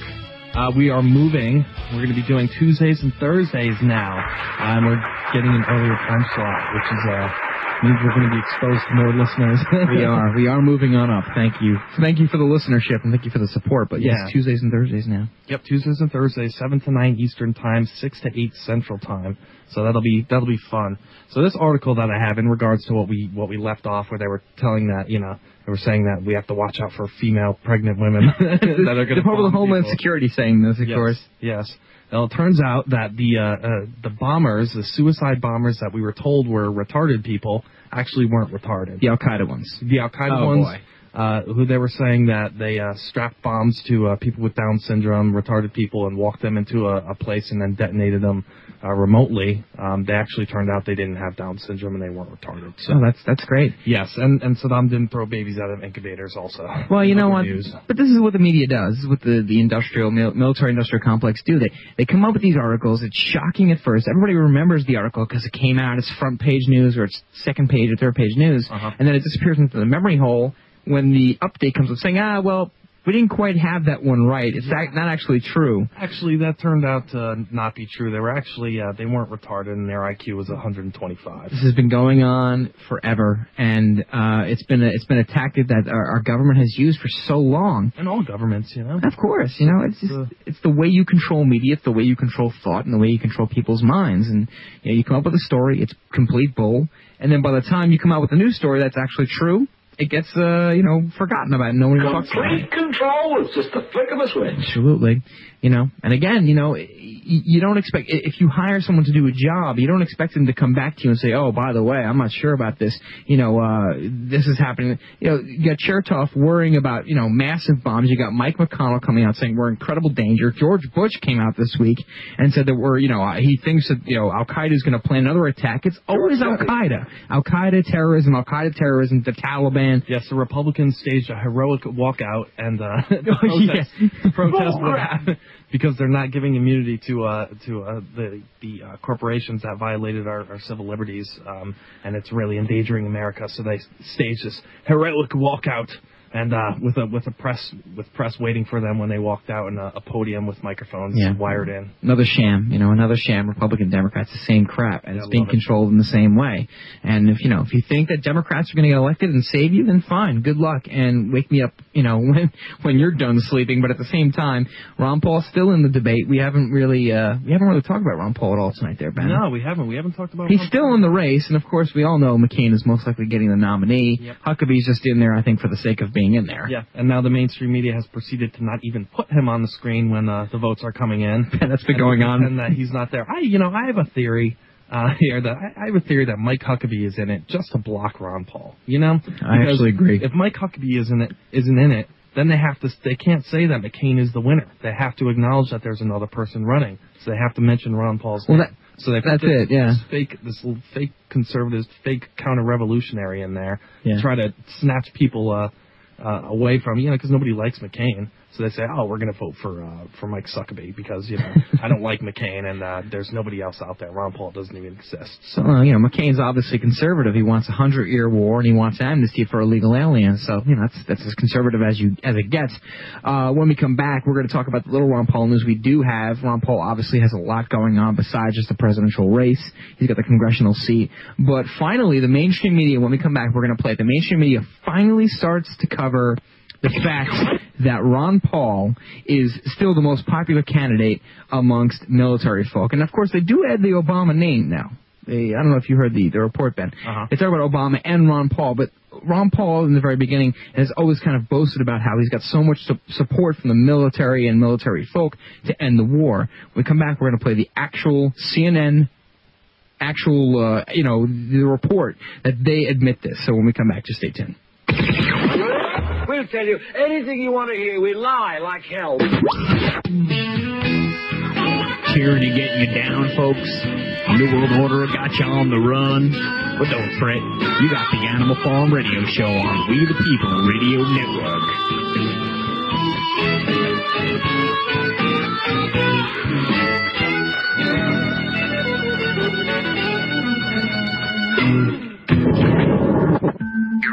Uh, we are moving. We're going to be doing Tuesdays and Thursdays now. Uh, and we're getting an earlier time slot, which is uh, means we're going to be exposed to more listeners. we are. We are moving on up. Thank you. Thank you for the listenership and thank you for the support. But yes, Yeah. Tuesdays and Thursdays now. Yep, Tuesdays and Thursdays, seven to nine Eastern time, six to eight Central time. So that'll be that'll be fun. So this article that I have in regards to what we what we left off, where they were telling that you know they were saying that we have to watch out for female pregnant women that are going to Department of Homeland Security saying this, of yes, course. Yes. Well, it turns out that the uh, uh, the bombers, the suicide bombers that we were told were retarded people, actually weren't retarded. The Al Qaeda ones. The Al Qaeda Oh, ones, boy. Uh, who they were saying that they uh, strapped bombs to uh, people with Down syndrome, retarded people, and walked them into a, a place and then detonated them uh, remotely. Um, they actually turned out they didn't have Down syndrome and they weren't retarded. So Oh, that's that's great. yes, and and Saddam didn't throw babies out of incubators also. Well, you know what? news. But this is what the media does. This is what the the industrial mil- military industrial complex do. They they come up with these articles. It's shocking at first. Everybody remembers the article because it came out. It's front page news or it's second page or third page news, Uh-huh. and then it disappears into the memory hole when the update comes up saying, ah, well, we didn't quite have that one right. It's not, not actually true. Actually, that turned out to not be true. They were actually uh, they weren't retarded, and their IQ was 125. This has been going on forever, and uh, it's been a, it's been a tactic that our, our government has used for so long. And all governments, you know. Of course, you know, it's just, it's the way you control media, it's the way you control thought, and the way you control people's minds. And you know, you come up with a story, it's complete bull, and then by the time you come out with a new story that's actually true, it gets uh, you know forgotten about. No one talks about it. Complete control. It's just the flick of a switch. Absolutely. You know, and again, you know, you don't expect, if you hire someone to do a job, you don't expect them to come back to you and say, oh, by the way, I'm not sure about this. You know, uh, this is happening. You know, you got Chertoff worrying about, you know, massive bombs. You got Mike McConnell coming out saying we're in incredible danger. George Bush came out this week and said that we're, you know, uh, he thinks that, you know, Al Qaeda is going to plan another attack. It's always Al Qaeda. Al Qaeda terrorism, Al Qaeda terrorism, the Taliban. Yes, the Republicans staged a heroic walkout and uh, Oh, yeah. protest, because they're not giving immunity to uh, to uh, the the uh, corporations that violated our, our civil liberties, um, and it's really endangering America. So they staged this heroic walkout. And uh, with a with a press with press waiting for them when they walked out and a, a podium with microphones Yeah. wired in. Another sham, you know, another sham. Republican, Democrats, the same crap, and Yeah, it's being it. controlled in the same way. And if you know, if you think that Democrats are going to get elected and save you, then fine, good luck, and wake me up, you know, when when you're done sleeping. But at the same time, Ron Paul's still in the debate. We haven't really, uh, we haven't really talked about Ron Paul at all tonight, there, Ben. No, we haven't. We haven't talked about. He's Ron still in the race, and of course, we all know McCain is most likely getting the nominee. Huckabee's just in there, I think, for the sake of being in there. Yeah, and now the mainstream media has proceeded to not even put him on the screen when uh, the votes are coming in. That's been And going on. And that he's not there. I, you know, I have a theory uh, here that I, I have a theory that Mike Huckabee is in it just to block Ron Paul. You know, I actually agree. If Mike Huckabee isn't it isn't in it, then they have to. They can't say that McCain is the winner. They have to acknowledge that there's another person running. So they have to mention Ron Paul's Well, name. that- so they put that's this, it, yeah. this fake, this little fake conservative, fake counter-revolutionary in there Yeah. to try to snatch people uh, uh, away from you know because nobody likes McCain. So they say, oh, we're going to vote for uh, for Mike Suckabee because you know I don't like McCain and uh, there's nobody else out there. Ron Paul doesn't even exist. So, uh, you know, McCain's obviously conservative. He wants a hundred-year war and he wants amnesty for illegal aliens. So, you know, that's that's as conservative as you as it gets. Uh, when we come back, we're going to talk about the little Ron Paul news we do have. Ron Paul obviously has a lot going on besides just the presidential race. He's got the congressional seat. But finally, the mainstream media. When we come back, we're going to play it. The mainstream media finally starts to cover the fact that Ron Paul is still the most popular candidate amongst military folk. And of course, they do add the Obama name now. They, I don't know if you heard the, the report, Ben. Uh-huh. They talk about Obama and Ron Paul, but Ron Paul in the very beginning has always kind of boasted about how he's got so much su- support from the military and military folk to end the war. When we come back, we're going to play the actual CNN actual, uh, you know, the report that they admit this. So when we come back, just stay tuned. We'll tell you anything you want to hear. We lie like hell. Tyranny getting you down, folks. New World Order got you on the run. But don't fret, you got the Animal Farm Radio Show on We the People Radio Network.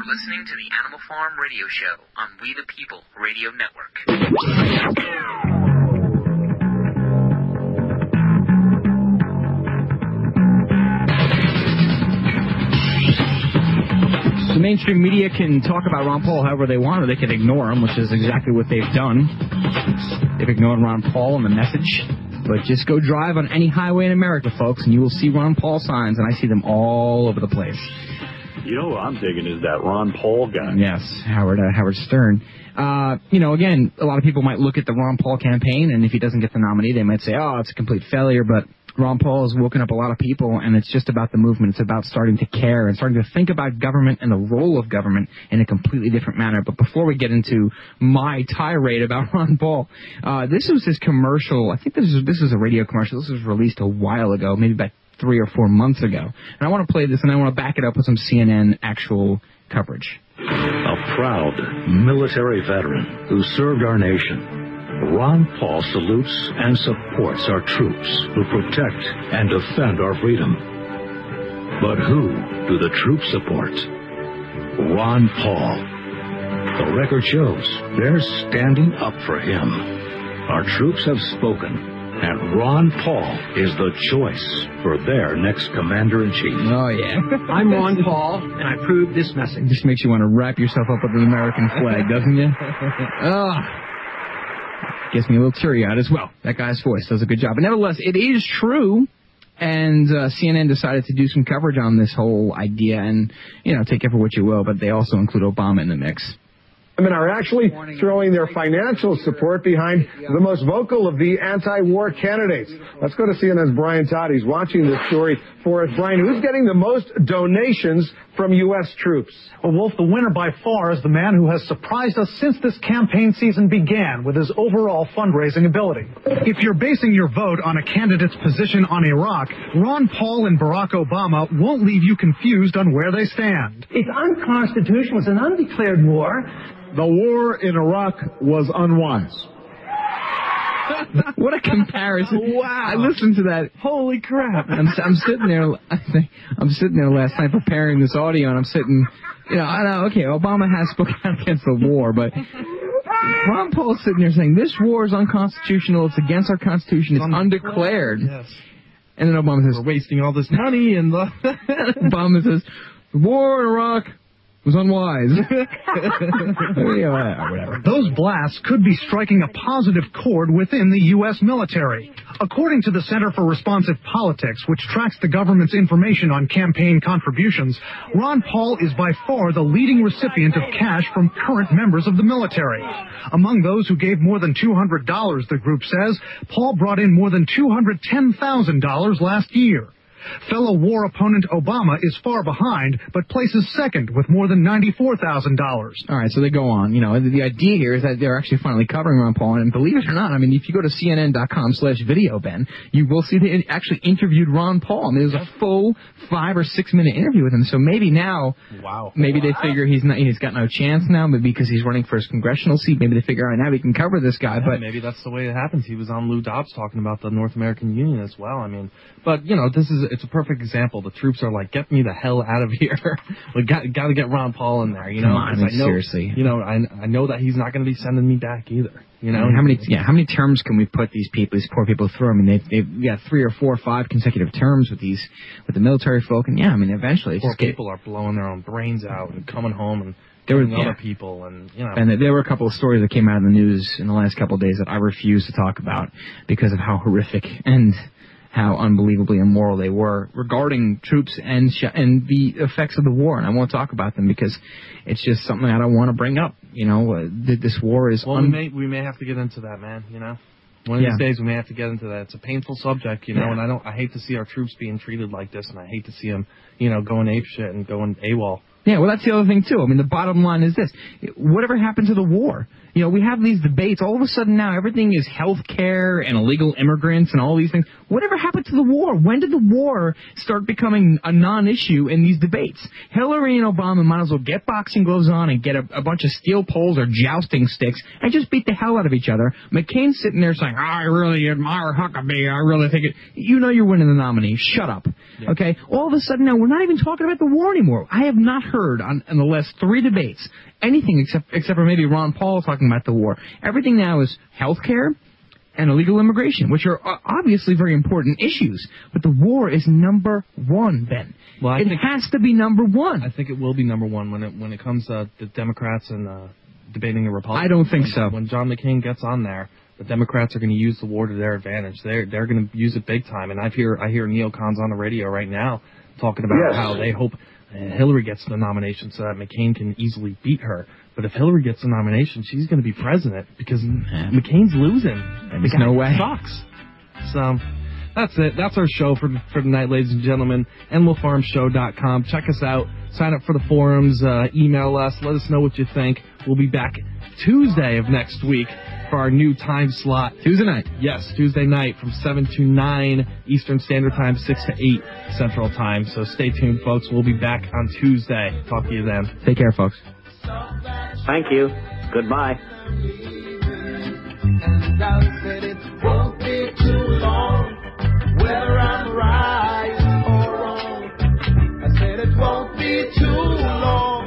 Listening to the Animal Farm Radio Show on We the People Radio Network. The mainstream media can talk about Ron Paul however they want, or they can ignore him, which is exactly what they've done. They've ignored Ron Paul and the message. But just go drive on any highway in America, folks, and you will see Ron Paul signs, and I see them all over the place. You know what I'm digging is that Ron Paul guy. Yes, Howard uh, Howard Stern. Uh, you know, again, a lot of people might look at the Ron Paul campaign, and if he doesn't get the nominee, they might say, "Oh, it's a complete failure." But Ron Paul has woken up a lot of people, and it's just about the movement. It's about starting to care and starting to think about government and the role of government in a completely different manner. But before we get into my tirade about Ron Paul, uh, this was his commercial. I think this is this is a radio commercial. This was released a while ago, maybe about three or four months ago. And I want to play this, and I want to back it up with some CNN actual coverage. A proud military veteran who served our nation, Ron Paul salutes and supports our troops who protect and defend our freedom. But who do the troops support? Ron Paul. The record shows they're standing up for him. Our troops have spoken, and Ron Paul is the choice for their next commander in chief. Oh yeah. I'm Ron Paul, and I approve this message. Just makes you want to wrap yourself up with the American flag, doesn't it? Ugh. Gets me a little teary-eyed as well. That guy's voice does a good job. But nevertheless, it is true. And uh, CNN decided to do some coverage on this whole idea, and you know, take it for what you will. But they also include Obama in the mix. Women are actually throwing their financial support behind the most vocal of the anti-war candidates. Let's go to CNN's Brian Todd. He's watching this story for us. Brian, who's getting the most donations from U.S. troops? Well, Wolf, the winner by far is the man who has surprised us since this campaign season began with his overall fundraising ability. If you're basing your vote on a candidate's position on Iraq, Ron Paul and Barack Obama won't leave you confused on where they stand. It's unconstitutional. It's an undeclared war. The war in Iraq was unwise. what a comparison! wow! I listened to that. Holy crap! I'm, I'm sitting there. I think I'm sitting there last night preparing this audio, and I'm sitting. You know, I know. Okay, Obama has spoken out against the war, but Ron Paul's sitting there saying this war is unconstitutional. It's against our constitution. It's undeclared. Yes. And then Obama says, We're wasting all this money and the. Obama says, war in Iraq was unwise. yeah, whatever. Those blasts could be striking a positive chord within the U.S. military. According to the Center for Responsive Politics, which tracks the government's information on campaign contributions, Ron Paul is by far the leading recipient of cash from current members of the military. Among those who gave more than $200, the group says, Paul brought in more than $210,000 last year. Fellow war opponent Obama is far behind, but places second with more than $94,000. All right, so they go on. You know, the, the idea here is that they're actually finally covering Ron Paul, and believe it or not, I mean, if you go to CNN.com slash video, Ben, you will see they actually interviewed Ron Paul. I mean, there's a full five or six minute interview with him. So maybe now, wow, maybe they figure he's not, he's got no chance now, maybe because he's running for his congressional seat. Maybe they figure, right, now we can cover this guy. Yeah, but maybe that's the way it happens. He was on Lou Dobbs talking about the North American Union as well. I mean, but you know, this is it's a perfect example. The troops are like, get me the hell out of here. we got got to get Ron Paul in there. You know, Come on, I know, seriously. You know, I I know that he's not going to be sending me back either. You know, I mean, how many yeah how many terms can we put these people these poor people through? I mean they've they've got three or four or five consecutive terms with these with the military folk, and yeah, I mean eventually poor just get, people are blowing their own brains out and coming home and There were- yeah. other people and you know. And there were a couple of stories that came out in the news in the last couple of days that I refuse to talk about because of how horrific and how unbelievably immoral they were regarding troops and sh- and the effects of the war. And I won't talk about them because it's just something that I don't want to bring up. You know, uh, th- this war is Well, un- we may we may have to get into that, man. You know, one of Yeah. these days we may have to get into that. It's a painful subject, you know, Yeah. and I don't. I hate to see our troops being treated like this, and I hate to see them, you know, going ape shit and going AWOL. Yeah, well, that's the other thing too. I mean, the bottom line is this: whatever happened to the war? You know, we have these debates. All of a sudden now, everything is health care and illegal immigrants and all these things. Whatever happened to the war? When did the war start becoming a non-issue in these debates? Hillary and Obama might as well get boxing gloves on and get a, a bunch of steel poles or jousting sticks and just beat the hell out of each other. McCain's sitting there saying, "I really admire Huckabee. I really think it." You know, you're winning the nominee. Shut up. Okay. All of a sudden now, we're not even talking about the war anymore. I have not heard on in the last three debates anything except except for maybe Ron Paul talking about the war. Everything now is health care and illegal immigration, which are uh, obviously very important issues. But the war is number one, Ben. Well, I it think- has to be number one. I think it will be number one when it when it comes to the Democrats and uh, debating the Republicans. I don't think When- so. When John McCain gets on there, the Democrats are going to use the war to their advantage. They're they're going to use it big time. And I hear I hear neocons on the radio right now talking about Yes. how they hope and Hillary gets the nomination so that McCain can easily beat her. But if Hillary gets the nomination, she's going to be president because McCain's losing. The There's guy no way. Sucks. So that's it. That's our show for for tonight, ladies and gentlemen. AnimalFarmShow.com. Check us out. Sign up for the forums. Uh, email us. Let us know what you think. We'll be back Tuesday of next week for our new time slot Tuesday night. Yes, Tuesday night from 7 to 9 Eastern Standard Time, 6 to 8 Central Time. So stay tuned, folks. We'll be back on Tuesday. Talk to you then. Take care, folks. Thank you. Goodbye. too long.